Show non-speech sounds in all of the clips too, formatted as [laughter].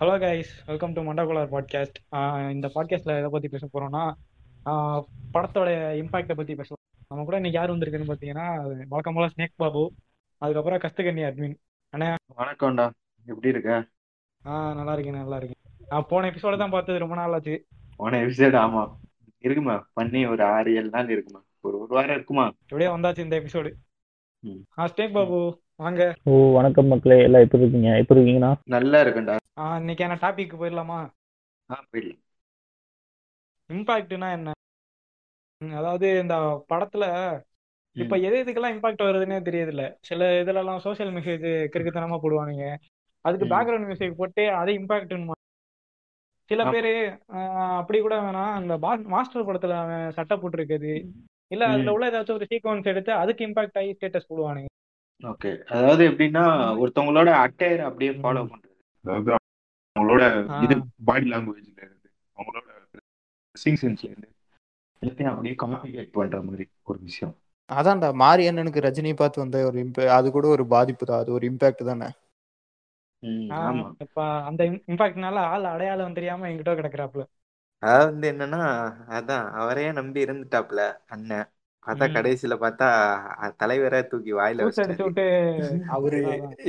Hello guys welcome to மண்டகுலர் podcast இந்த பாட்காஸ்ட்ல எதை பத்தி பேச போறோம்னா படத்தோட இம்பாக்டை பத்தி பேசலாம். நம்ம கூட இன்னைக்கு யார் வந்திருக்குன்னு பாத்தீங்கன்னா வழக்கம் போல ஸ்னேக் பாபு அதுக்கப்புறம் கஸ்தகண்ணி அட்மின் அண்ணா. வணக்கம்டா. எப்படி இருக்க? ஆஹ் நல்லா இருக்கேன் நல்லா இருக்கேன். நான் போன எபிசோட தான் பார்த்தது ரொம்ப நாள் ஆச்சு. போன எபிசோடு ஆமா. இருக்குமா? பண்ணி ஒரு ஆறு ஏழு நாள் இருக்குமா? ஒரு ஒரு வாரம் இருக்குமா? எப்படியோ வந்தாச்சு இந்த எபிசோடு. ஆ ஸ்னேக் பாபு வாங்க. ஓ வணக்கம் மக்களே. எல்லாம் எப்படி இருக்கீங்க? எப்படி இருக்கீங்கண்ணா? நல்லா இருக்கும்டா ஆஹ் இன்னைக்கான டாபிக் போயிடலாமா? ஆ போயிடலாம். இம்பாக்ட்னா என்ன? அதாவது இந்த படத்துல இப்ப எது எதுக்கெல்லாம் இம்பாக்ட் வருதுன்னே தெரியுது இல்ல சில இதுல எல்லாம் சோஷியல் மெசேஜ் கிறுக்குத்தனமா போடுவானுங்க. அதுக்கு. பேக்ரவுண்ட் மியூசிக் போட்டு அது இம்பாக்ட் சில. பேரு ஆஹ், அப்படி கூட வேணாம் அந்த மாஸ்டர் படத்துல அவன் சட்டை போட்டிருக்குது. இல்ல அதுல. உள்ள ஏதாச்சும் ஒரு சீக்வன்ஸ் எடுத்து அதுக்கு இம்பாக்ட் ஆகி ஸ்டேட்டஸ் போடுவானுங்க. ஓகே அதாவது எப்படின்னா ஒருத்தவங்களோட அட்டையர் அப்படியே. ஃபாலோ பண்றது. அதாவது அவங்களோட. இது பாடி லாங்குவேஜ்ல இருந்து அவங்களோட ட்ரெஸ்ஸிங் சென்ஸ்ல இருந்து எல்லாத்தையும் அப்படியே காம்பி பண்ற மாதிரி ஒரு விஷயம். அதான்டா மாரியண்ணனுக்கு ரஜினி பார்த்து வந்த ஒரு இம்ப அது கூட ஒரு பாதிப்பு தான் அது ஒரு இம்பாக்ட் தானே. ம், ஆஹ், ஆமா. இப்ப அந்த இம்பாக்ட்னால ஆள் அடையாளம் தெரியாம எங்கிட்ட கிடக்குறாப்புல. அதாவது வந்து என்னன்னா அதான் அவரையே நம்பி இருந்துட்டாப்ல அண்ணன். பார்த்தா. கடைசியில பார்த்தா தலைவரே தூக்கி வாயில விட்டு அவரு.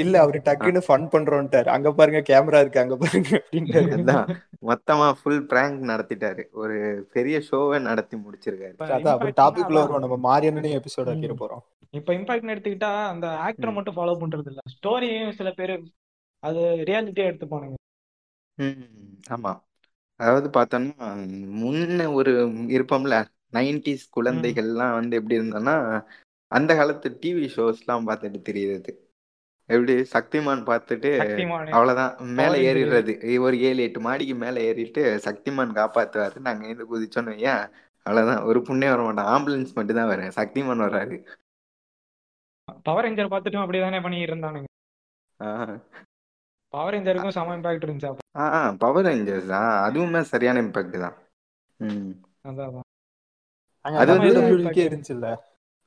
இல்ல அவரு டக்குன்னு ஃபன் பண்றோன்ட்டாரு அங்க பாருங்க கேமரா இருக்கு அங்க பாருங்க அப்படின்ட்டாரு அதான் மொத்தமா ஃபுல் பிராங்க் நடத்திட்டாரு ஒரு பெரிய ஷோவே நடத்தி முடிச்சிருக்காரு அதான் அப்புறம் அதான். வருவோம் நம்ம மாரியண்ணனே எபிசோட். ஆக்கிட போறோம் இப்ப இம்பாக்ட்னு எடுத்துக்கிட்டா அந்த ஆக்டரை. மட்டும் ஃபாலோ பண்றது இல்ல ஸ்டோரியும் சில பேர் அது ரியாலிட்டியா எடுத்துப்பானுங்க ம் ஆமா அதாவது பார்த்தோம்னா முன்ன ஒரு இருப்போம்ல நைன்டிஸ் குழந்தைகள்லாம் வந்து எப்படி இருந்தோம்னா அந்த காலத்து டிவி ஷோஸ்லாம் பார்த்துட்டு தெரியுது எப்படி சக்திமான் பார்த்துட்டு அவ்வளவுதான். மேல. ஏறிடுறது. ஒரு ஏழு எட்டு மாடிக்கு மேல ஏறிட்டு சக்திமான் காப்பாத்துவாரு. நாங்க இருந்து குதிச்சோன்னு ஏன் அவ்வளவுதான். ஒரு புண்ணே வர மாட்டோம் ஆம்புலன்ஸ் மட்டும் தான் வரும். சக்திமான் வர்றாரு. பவர் ரேஞ்சர் பார்த்துட்டும் அப்படிதானே பண்ணிட்டு இருந்தானுங்க பவர் ரேஞ்சருக்கும் செம இம்பாக்ட் இருந்துச்சு. ஆஹ் பவர் ரேஞ்சர்ஸ் தான் அதுவுமே சரியான இம்பாக்ட் தான். ம். அதான். அது வந்து- WWE இருந்துச்சுல்ல?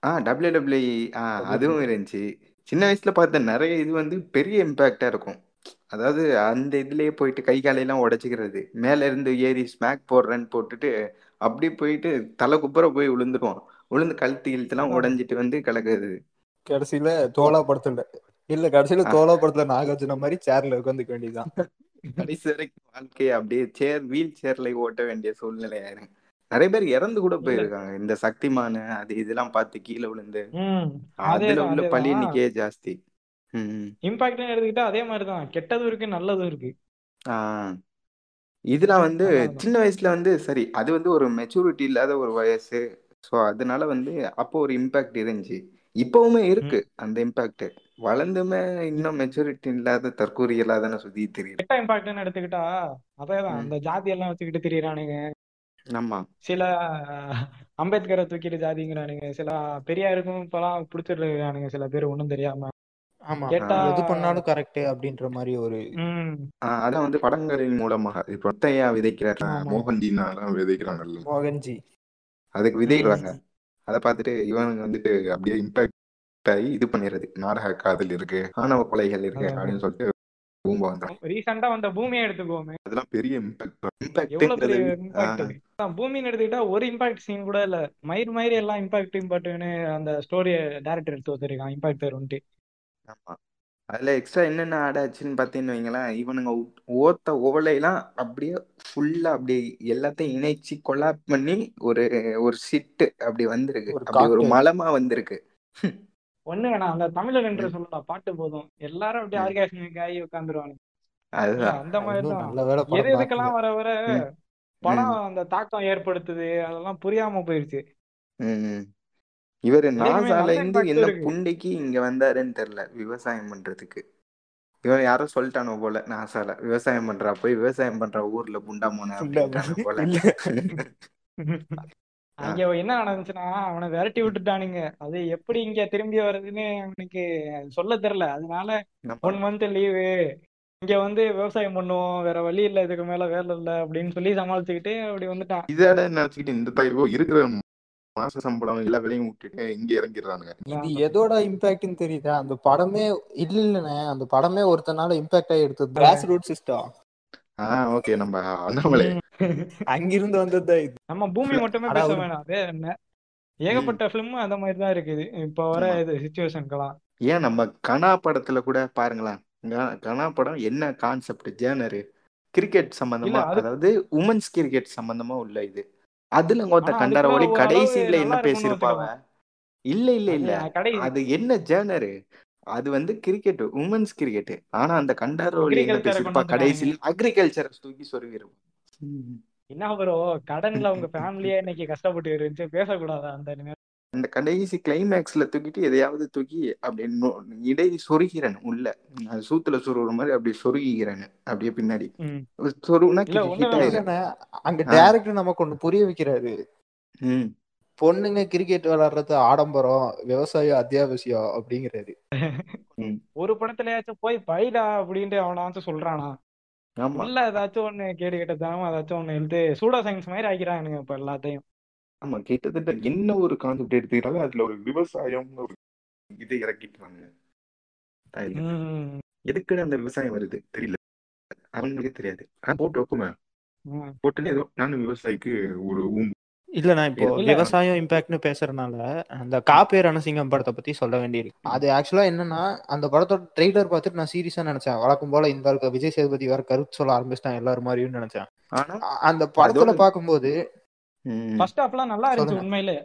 ஆ டபிள்யூ டபிள்யூ ஆ அதுவும் இருந்துச்சு. சின்ன வயசுல பார்த்த நிறைய இது வந்து பெரிய இம்பாக்டா இருக்கும். அதாவது அந்த இதுலயே போயிட்டு கை காலையெல்லாம் உடைச்சிக்கிறது. மேல இருந்து ஏறி ஸ்மாக் போடுறேன்னு போட்டுட்டு அப்படி போயிட்டு தலை குப்புற போய் விழுந்துருவான் விழுந்து கழுத்து இழுத்துலாம். உடைஞ்சிட்டு வந்து கலக்குது கடைசியில தோலா படத்துல. இல்ல கடைசியில தோலா படத்துல நாகார்ஜுன மாதிரி சேர்ல உட்காந்துக்க வேண்டியதுதான். கடைசி வரைக்கும் வாழ்க்கையை அப்படியே சேர் வீல் சேர்ல ஓட்ட வேண்டிய சூழ்நிலை ஆயிரும் நிறைய பேர் இறந்து கூட போயிருக்காங்க. இந்த சக்திமானு அது இதெல்லாம் பார்த்து கீழே விழுந்து அதுல உள்ள பழி எண்ணிக்கையே ஜாஸ்தி. ம் இம்பாக்ட்னு எடுத்துக்கிட்டா அதே மாதிரிதான் கெட்டதும் இருக்கு நல்லதும் இருக்கு. இதெல்லாம் வந்து. சின்ன வயசுல வந்து சரி அது வந்து ஒரு மெச்சூரிட்டி இல்லாத ஒரு வயசு. ஸோ அதனால வந்து அப்போ ஒரு இம்பாக்ட் இருந்துச்சு. இப்பவுமே இருக்கு அந்த இம்பாக்ட் வளர்ந்துமே இன்னும் மெச்சூரிட்டி இல்லாத தற்கூறிகளா தானே சுத்தி கெட்ட இம்பாக்ட்னு எடுத்துக்கிட்டா அதேதான். அந்த ஜாதி எல்லாம் வச்சுக்கிட்டு திரியறானுங்க. ஆமா. சில அம்பேத்கரை தூக்கிட்டு ஜாதிங்கிறானுங்க. சில பெரியாருக்கும் இப்பெல்லாம் பிடிச்சிருக்கானுங்க சில பேர் ஒண்ணும் தெரியாம. ஆமா. கேட்டா எது பண்ணாலும் கரெக்ட் அப்படின்ற மாதிரி ஒரு அதான் வந்து படங்களின் மூலமாக. இப்ப விதைக்கிற. மோகன்ஜினாலாம் விதைக்கிறாங்கல்ல. மோகன்ஜி. அதுக்கு விதைடுறாங்க அதை பார்த்துட்டு இவனுங்க வந்துட்டு அப்படியே இம்பாக்ட் ஆகி இது பண்ணிடுறது. நாடக காதல் இருக்கு. ஆணவ கொலைகள் இருக்கு. அப்படின்னு சொல்லிட்டு பூம்ப வந்துடும் ரீசெண்டா வந்த பூமியை எடுத்துக்கோமே. அதெல்லாம் பெரிய இம்பாக்ட் பூமின்னு எடுத்துக்கிட்டா ஒரு இம்பாக்ட் சீன் கூட இல்ல. மயிர் மயிர் எல்லாம் இம்பாக்ட் இம்பாக்ட்னு அந்த ஸ்டோரிய டைரக்டர் எடுத்து வச்சிருக்கான். இம்பாக்ட் தருன்ட்டு ஆமா. அதுல எக்ஸ்ட்ரா என்னென்ன ஆட் ஆச்சுன்னு பார்த்தீங்கன்னு வைங்களேன். இவனுங்க ஓத்த ஓலையெல்லாம் அப்படியே ஃபுல்லா அப்படியே எல்லாத்தையும் இணைச்சு கொலாப் பண்ணி ஒரு ஒரு சிட்டு அப்படி வந்திருக்கு. ஒரு அப்படி ஒரு cocktail. மலமா வந்திருக்கு. ஒண்ணு வேணாம் அந்த தமிழன் என்று சொல்லலாம். பாட்டு போதும். எல்லாரும் அப்படியே. ஆர்காஸ்மிக் ஆகி உட்காந்துருவாங்க அதுதான். அந்த மாதிரி தான். நல்ல வேலை எது எதுக்கெல்லாம் வர வர. படம். அந்த தாக்கம் ஏற்படுத்துது அதெல்லாம் புரியாம போயிருச்சு. இவரு நாசால இருந்து என்ன புண்டைக்கு இங்க வந்தாருன்னு தெரியல விவசாயம் பண்றதுக்கு இவன் யாரோ சொல்லிட்டானோ போல நாசால விவசாயம் பண்றா போய் விவசாயம் பண்ற ஊர்ல புண்டா மோன. போல. [laughs] அங்க என்ன நடந்துச்சுன்னா அவனை விரட்டி விட்டுட்டானுங்க அது எப்படி இங்க திரும்பி வர்றதுன்னு அவனுக்கு சொல்ல தெரியல அதனால ஒன் மந்த் லீவு இங்க வந்து விவசாயம் பண்ணுவோம் வேற வழி இல்ல இதுக்கு மேல வேலை இல்ல அப்படின்னு சொல்லி சமாளிச்சுக்கிட்டு அப்படி வந்துட்டான் இதோட நினைச்சுக்கிட்டு இந்த தைவோ இருக்கிற மாச சம்பளம் எல்லா வேலையும் விட்டுட்டு இங்க இறங்கிடுறானுங்க. இது எதோட இம்பாக்ட்னு தெரியுதா? அந்த படமே இல்ல இல்லண்ணே. அந்த படமே ஒருத்தனால இம்பாக்ட் ஆகி எடுத்தது கிராஸ் ரூட் சிஸ்டம் ஆஹ் ஓகே நம்ம அண்ணாமலை. அங்கிருந்து வந்ததுதான் இது. நம்ம பூமி மட்டுமே பேச வேணாம். அதே என்ன? ஏகப்பட்ட ஃபிலிம் அந்த மாதிரி தான் இருக்குது. இப்போ வர இது சுச்சுவேஷனுக்கெல்லாம் ஏன் நம்ம கனா படத்துல கூட பாருங்களேன். கனா படம் என்ன கான்செப்ட் ஜேனரு கிரிக்கெட் சம்பந்தமா அது அதாவது உமன்ஸ் கிரிக்கெட் சம்பந்தமா உள்ள இது. அதுல கூட கண்டாரவாடி கடைசியில என்ன வச்சுக்கோங்க இல்ல இல்ல இல்ல. அது என்ன ஜேனரு அது வந்து கிரிக்கெட் உமன்ஸ் கிரிக்கெட் ஆனா அந்த கண்டாரவாளி என்ன பேசியிருப்பா கடைசியில? அக்ரிகல்ச்சரை தூக்கி சொருகிருப்பான் என்ன ப்ரோ கடன்ல உங்க ஃபேமிலியே இன்னைக்கு கஷ்டப்பட்டு இருந்துச்சு. பேசக்கூடாதா அந்த அந்த கடைசி கிளைமேக்ஸ்ல தூக்கிட்டு எதையாவது தூக்கி அப்படி நொ- இடை சொருகிறேன் உள்ள. சூத்துல சொருகிற மாதிரி அப்படி சொருகிக்கிறேன் அப்படியே பின்னாடி. அங்க டேரக்டர் நமக்கு ஒண்ணு புரிய வைக்கிறாரு. பொண்ணுங்க கிரிக்கெட் விளையாடுறது ஆடம்பரம் விவசாயம் அத்தியாவசியம் அப்படிங்கிறாரு. ஒரு படத்துலயாச்சும் போய் பைடா அப்படின்ட்டு அவனாச்சும் சொல்றானா? உள்ள ஏதாச்சும் ஒண்ணு கேடு கெட்டதாம ஏதாச்சும் ஒண்ணு எழுத்து சூடா சயின்ஸ் மாதிரி ஆக்கிறானுங்க இப்ப எல்லாத்தையும். ஆமா கிட்டத்தட்ட என்ன ஒரு கான்செப்ட் எடுத்துக்கிட்டாலும் அதுல ஒரு விவசாயம் ஒரு இதை இறக்கிட்டாங்க. எதுக்குன்னு அந்த விவசாயம் வருது? தெரியல. அவனுங்களுக்கே தெரியாது. ஆனா போட்டு வைக்குமே. போட்டுன்னு ஏதோ நானும் விவசாயிக்கு ஒரு ஊம்பு இல்லண்ணா இப்போ ஏதோ இல்ல விவசாயம் இம்பாக்ட்னு பேசுறதுனால அந்த காப்பே ரணசிங்கம் படத்தை பத்தி சொல்ல வேண்டியிருக்கு. அது ஆக்சுவலா என்னன்னா அந்த படத்தோட ட்ரெய்லர் பார்த்துட்டு நான் சீரியஸா நினைச்சேன். வழக்கம் போல இந்த ஆளுக்கு விஜய் சேதுபதி வேற கருத்து சொல்ல ஆரம்பிச்சிட்டான் எல்லாரும் மாதிரியும் நினைச்சேன். அந்த படத்துல ம் ஃபர்ஸ்ட் ஹாஃப்லாம் நல்லா இருந்துச்சு உண்மையிலே.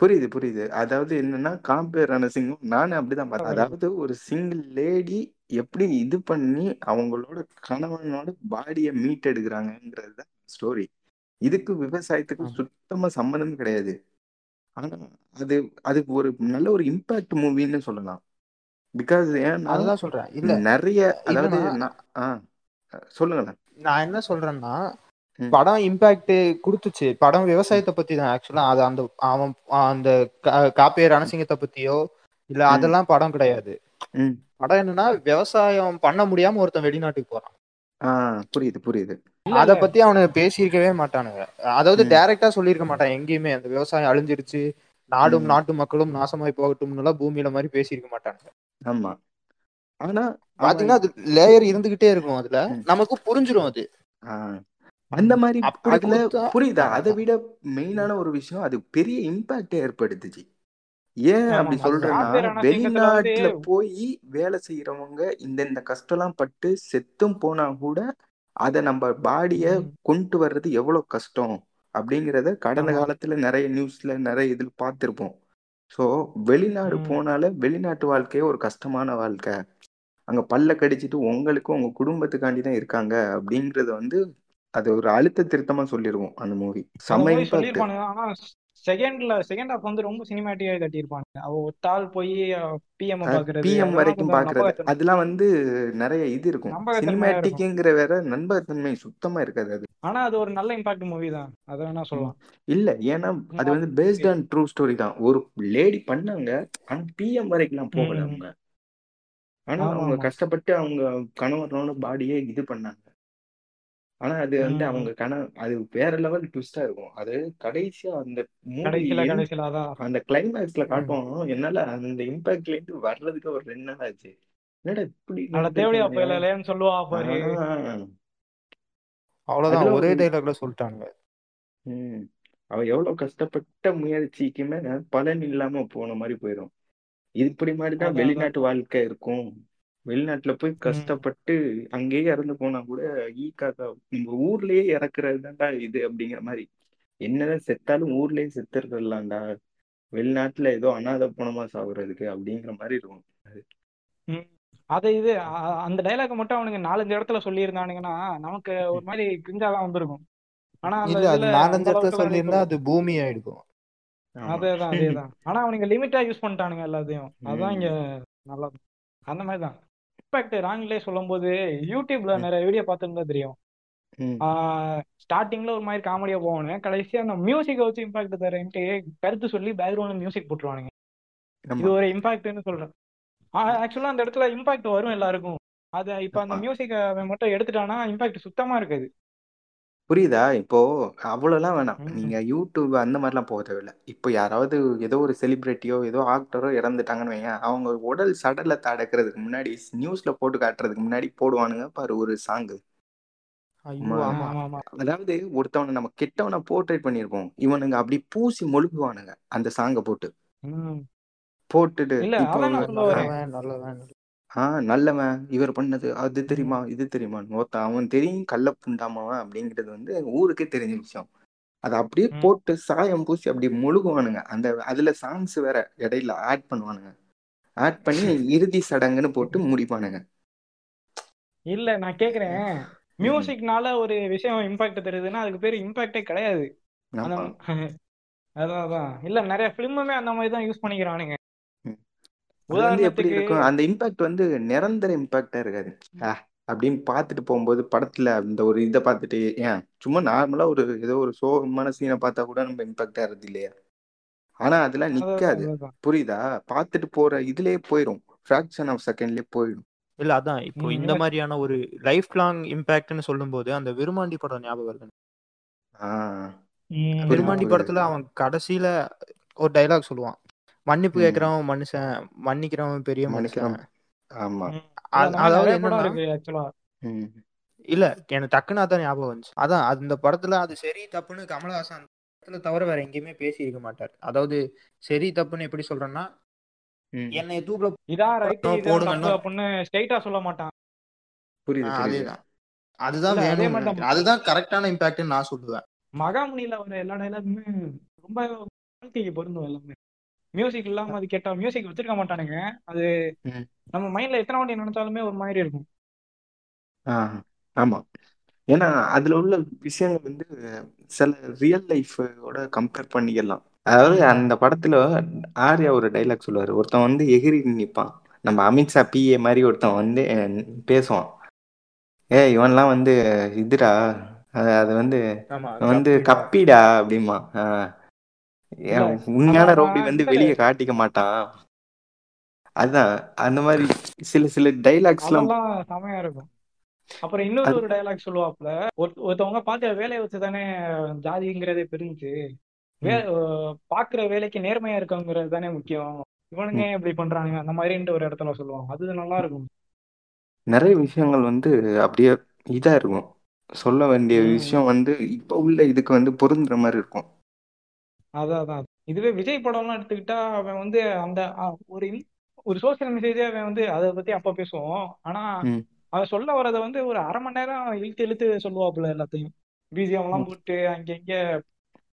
புரியுது புரியுது. அதாவது என்னன்னா காம்பேர் ரணசிங்கம் நானும் அப்படிதான் பார்த்தேன். அதாவது ஒரு சிங்கிள் லேடி எப்படி இது பண்ணி அவங்களோட கணவனோட பாடியை மீட் எடுக்கிறாங்கங்கிறது தான் ஸ்டோரி இதுக்கு விவசாயத்துக்கு. சுத்தமா சம்மந்தம் கிடையாது. ஆனா அது அதுக்கு ஒரு நல்ல ஒரு இம்பாக்ட் மூவின்னு சொல்லலாம். பிகாஸ் ஏன்னா அதுதான் சொல்றேன். இல்ல நிறைய அதாவது இல்லண்ணா நான் ஆ சொல்லுங்களேன். நான் என்ன சொல்றேன்னா படம் இம்பாக்ட் கொடுத்துச்சு. படம் விவசாயத்தை பத்தி தான் ஆக்சுவலா அது அந்த அவன் அந்த கா- காப்பே ரணசிங்கத்தை பத்தியோ இல்ல அதெல்லாம் படம் கிடையாது. படம் என்னன்னா விவசாயம் பண்ண முடியாம ஒருத்தன் வெளிநாட்டுக்கு போறான். புரியுது புரியுது. அத பத்தி அவனுக்கு பேசியிருக்கவே மாட்டானுங்க. அதாவது டைரக்டா சொல்லியிருக்க மாட்டான் எங்கேயுமே. அந்த விவசாயம் அழிஞ்சிருச்சு. நாடும் நாட்டு மக்களும் நாசமாய் போகட்டும்னு எல்லாம் பூமியில மாதிரி பேசியிருக்க மாட்டானுங்க. ஆமா. ஆனா அவன் பாத்தீங்கன்னா அது லேயர் இருந்துகிட்டே இருக்கும் அதுல. நமக்கு புரிஞ்சிரும் அது. அந்த. மாதிரி அதுல புரியுதா? அதை விட மெயினான ஒரு விஷயம் அது பெரிய இம்பாக்ட் ஏற்படுத்துச்சு. ஏன் அப்படி சொல்றேன்னா வெளிநாட்டுல போய் வேலை செய்யறவங்க இந்த இந்த கஷ்டம்லாம் பட்டு செத்தும் போனா கூட அதை நம்ம பாடிய கொண்டு வர்றது எவ்வளவு கஷ்டம்? அப்படிங்கிறத கடந்த காலத்துல நிறைய நியூஸ்ல நிறைய இதில் பார்த்திருப்போம். ஸோ வெளிநாடு போனால வெளிநாட்டு வாழ்க்கையே ஒரு கஷ்டமான வாழ்க்கை. அங்க பல்ல கடிச்சிட்டு உங்களுக்கும் உங்க குடும்பத்துக்காண்டி தான் இருக்காங்க அப்படிங்கறத வந்து அது ஒரு அழுத்த திருத்தமா சொல்லிருவோம் அந்த மூவி சொல்லியிருப்பானுங்க. ஆனா செகண்ட்ல செகண்ட் ஹாஃப் வந்து ரொம்ப சினிமேட்டிக்காக கட்டியிருப்பானுங்க. அவ ஒத்தாள் போய் பிஎம் பாக்குறது பிஎம் வரைக்கும் பாக்குறது. அதெல்லாம் வந்து நிறைய இது இருக்கும். சினிமேட்டிக்ங்கிற வேற நண்பகத்தன்மை சுத்தமா இருக்காது அது. ஆனா அது ஒரு நல்ல இம்பாக்ட் மூவி தான். அதை வேணா. சொல்லலாம். இல்ல ஏன்னா அது வந்து பேஸ்ட் ஆன் ட்ரூ ஸ்டோரி தான். ஒரு லேடி பண்ணாங்க ஆனா பிஎம் வரைக்கும்லாம் போகல அவங்க. ஆனா அவங்க கஷ்டப்பட்டு அவங்க கணவனோட பாடியே இது பண்ணாங்க. ஆனா அது வந்து அவங்க கண அது வேற லெவல் ட்விஸ்டா இருக்கும். அது கடைசியா அந்த அந்த கிளைமேக்ஸ்ல ம். காட்டுவோம் என்னால அந்த இம்பாக்ட்ல இருந்து வர்றதுக்கு ஒரு ரெண்டு நாள் ஆச்சு. என்னடா இப்படி சொல்லுவா பாரு. அவ்வளவுதான் ஒரே டைலாக்ல சொல்லிட்டானுங்க. ம். அவ எவ்வளவு கஷ்டப்பட்ட முயற்சிக்குமே பலன் இல்லாம போன மாதிரி போயிடும் இப்படி மாதிரி தான் அதான் அதான். வெளிநாட்டு வாழ்க்கை இருக்கும். வெளிநாட்டுல போய் கஷ்டப்பட்டு அங்கேயே இறந்து போனா கூட ஈ காக்கா நம்ம ஊர்லயே இறக்குறது தான்டா இது அப்படிங்கிற மாதிரி. என்னதான் செத்தாலும் ஊர்லயே செத்துறதுலாம்டா. வெளிநாட்டுல ஏதோ அனாதை பணமா சாகுறதுக்கு அப்படிங்கிற மாதிரி இருக்கும் அது. ம். அது இது அந்த டைலாக் மட்டும் அவனுங்க நாலஞ்சு இடத்துல சொல்லியிருந்தானுங்கன்னா நமக்கு ஒரு மாதிரி கிரிஞ்சா தான் வந்திருக்கும். ஆனா நாலஞ்சு இடத்துல சொல்லியிருந்தா அது பூமி ஆயிடுக்கும். அதேதான் அதேதான். ஆனா அவனுங்க லிமிட்டா யூஸ் பண்ணிட்டானுங்க எல்லாத்தையும். அதான் இங்க ம் நல்லா அந்த மாதிரி இம்பாக்ட் ராங்லே சொல்லும்போது யூடியூப்ல நிறைய வீடியோ பார்த்துருந்தா தெரியும். ஸ்டார்டிங்ல ஒரு மாதிரி காமெடியா போவானு கடைசியா அந்த மியூசிக்கை வச்சு இம்பாக்ட் தரேன்ட்டு கருத்து சொல்லி பேக்ரவுண்ட்ல மியூசிக் போட்டுருவானுங்க. இது ஒரு இம்பாக்ட்னு சொல்றேன். ஆக்சுவலா அந்த இடத்துல இம்பாக்ட் வரும் எல்லாருக்கும். அது இப்ப அந்த மியூசிக்கை மட்டும் எடுத்துட்டானா இம்பாக்ட் சுத்தமா இருக்காது. புரியுதா? இப்போ அவ்வளோலாம் வேணாம். நீங்க யூடியூப் அந்த மாதிரிலாம் போக தேவையில்ல. இப்போ யாராவது ஏதோ ஒரு செலிபிரிட்டியோ ஏதோ ஆக்டரோ இறந்துட்டாங்கன்னு வையேன் அவங்க உடல் சடலத்தை அடக்கிறதுக்கு முன்னாடி நியூஸ்ல போட்டு காட்டுறதுக்கு முன்னாடி போடுவானுங்க பாரு ஒரு சாங்கு அதாவது ஒருத்தவனை நம்ம கெட்டவனை போர்ட்ரேட் பண்ணியிருப்போம். இவனுங்க அப்படி பூசி மொழுகுவானுங்க அந்த சாங்கை போட்டு. போட்டுட்டு வரேன் நல்லவன் நல்லவன் ஆ நல்லவன் இவர் பண்ணது அது. தெரியுமா இது தெரியுமா? ஒருத்தன் அவன் தெரியும் கள்ள புண்டாமவன் அப்படிங்கிறது வந்து ஊருக்கே தெரிஞ்ச விஷயம். அதை அப்படியே ம். போட்டு சாயம் பூசி அப்படி முழுகுவானுங்க. அந்த அதுல சாங்ஸ் வேற இடையில ஆட் பண்ணுவானுங்க. ஆட் பண்ணி இறுதி சடங்குன்னு போட்டு முடிப்பானுங்க. இல்ல நான் கேக்குறேன். ம். மியூசிக்னால ஒரு விஷயம் இம்பாக்ட் தருதுன்னா அதுக்கு பேரு இம்பாக்டே கிடையாது. அந்த ஆமா. அதான் அதான். இல்ல நிறைய பிலிமுமே அந்த மாதிரி தான் யூஸ் பண்ணிக்கிறானுங்க. வந்து எப்படி இருக்கும்? அந்த இம்பாக்ட் வந்து நிரந்தர இம்பாக்டா இருக்காது. அப்படின்னு பார்த்துட்டு போகும்போது படத்துல அந்த ஒரு இதை பார்த்துட்டு ஏன்? சும்மா நார்மலா ஒரு ஏதோ ஒரு சோகமான சீனை பார்த்தா கூட நம்ம இம்பாக்ட் ஆகிறது இல்லையா? ஆனா அதெல்லாம் நிக்காது. புரியுதா? பார்த்துட்டு போற இதுலயே போயிடும் ஃபிராக்ஷன் ஆஃப் செகண்ட்லயே போயிடும் இல்ல அதான். இப்போ இந்த மாதிரியான ஒரு லைஃப் லாங் இம்பாக்ட்னு சொல்லும்போது அந்த விருமாண்டி படம் ஞாபகம் வருது. விருமாண்டி படத்துல அவன் கடைசியில ஒரு டைலாக் சொல்லுவான். மன்னிப்பு ம். கேட்கறவன் மனுஷன் மன்னிக்கிறவன் பெரிய மனுஷன். ஆமா. இல்ல அதாவது என்னன்னா எனக்கு டக்குன்னு அதான் ஞாபகம் வந்துச்சு. அதான் அந்த படத்துல அது சரி தப்புன்னு கமலஹாசன் அந்த படத்துல தவிர வேற எங்கேயுமே பேசி இருக்க மாட்டார். அதாவது சரி தப்புன்னு எப்படி சொல்றேன்னா என்னை தூக்குல இதான் தப்பு போடுங்கன்னா ஸ்ட்ரைட்டா சொல்ல மாட்டான். புரியுது அதேதான். அதுதான் தான் நினைக்கிறேன். அதுதான் கரெக்டான இம்பாக்ட்னு நான் சொல்லுவேன். மகாமுனியில வர எல்லா டைலாக்குமே ரொம்ப வாழ்க்கைக்கு பொருந்தும் எல்லாமே. மியூசிக் இல்லாம அது கேட்டா மியூசிக் வச்சிருக்க மாட்டானுங்க. அது நம்ம மைண்ட்ல எத்தனை வாட்டி நினைச்சாலுமே ஒரு மாதிரி இருக்கும். ஆமா. ஏன்னா அதுல உள்ள விஷயங்கள் வந்து சில ரியல் லைஃபோட கம்பேர் பண்ணிக்கலாம். அதாவது அந்த படத்துல ஆர்யா ஒரு டைலாக் சொல்லுவாரு. ஒருத்தன் வந்து எகிரி நிப்பான். நம்ம அமித்ஷா பிஏ மாதிரி ஒருத்தன் வந்து பேசுவான். ஏய் இவன்லாம் வந்து இதுடா அது வந்து வந்து கப்பிடா. அப்படிமா உண்மையான ரவுடி வந்து வெளியே காட்டிக்க மாட்டான். அதான் அந்த மாதிரி சில சில டைலாக்ஸ்லாம் அதெல்லாம் செமையா இருக்கும். அப்புறம் இன்னொரு ஒரு டயலாக் சொல்லுவாப்புல ஒரு- ஒருத்தவங்க பார்த்த வேலையை வச்சு தானே ஜாதிங்கிறதே பிரிஞ்சு வே பாக்குற வேலைக்கு நேர்மையா இருக்கவங்கிறது தானே முக்கியம். இவனுங்க இப்படி பண்றானுங்க? அந்த மாதிரின்ட்டு ஒரு இடத்துல சொல்லுவாங்க. அது நல்லா இருக்கும். நிறைய விஷயங்கள் வந்து அப்படியே இதா இருக்கும். சொல்ல வேண்டிய விஷயம் வந்து இப்ப உள்ள இதுக்கு வந்து பொருந்துற மாதிரி இருக்கும். அதான் அதான். இதுவே விஜய் படம்லாம் எடுத்துக்கிட்டா அவன் வந்து அந்த ஒரு ஒரு சோசியல் மெசேஜே அவன் வந்து அதை பத்தி அப்ப பேசுவோம் ஆனா அவன் சொல்ல வரதை வந்து ஒரு அரை மணி நேரம் இழுத்து இழுத்து சொல்லுவாப்புல எல்லாத்தையும். பிஜிஎம் எல்லாம். போட்டு அங்க இங்க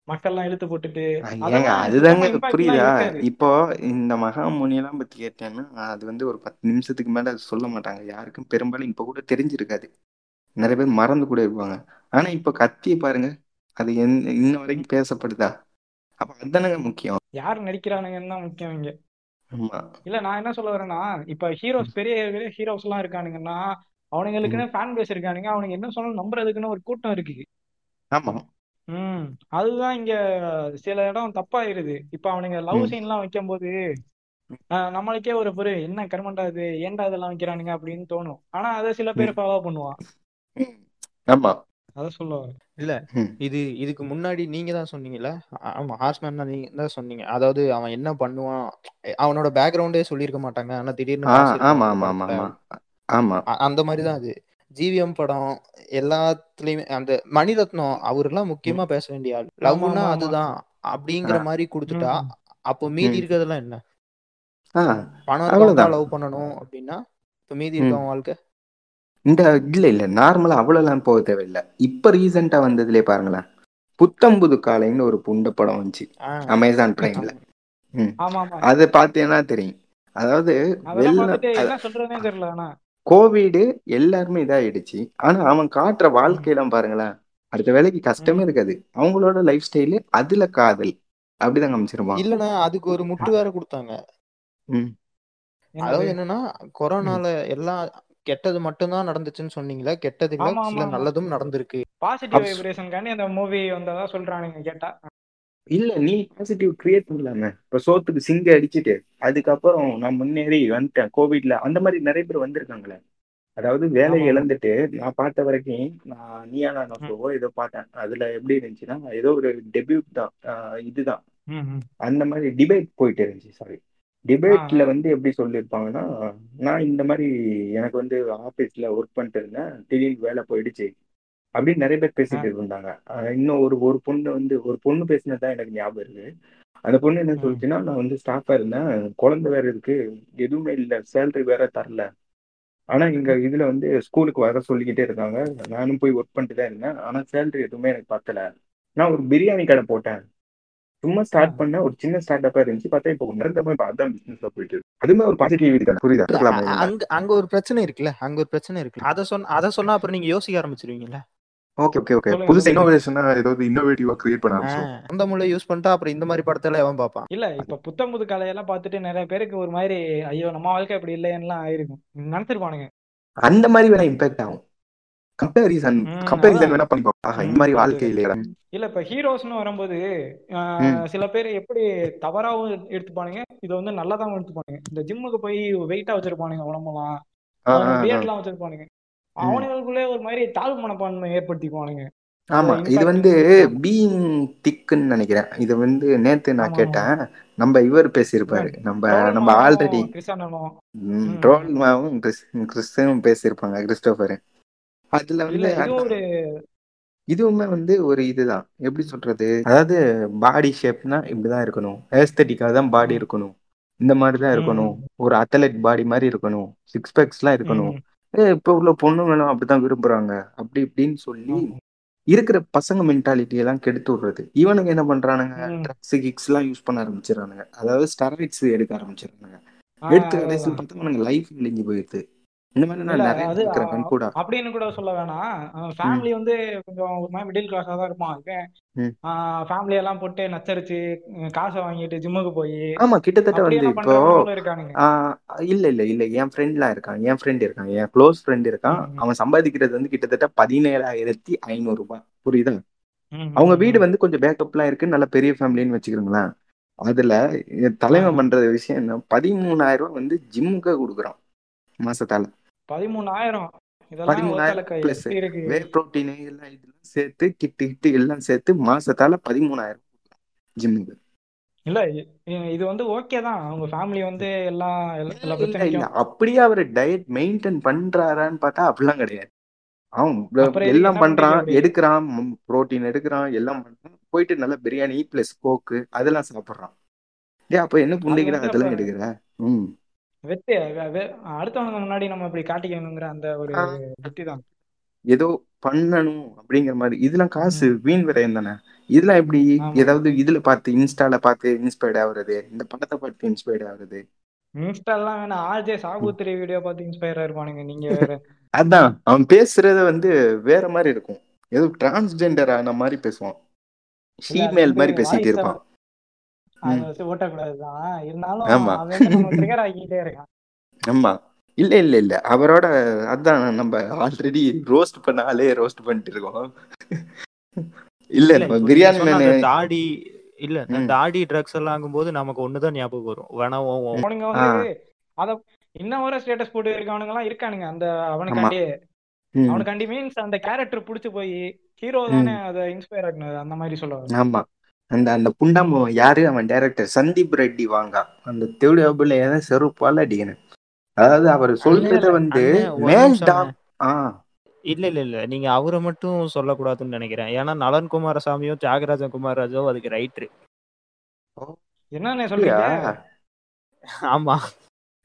மக்கள்லாம் இழுத்து போட்டுட்டு அதுதாங்க புரியுதா? இப்போ இந்த மகாமுனி எல்லாம் பத்தி கேட்டேன்னா அது வந்து ஒரு பத்து நிமிஷத்துக்கு மேல அது சொல்ல மாட்டாங்க. யாருக்கும் பெரும்பாலும் இப்ப கூட தெரிஞ்சிருக்காது. நிறைய பேர் மறந்து கூட இருப்பாங்க. ஆனா இப்ப கத்தியை பாருங்க. அது என் இன்ன வரைக்கும் பேசப்படுதா? அப்ப அதுதானங்க முக்கியம். யார் நடிக்கிறானுங்கன்னு தான் முக்கியம் இங்க. இல்ல நான் என்ன சொல்ல வரேன்னா இப்ப ஹீரோஸ் பெரிய பெரிய ஹீரோஸ் எல்லாம் இருக்கானுங்கன்னா அவனுங்களுக்குன்னு ஃபேன் பேஸ் இருக்கானுங்க அவனுங்க என்ன சொன்னாலும் நம்புறதுக்குன்னு ஒரு கூட்டம் இருக்கு ஆமா. ம். அதுதான் இங்க சில இடம் தப்பாயிருது. இப்ப அவனுங்க லவ் சீன் எல்லாம் வைக்கும் போது நம்மளுக்கே ஒரு பொரு என்ன கருமண்டா இது? ஏன்டா இதெல்லாம் வைக்கிறானுங்க? அப்படின்னு தோணும். ஆனா அதை சில பேர் ஃபாலோ பண்ணுவான். ஆமா. அதை சொல்ல வரேன். இல்ல இது இதுக்கு முன்னாடி நீங்க தான் சொன்னீங்கல்ல? ஆமா ஹார்ஸ்மேன் தான் நீங்க தான் சொன்னீங்க. அதாவது அவன் என்ன பண்ணுவான்? அவனோட பேக்ரவுண்டே சொல்லியிருக்க மாட்டாங்க. ஆனா திடீர்னு ஆமா ஆமா ஆமா ஆமா அந்த மாதிரி தான் அது. ஜிவிஎம் படம் எல்லாத்துலயுமே அந்த மணிரத்னம் அவரெல்லாம் ம், முக்கியமா பேச வேண்டிய ஆள். லவ்னா அதுதான். அப்படிங்கிற மாதிரி கொடுத்துட்டா அப்போ மீதி. இருக்கிறதெல்லாம் என்ன? பணம் லவ் பண்ணணும் அப்படின்னா இப்போ மீதி. இருக்கவன் வாழ்க்கை? இந்த இல்ல இல்ல நார்மலா அவ்வளவுலாம் போக தேவையில்லை. இப்ப ரீசெண்டா வந்ததுலயே பாருங்களேன். புத்தம் புது காலைன்னு ஒரு புண்ட படம் வந்துச்சு. அமேசான் பிரைம்ல அது பார்த்தீங்கன்னா தெரியும். அதாவது கோவிடு எல்லாருமே இதாயிடுச்சு. ஆனா அவன் காட்டுற வாழ்க்கையெல்லாம் பாருங்களேன். அடுத்த வேலைக்கு கஷ்டமே இருக்காது. அவங்களோட லைஃப் ஸ்டைலு அதுல காதல். அப்படிதான் காமிச்சிருப்பான். இல்லைண்ணா அதுக்கு ஒரு முட்டு வேற கொடுத்தாங்க. அதாவது என்னன்னா கொரோனால எல்லாம் கெட்டது மட்டும்தான் நடந்துச்சுன்னு சொன்னீங்களே கெட்டது இல்ல சில நல்லதும் நடந்திருக்கு. பாசிட்டிவ் அப்ஸ் வைப்ரேஷனுக்காண்டி அந்த மூவி வந்ததா சொல்றானுங்க கேட்டா. இல்ல நீ பாசிட்டிவ் கிரியேட் பண்ணலாமே. இப்ப சோத்துக்கு சிங்க அடிச்சிட்டு அதுக்கப்புறம் நான் முன்னேறி வந்துட்டேன் கோவிட்ல அந்த மாதிரி நிறைய பேர் வந்திருக்காங்களே. அதாவது வேலையை இழந்துட்டு நான் பார்த்த வரைக்கும் நான் நீயா நான் ம். சொல்லவோ ஏதோ பார்த்தேன். அதுல எப்படி இருந்துச்சுன்னா ஏதோ ஒரு டெபியூட் தான். ஆஹ் இதுதான். அந்த மாதிரி டிபேட் போயிட்டு இருந்துச்சு சாரி டிபேட்ல வந்து எப்படி சொல்லியிருப்பாங்கன்னா நான் இந்த மாதிரி எனக்கு வந்து ஆபீஸ்ல ஒர்க் பண்ணிட்டு இருந்தேன். திடீர்னு வேலை போயிடுச்சு அப்படின்னு நிறைய பேர் பேசிட்டு இருந்தாங்க. இன்னும் ஒரு ஒரு பொண்ணு வந்து ஒரு பொண்ணு பேசினதுதான் எனக்கு ஞாபகம் இருக்கு. அந்த பொண்ணு என்ன சொல்லுச்சுன்னா நான் வந்து ஸ்டாஃபா இருந்தேன். குழந்தை வேற இருக்கு. எதுவுமே இல்லை. சேலரி வேற தரல. ஆனா இங்க இதுல வந்து ஸ்கூலுக்கு வர சொல்லிக்கிட்டே இருக்காங்க. நானும் போய் ஒர்க் பண்ணிட்டு தான் இருந்தேன். ஆனா சேலரி எதுவுமே எனக்கு பத்தல. நான் ஒரு பிரியாணி கடை போட்டேன். சும்மா. ஸ்டார்ட் பண்ண ஒரு சின்ன ஸ்டார்ட் அப்பா இருந்துச்சு. பார்த்தா இப்போ நிரந்தரமா இப்போ அதான் பிசினஸா போயிட்டு இருக்கு. அதுமே ஒரு பாசிட்டிவ் இது புரியுதா? அங்க அங்க ஒரு பிரச்சனை இருக்குல்ல? அங்க ஒரு பிரச்சனை இருக்குல்ல? அத சொன்ன அத சொன்னா அப்புறம் நீங்க யோசிக்க ஆரம்பிச்சிருவீங்கல்ல? ஓகே ஓகே ஓகே புதுசா இன்னோவேஷனா ஏதாவது இன்னோவேட்டிவா கிரியேட் பண்ண ஆரம்பிச்சோம். ஆஹ் அந்த முள்ள யூஸ் பண்ணிட்டா அப்புறம் இந்த மாதிரி படத்துல எவன் பார்ப்பான்? இல்ல இப்ப புத்தம் புது கதையெல்லாம் பார்த்துட்டு நிறைய பேருக்கு ஒரு மாதிரி ஐயோ நம்ம வாழ்க்கை இப்படி இல்லையெல்லாம் ஆயிருக்கும். நினைச்சிருப்பானுங்க. அந்த மாதிரி வேணா இம்பாக்ட் ஆகும். கம்பேரிசன் கம்பேரிசன் வேணா பண்ணி ஆஹா இந்த மாதிரி வாழ்க்கை இல்லையா இல்ல இப்ப ஹீரோஸ்னு வரும்போது சில பேர் எப்படி தவறாவும் எடுத்துப்பானுங்க இதை வந்து நல்லதாவும் எடுத்துப்பானுங்க. இந்த ஜிம்முக்கு போய் வெயிட்டா வச்சிருப்பானுங்க உடம்பெல்லாம். பியர்ட்லாம் வச்சிருப்பானுங்க. அவனுங்களுக்குள்ளே ஒரு மாதிரி தாழ்வு மனப்பான்மை ஏற்படுத்திக்குவானுங்க. ஆமா இது வந்து பீயிங் திக்குன்னு நினைக்கிறேன். இது வந்து நேத்து நான் கேட்டேன். நம்ம இவர் பேசியிருப்பாரு. நம்ம ட்ரோல் நம்ம ஆல்ரெடி மாவும் கிறிஸ்டானும் பேசியிருப்பாங்க கிறிஸ்டோபர். அதுல இல்ல வந்து இதுவும் அதான் ஒரு இதுவுமே வந்து ஒரு இதுதான். எப்படி சொல்றது? அதாவது பாடி ஷேப்னா இப்படிதான் இருக்கணும். ஏஸ்தட்டிக்காக தான் பாடி இருக்கணும். இந்த மாதிரி தான் ம். இருக்கணும். ஒரு அத்லெட் பாடி மாதிரி இருக்கணும். சிக்ஸ் பேக்ஸ்லாம் இருக்கணும். ம். ஏ இப்போ உள்ள பொண்ணுங்களும் அப்படிதான் விரும்புறாங்க. அப்படி இப்படின்னு சொல்லி இருக்கிற பசங்க மென்டாலிட்டி எல்லாம் கெடுத்து விடுறது. இவனுங்க என்ன பண்றானுங்க? ட்ரக்ஸ் கிக்ஸ் எல்லாம் யூஸ் பண்ண ஆரம்பிச்சிடறானுங்க. அதாவது ஸ்டெராய்ட்ஸ் எடுக்க ஆரம்பிச்சிடறானுங்க. எடுத்து கடைசியில் பார்த்தா லைஃப் இழிஞ்சு போயிடுது. இந்த மாதிரி அப்படின்னு கூட சொல்ல வேணாம். ஃபேமிலி வந்து கொஞ்சம் ஒரு மாதிரி மிடில் கிளாஸாக தான் இருப்பான். ம். ஃபேமிலி எல்லாம் போட்டு நச்சரிச்சு காசை வாங்கிட்டு ஜிம்முக்கு போய் ஆமா கிட்டத்தட்ட வந்து இப்போ இல்ல இல்ல இல்ல. என் ஃப்ரெண்ட்லாம் இருக்கான். என் ஃப்ரெண்ட் இருக்கான். என் க்ளோஸ் ஃப்ரெண்ட் இருக்கான். அவன் சம்பாதிக்கிறது வந்து கிட்டத்தட்ட பதினேழாயிரத்தி ஐநூறு ரூபாய். புரியுதா? அவங்க வீடு வந்து கொஞ்சம் பேக்கப்லாம் இருக்கு நல்ல பெரிய ஃபேமிலின்னு வச்சுக்கிறோங்களேன். அதுல தலைவன் ஆ. பண்ற விஷயம் என்ன? பதிமூணாயிரம் ரூபாய் வந்து ஜிம்முக்கு கொடுக்குறான் மாசத்தால. பதிமூணாயிரம். சேர்த்து கிட்டு கிட்டு எல்லாம் சேர்த்து மாசத்தால பதிமூணாயிரம் ஜிம்முக்கு. இல்ல இ- இ- இது வந்து ஓகே தான். அவங்க ஃபேமிலி வந்து எல்லாம் எல்லா இல்ல எல்லா இல்ல இல்ல. பிரச்சனைக்கும் அப்படியே அவர் டயட் மெயின்டைன் பண்றாரான்னு பார்த்தா அப்படிலாம் கிடையாது. அவன் எல்லாம் பண்றான் எடுக்கிறான் புரோட்டீன் எடுக்கிறான் எல்லாம் பண்றான். போயிட்டு நல்ல பிரியாணி பிளஸ் கோக்கு அதெல்லாம் சாப்பிடுறான். ஏன் அப்ப என்ன புண்டைக்கிற அதெல்லாம் எடுக்கிற? ம். வெத்து அடுத்தவனுக்கு முன்னாடி நம்ம இப்படி காட்டிக்கணுங்கிற அந்த ஒரு புத்தி தான் ஏதோ பண்ணணும் அப்படிங்கிற மாதிரி. இதெல்லாம் காசு வீண் விரயம் தானே? இதெல்லாம் எப்படி? ஏதாவது இதுல பார்த்து இன்ஸ்டால பார்த்து இன்ஸ்பயர்ட் ஆகுறது? இந்த படத்தை பார்த்து இன்ஸ்பயர்ட் ஆகுறது? இன்ஸ்டாலாம் வேணாம் ஆர்ஜே. சாகுத்திரி வீடியோ பார்த்து இன்ஸ்பயர் ஆயிருப்பானுங்க. நீங்க வேற. [laughs] அதான். அவன் பேசுறத வந்து வேற மாதிரி இருக்கும். ஏதோ டிரான்ஸ்ஜெண்டர் ஆன மாதிரி பேசுவான். ஃபீமேல் மாதிரி பேசிட்டு இருப்பான். அதை வச்சு ஓட்டக்கூடாதுதான். இருந்தாலும் ஆமா. அவன் வந்து நம்ம ட்ரிகர் ஆக்கிட்டே இருக்கான். ஆமா. இல்ல இல்ல இல்ல. அவரோட அதான் நம்ம ஆல்ரெடி ரோஸ்ட் பண்ண ஆளே ரோஸ்ட் பண்ணிட்டு இருக்கோம். இல்ல பிரியாணி மேனு தாடி இல்ல தாடி ட்ரக்ஸ் எல்லாம் ஆகும்போது நமக்கு ஒண்ணுதான் ஞாபகம் வரும். வேணா உன் உன் அவனுங்க ஆ. வந்து அத இன்னும் வர ஸ்டேட்டஸ் போட்டு இருக்கவனுங்க எல்லாம் இருக்கானுங்க. அந்த ஆமா. அவனுக்காண்டி மீன்ஸ் அந்த கேரக்டர் புடிச்சு போய் ஹீரோ தானே அதை இன்ஸ்பயர் ஆக்குனது. அந்த மாதிரி சொல்ல வரேன் ஆமா. அந்த அந்த புண்டாம யாரு? அவன் டைரக்டர் சந்தீப் ரெட்டி வாங்க. அந்த தேவடியாபுல ஏதாவது செருப்பால அடிக்கணும். அதாவது அவர் சொல்றத வந்து இல்ல இல்ல இல்ல. நீங்க அவரை மட்டும் சொல்லக்கூடாதுன்னு நினைக்கிறேன். ஏன்னா நலன் குமாரசாமியும் தியாகராஜன் குமாரராஜும் அதுக்கு ரைட்ரு அப்படியா சொல்றீங்க? ஆமா.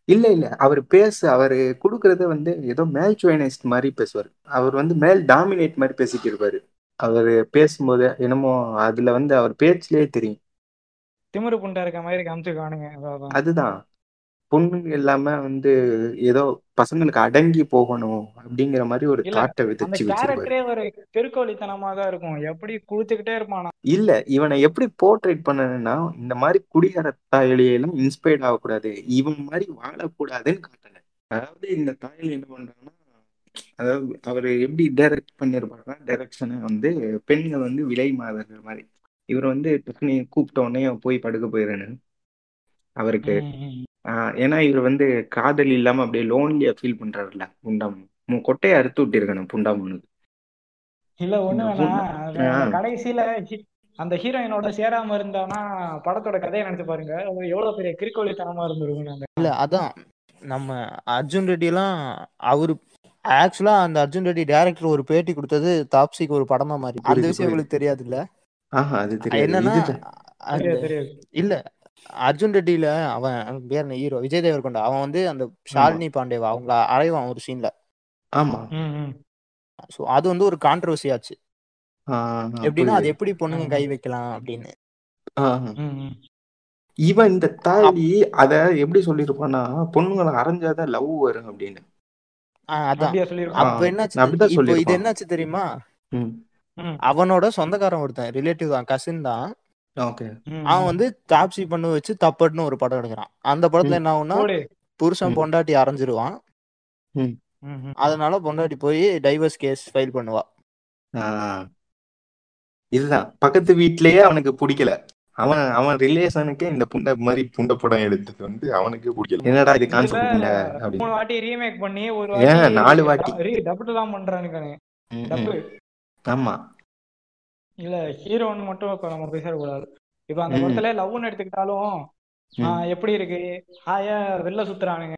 இல்ல இல்ல. அவர் பேச அவர் கொடுக்கறத வந்து ஏதோ மேல் சோயனைஸ்ட் மாதிரி பேசுவார். அவர் வந்து மேல் டாமினேட் மாதிரி பேசிட்டு இருப்பாரு. அவர் பேசும்போது என்னமோ அதுல வந்து அவர் பேச்சிலே தெரியும். திமிரு புண்டை இருக்க மாதிரி காமிச்சிருக்கானுங்க அதான் அதுதான். பொண்ணுங்க எல்லாம வந்து ஏதோ பசங்களுக்கு அடங்கி போகணும் அப்படிங்கிற மாதிரி ஒரு தாட்டை அந்த விதைச்சு ஒரு தெருக்கோழித்தனமா தான் இருக்கும். எப்படி குளிச்சுக்கிட்டே இருப்பானா? இல்ல இவனை எப்படி போர்ட்ரேட் பண்ணணும்னா இந்த மாதிரி குடிகார தாயலியெல்லாம் இன்ஸ்பயர்ட் ஆகக்கூடாது. இவன் மாதிரி வாழக்கூடாதுன்னு காட்டணும் அதாவது இந்த தாயலி என்ன பண்றாங்கன்னா அதாவது அவர் எப்படி டைரக்ட் பண்ணிருப்பாருன்னா டைரக்ஷனை வந்து பெண்கள் வந்து விலை மாதர்கள் மாதிரி. இவர் வந்து டக்குனு கூப்பிட்ட உடனே போய் படுக்க போயிடணும் அவருக்கு. ஏன்னா இவர் வந்து காதல் இல்லாம அப்படியே லோன்லியா ஃபீல் பண்றாருல்ல புண்டாமன் கொட்டையை அறுத்து விட்டிருக்கணும் புண்டாமனுக்கு இல்ல ஒண்ணு கடைசியில அந்த ஹீரோயினோட சேராம இருந்தானா படத்தோட கதையை நினைச்சு பாருங்க. எவ்வளவு பெரிய கிறுக்கோழித்தனமா இருந்திருக்கும் இல்ல அதான். நம்ம அர்ஜுன் ரெட்டி எல்லாம் அவரு ஆக்சுவலா அந்த அர்ஜுன் ரெட்டி டைரக்டர் ஒரு பேட்டி கொடுத்தது தாப்சிக்கு ஒரு படமா மாறி அந்த விஷயம் உங்களுக்கு தெரியாது இல்ல ஆஹா அது தெரியாது. என்னன்னா இல்ல அர்ஜுன் ரெட்டியில அவன் பேர் ஹீரோ விஜய் தேவர்கொண்டா. அவன் வந்து அந்த ஷாலினி பாண்டேவா அவங்கள அறைவான் ஒரு சீன்ல ஆமா. ஸோ அது வந்து ஒரு கான்ட்ரவர்சி ஆச்சு. எப்படின்னா அது எப்படி பொண்ணுங்க கை வைக்கலாம் அப்படின்னு. இவன் இந்த தாலி அத எப்படி சொல்லியிருப்பான்னா பொண்ணுங்களை அரைஞ்சாதான் லவ் வரும் அப்படின்னு. அப்ப என்னாச்சு இது என்னாச்சு தெரியுமா? ம். ம். அவனோட சொந்தக்காரன் ஒருத்தன் ரிலேட்டிவ் தான் கசின் தான். அவன் வந்து தாப்சி பண்ணு வச்சு தப்பட்னு ஒரு படம் எடுக்கிறான். அந்த படத்துல என்ன ஆகும்னா புருஷன் பொண்டாட்டி அரைஞ்சிருவான். ம். ம் ம் அதனால பொண்டாட்டி போய் டைவர்ஸ் கேஸ் ஃபைல் பண்ணுவா. இதுதான். பக்கத்து வீட்லயே அவனுக்கு பிடிக்கல. அவன் அவன் ரிலேஷனுக்கே இந்த புண்டை மாதிரி புண்டை படம் எடுத்தது வந்து அவனுக்கு பிடிக்கல. என்னடா இது கான்செப்ட் புண்டை மூணு அப்படின்னு வாட்டி ரீமேக் பண்ணி ஒரு ஏன் நாலு வாட்டி? டபுள் எல்லாம் பண்றானுங்க ஆமா. இல்ல ஹீரோன்னு மட்டும் இப்ப நம்ம பேசக்கூடாது. இப்ப அந்த படத்துல லவ்னு எடுத்துக்கிட்டாலும் எப்படி இருக்கு? ஹாயா வெளில சுத்துறானுங்க.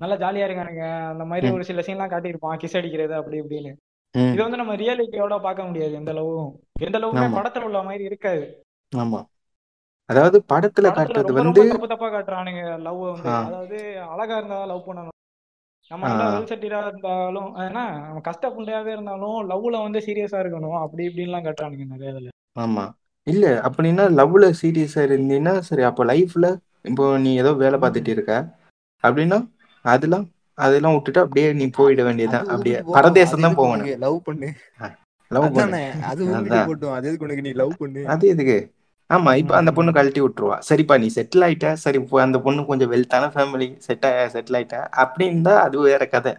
நல்லா ஜாலியா இருக்கானுங்க. அந்த மாதிரி ஒரு சில சீன்லாம் காட்டியிருப்பான் கிஸ் அடிக்கிறது அப்படி இப்படின்னு. இது வந்து நம்ம ரியாலிட்டியோட பார்க்க முடியாது எந்த லவ்வும் எந்த லவ்வுமே படத்துல உள்ள மாதிரி இருக்காது. ஆமா. அதாவது படத்துல காட்டுறது வந்து தப்பு தப்பா காட்டுறானுங்க லவ் வந்து. அதாவது அழகா இருந்தா லவ் பண்ணணும். நம்ம ஆ. நல்லா வெல் செட்டிலா இருந்தாலும் ஏன்னா நம்ம கஷ்ட புண்டையாவே இருந்தாலும் லவ்ல வந்து சீரியஸா இருக்கணும். அப்படி இப்படின்லாம் காட்டுறானுங்க நிறைய இதுல. ஆமா. இல்ல அப்படின்னா லவ்ல சீரியஸா இருந்தீங்கன்னா சரி அப்போ லைஃப்ல இப்போ நீ ஏதோ வேலை பார்த்துட்டு இருக்க. அப்படின்னா அதெல்லாம் அதெல்லாம் விட்டுட்டு அப்படியே நீ போயிட வேண்டியதுதான். அப்படியே பரதேசம் தான் போகணும். லவ் பண்ணு? லவ் பண்ணு. அது போட்டோம். அது எதுக்கு உனக்கு நீ லவ் பண்ணு? அது எதுக்கு? ஆமா இப்ப அந்த பொண்ணு கழட்டி விட்டுருவா. சரிப்பா நீ செட்டில் ஆயிட்ட. சரி இப்போ அந்த பொண்ணு கொஞ்சம் வெல்த்தான ஃபேமிலி செட் செட்டில் ஆயிட்ட. அப்படின்னு தான் அது வேற கதை.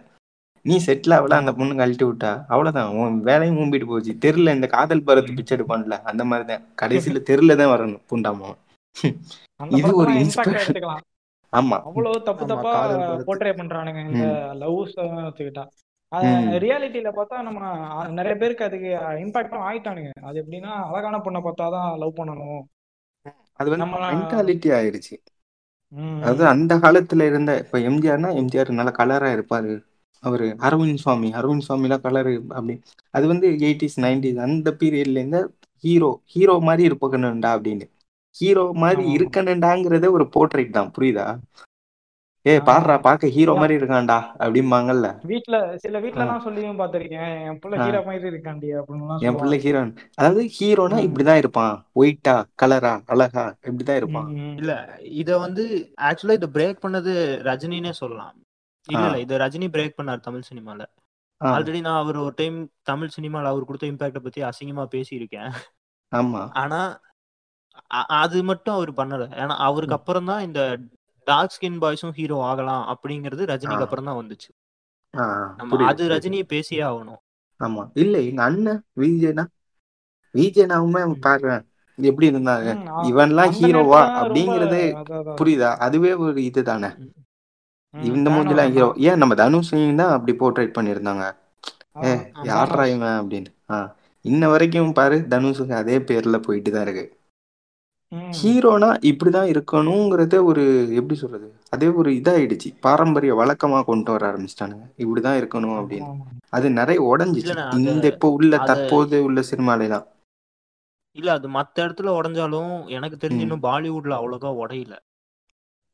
நீ செட்டில் ஆகல அந்த பொண்ணு கழட்டி விட்டா. அவ்வளவுதான். உன் வேலையும் மூம்பிட்டு போச்சு. தெருல இந்த காதல் பருவத்து பிச்சை எடுப்பான்ல அந்த மாதிரிதான். கடைசியில தெருல தான் வரணும் புண்டாம இது ஒரு இன்ஸ்பிரேஷன் ஆமா. அவ்வளவு தப்பு தப்பா போர்ட்ரே பண்றானுங்க இந்த லவ் எடுத்துக்கிட்டா. ரியாலிட்டியில பார்த்தா நம்ம நிறைய பேருக்கு அதுக்கு இம்பாக்டும் ஆயிட்டானுங்க. அது எப்படின்னா அழகான பொண்ணை பார்த்தாதான் லவ் பண்ணணும். அது வந்து மென்டாலிட்டி அதாவது ம். அந்த காலத்துல இருந்த இப்ப எம்ஜிஆர்னா எம்ஜிஆர் நல்ல கலரா இருப்பாரு. அவரு அரவிந்த் சுவாமி அரவிந்த் சுவாமிலாம் கலரு அப்படி. அது வந்து எயிட்டிஸ். நைன்டிஸ் அந்த பீரியட்ல இருந்த ஹீரோ ஹீரோ மாதிரி இருப்பக்கணும்டா அப்படின்னு. ஹீரோ மாதிரி இருக்கணும்டாங்கிறதே ஒரு போர்ட்ரைட் தான். புரியுதா? ஏ ஆமா பாடுறா ஆமா பார்க்க ஹீரோ மாதிரி இருக்கான்டா அப்படிம்பாங்கல்ல. வீட்ல சில வீட்ல எல்லாம் சொல்லியும் பார்த்திருக்கேன் என் புள்ள ஹீரோ மாதிரி இருக்காண்டி அப்படின்னுலாம் என் பிள்ளை ஹீரோன் அதாவது ஹீரோனா இப்படிதான் இருப்பான். ஒயிட்டா கலரா அழகா இப்படிதான் இருப்பான். இல்ல இத வந்து ஆக்சுவலா இத பிரேக் பண்ணது ரஜினினே சொல்லலாம். இல்ல இல்ல இத ரஜினி பிரேக் பண்ணார் தமிழ் சினிமால. ஆல்ரெடி நான் அவர் ஒரு டைம் தமிழ் சினிமால அவர் கொடுத்த இம்பாக்ட பத்தி அசிங்கமா பேசியிருக்கேன். ஆமா. ஆனா அது மட்டும் அவர் பண்ணல. ஏன்னா அவருக்கு அப்புறம் தான் இந்த டார்க் ஸ்கின் பாய்ஸும் ஹீரோ ஆகலாம் அப்படிங்கிறது ரஜினிக்கு அப்புறம் தான் வந்துச்சு. நம்ம புரியுது அது ரஜினியை பேசியே ஆகணும். ஆமா. இல்ல எங்க அண்ணன் விஜயனா விஜயனாவுமே ம். பாரு எப்படி இருந்தாங்க? அ- இவன்லாம் ஹீரோவா அப்படிங்கறதே. புரியுதா? அதுவே ஒரு இதுதானே. இந்த மூஞ்சிலாம் ஹீரோ. ஏன் நம்ம தனுஷையும் தான் அப்படி போர்ட்ரேட் பண்ணியிருந்தாங்க? ஏ யார்ரா இவன் அப்படின்னு. இன்ன வரைக்கும் பாரு தனுஷுக்கு அதே பேர்ல போயிட்டு தான் இருக்கு. ம். ஹீரோனா இப்படிதான் இருக்கணுங்கிறத ஒரு எப்படி சொல்றது? அதே ஒரு இதாயிடுச்சு. பாரம்பரிய வழக்கமா கொண்டு வர ஆரம்பிச்சிட்டானுங்க. இப்படிதான் இருக்கணும் அப்படின்னு. ஆமா. அது நிறைய உடஞ்சிச்சு. இல்லண்ணா இந்த இப்போ உள்ள அத தற்போது உள்ள சினிமாலாம் இல்ல அது மத்த இடத்துல உடைஞ்சாலும் எனக்கு தெரிஞ்சு ம். இன்னும் பாலிவுட்ல அவ்வளோக்கா உடையல.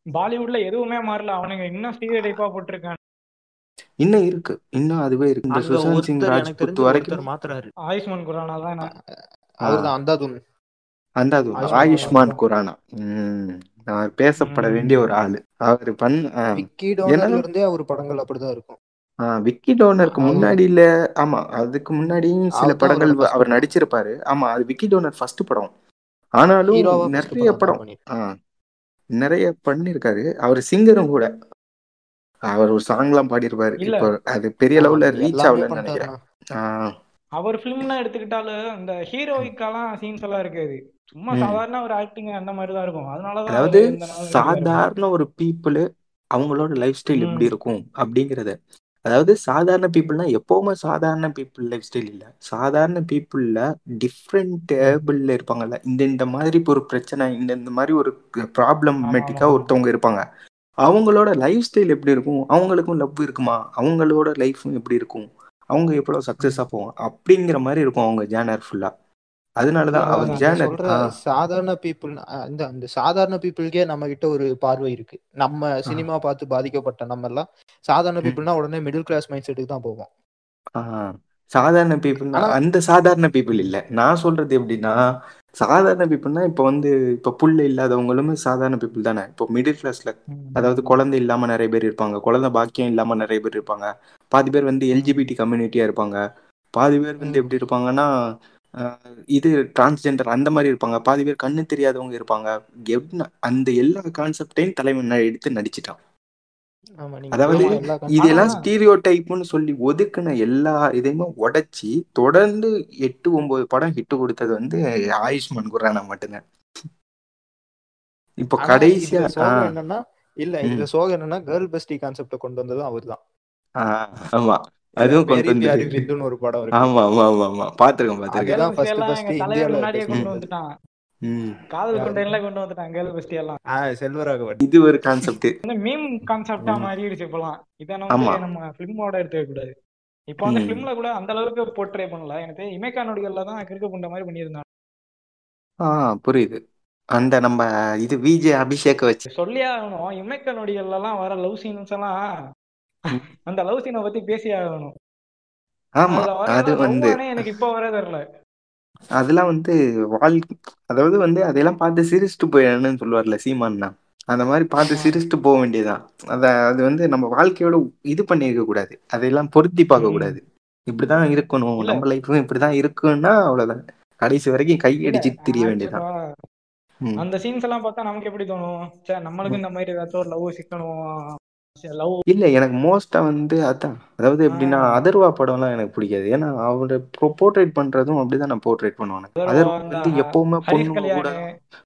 பாலிவுட்ல எதுவுமே மாறல. அவனுங்க இன்னும் ஸ்டீரியோ டைப்பா போட்டிருக்காங்க. இன்னும் இருக்கு. இன்னும் அதுவே இருக்கு. இந்த அங்க சுஷாந்த் சிங் ஒருத்தர் எனக்கு ராஜ்புத் தெரிஞ்சு வரைக்கும் ஒருத்தர் மாத்துறாரு. ஆயுஷ்மான் குரானா தான் ஆ அவர்தான் அந்தாதுன். அந்த அது ஆயுஷ்மான் குரானா? அவர் பேசப்பட வேண்டிய ஒரு ஆளு. அவர் பண்ண ஆ. விக்கி டோனர்ல இருந்தே அவர் படங்கள் அப்படிதான் இருக்கும். விக்கி டோனருக்கு அவர் முன்னாடி இல்ல ஆமா அதுக்கு முன்னாடியும் சில படங்கள் அவர் நடிச்சிருப்பாரு. ஆமா அது விக்கி டோனர் ஃபர்ஸ்ட் படம். ஆனாலும் நிறைய படம் நிறைய பண்ணிருக்காரு. அவர் சிங்கரும் கூட. அவர் ஒரு சாங்லாம் பாடியிருப்பாரு இல்ல. இப்போ அது பெரிய லெவல்ல ரீச் எல்லாமே ஆகலன்னு நினைக்கிறேன். அவர் ஃபிலிம்லாம் எடுத்துக்கிட்டாலும் இந்த ஹீரோயிக்காலாம் சீன்ஸ் எல்லாம் இருக்காது. சும்மா. சாதாரண ஒரு ஆக்டிங் அந்த மாதிரி தான் இருக்கும். அதனாலதான் அதாவது சாதாரண ஒரு பீப்புள் அவங்களோட லைஃப் ஸ்டைல் எப்படி இருக்கும் அப்படிங்கறத. அதாவது சாதாரண பீப்புள்னா எப்பவுமே சாதாரண பீப்புள் லைஃப் ஸ்டைல் இல்ல. சாதாரண பீப்புள்ல டிஃப்ரெண்ட் டேபிள்ல இருப்பாங்கல்ல. இந்த இந்த மாதிரி இப்போ ஒரு பிரச்சனை இந்த இந்த மாதிரி ஒரு ப்ராப்ளமேட்டிக்கா ஒருத்தவங்க இருப்பாங்க. அவங்களோட லைஃப் ஸ்டைல் எப்படி இருக்கும்? அவங்களுக்கும் லவ் இருக்குமா? அவங்களோட லைஃப்பும் எப்படி இருக்கும்? அவங்க எவ்வளவு சக்சஸா போவாங்க அப்படிங்கிற மாதிரி இருக்கும் அவங்க ஜேனர் ஃபுல்லா அதனாலதான் அதான் அவர் ஜேனர் சாதாரண பீப்புள் இந்த அந்த சாதாரண பீப்புளுக்கே நம்ம கிட்ட ஒரு பார்வை இருக்கு. நம்ம சினிமா பார்த்து பாதிக்கப்பட்ட நம்ம எல்லாம் சாதாரண பீப்புள்னா உடனே மிடில் கிளாஸ் மைண்ட் செட்டுக்கு தான் போவோம். சாதாரண பீப்புள்னா அந்த சாதாரண பீப்புள் இல்ல. நான் சொல்றது எப்படின்னா சாதாரண பீப்புள்னா இப்ப வந்து இப்ப புள்ள இல்லாதவங்களுமே சாதாரண பீப்புள் தானே. இப்போ மிடில் கிளாஸ்ல அதாவது குழந்தை இல்லாம நிறைய பேர் இருப்பாங்க. குழந்தை பாக்கியம் இல்லாம நிறைய பேர் இருப்பாங்க. பாதி பேர் வந்து எல்ஜிபிடி கம்யூனிட்டியா இருப்பாங்க. பாதி பேர் வந்து எப்படி இருப்பாங்கன்னா இது டிரான்ஸ்ஜெண்டர் அந்த மாதிரி இருப்பாங்க. பாதி பேர் கண்ணு தெரியாதவங்க இருப்பாங்க. என்ன அந்த எல்லா கான்செப்டையும் தலைவன் எடுத்து நடிச்சிட்டான். அதாவது இதெல்லாம் ஸ்டீரியோ டைப்னு சொல்லி ஒதுக்குன எல்லா இதையுமே உடைச்சி தொடர்ந்து எட்டு ஒன்பது படம் ஹிட் கொடுத்தது வந்து ஆயுஷ்மான் குரானா மட்டும்தான். இப்போ கடைசியா என்னன்னா இல்ல இதுல சோகம் என்னன்னா கேர்ள் பெஸ்டி கான்செப்ட கொண்டு வந்ததும் அவர்தான். ஆமா. அதுவும் கொண்டு பியாரி விந்துன்னு ஒரு படம் இருக்கு. ஆமா ஆமா ஆமா ஆமா. பாத்துருக்கேன் பாத்துருக்கேன். ஃபர்ஸ்ட் ஃபர்ஸ்ட் இந்தியால முன்னாடியே கொண்டு வந்துட்டான். காதல் கொண்டையில கொண்டு வந்துட்டான் கேர்ள் பெஸ்டி எல்லாம் செல்வராகவன். இது ஒரு கான்செப்ட் வந்து மீம் கான்செப்டா மாறிடுச்சு இப்பெல்லாம் இதை வந்து ஆமா. நம்ம பிலிமோட எடுத்துக்க கூடாது. இப்போ வந்து ம். பிலிம்ல கூட அந்த அளவுக்கு போர்ட்ரே பண்ணல. எனக்கு இமேக்கா நொடிகள்ல தான் கிறுக்கு புண்ட மாதிரி பண்ணியிருந்தாங்க. ஆ புரியுது. அந்த நம்ம இது விஜே அபிஷேக்க வச்சு. சொல்லியே ஆகணும். இமேக்கா நொடிகள்ல எல்லாம் வர லவ் சீன்ஸ் எல்லாம். அந்த லவ் சீனை பத்தி பேசியே ஆகணும். ஆமா அது வந்து எனக்கு இப்போ வர தெரியல அதெல்லாம் வந்து வாழ் அதாவது வந்து அதெல்லாம் பார்த்து சிரிச்சுட்டு போயிடணும்னு சொல்லுவார்ல சீமான்னா அந்த மாதிரி பார்த்து சிரிச்சுட்டு போக வேண்டியதுதான். அத அது வந்து நம்ம வாழ்க்கையோட இது பண்ணியிருக்க கூடாது. அதையெல்லாம் பொருத்தி பார்க்க. கூடாது. இப்படிதான் இருக்கணும். நம்ம லைஃப்பும் இப்படிதான் இருக்குன்னா அவ்வளவுதான். கடைசி வரைக்கும் கை அடிச்சு திரிய ம். அந்த சீன்ஸ் எல்லாம் பார்த்தா நமக்கு எப்படி தோணும்? சே நம்மளுக்கு இந்த மாதிரி ஏதாச்சும் ஒரு லவ் சிக்கணும்? இல்ல எனக்கு மோஸ்டா வந்து அதான். அதாவது எப்படின்னா அதர்வா படம்லாம் எனக்கு பிடிக்காது. ஏன்னா அவரு போர்ட்ரேட் பண்றதும் அப்படிதான் நான் போர்ட்ரேட் பண்ணுவானு. அதர்வா வந்து எப்பவுமே ஹரிஷ் பொண்ணுங்க கூட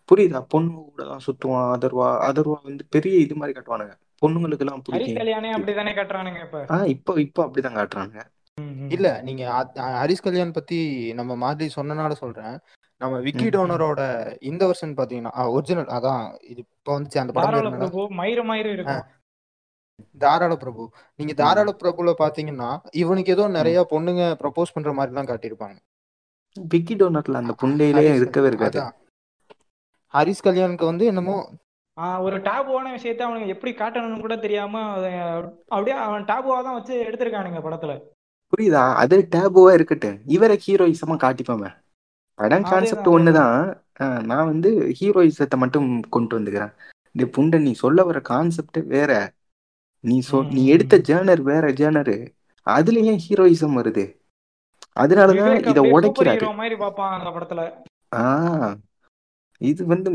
புரியுதா? பொண்ணுங்க கூட தான் சுத்துவான் அதர்வா. அதர்வா வந்து பெரிய இது மாதிரி காட்டுவானுங்க. பொண்ணுங்களுக்கு எல்லாம் ஹரிஷ் பிடிக்கும். கல்யாணே அப்படிதானே காட்டுறானுங்க இப்ப? ஆஹ் இப்போ இப்போ அப்படிதான் ம். இல்ல நீங்க ஹரிஸ் கல்யாண் பத்தி நம்ம மாதிரி சொன்னனால சொல்றேன். நம்ம விக்கி. டோனரோட இந்த வருஷன் பாத்தீங்கன்னா ஒரிஜினல் அதான் இது இப்போ வந்துச்சு அந்த படம் மயிறு மயிறு இருக்கும். தாராள பிரபு. நீங்க. தாராள பிரபுல பாத்தீங்கன்னா இவனுக்கு ஏதோ நிறைய பொண்ணுங்க ப்ரப்போஸ் பண்ற மாதிரி தான் காட்டியிருப்பாங்க. விக்கி டோனட்ல அந்த புண்டையிலே ஹரிஸ் இருக்கவே இருக்காது. ஹரிஸ் கல்யாணுக்கு வந்து என்னமோ ஆஹ் ஒரு டேபுவான விஷயத்த அவனுக்கு எப்படி காட்டணும்னு கூட தெரியாம அப்படியே அவன் டேபுவா தான் வச்சு எடுத்திருக்கானுங்க படத்துல. புரியுதா? அது டேபுவா இருக்கட்டும். இவரை ஹீரோயிசமா காட்டிப்போமே. படம் கான்செப்ட் ஒண்ணுதான். ஆஹ் நான் வந்து ஹீரோயிசத்தை மட்டும் கொண்டு வந்துக்கிறேன். இந்த புண்டை நீ சொல்ல வர கான்செப்ட் வேற. நீ சொ நீ. எடுத்த ஜேர்னர் வேற ஜேர்னரு. அதுல ஏன் ஹீரோயிசம் வருது? அதனாலதான் இத உடைக்கிறாரு. ஹீரோ மாதிரி பார்ப்பான் அந்த படத்துல. ஆஹ் இது வந்து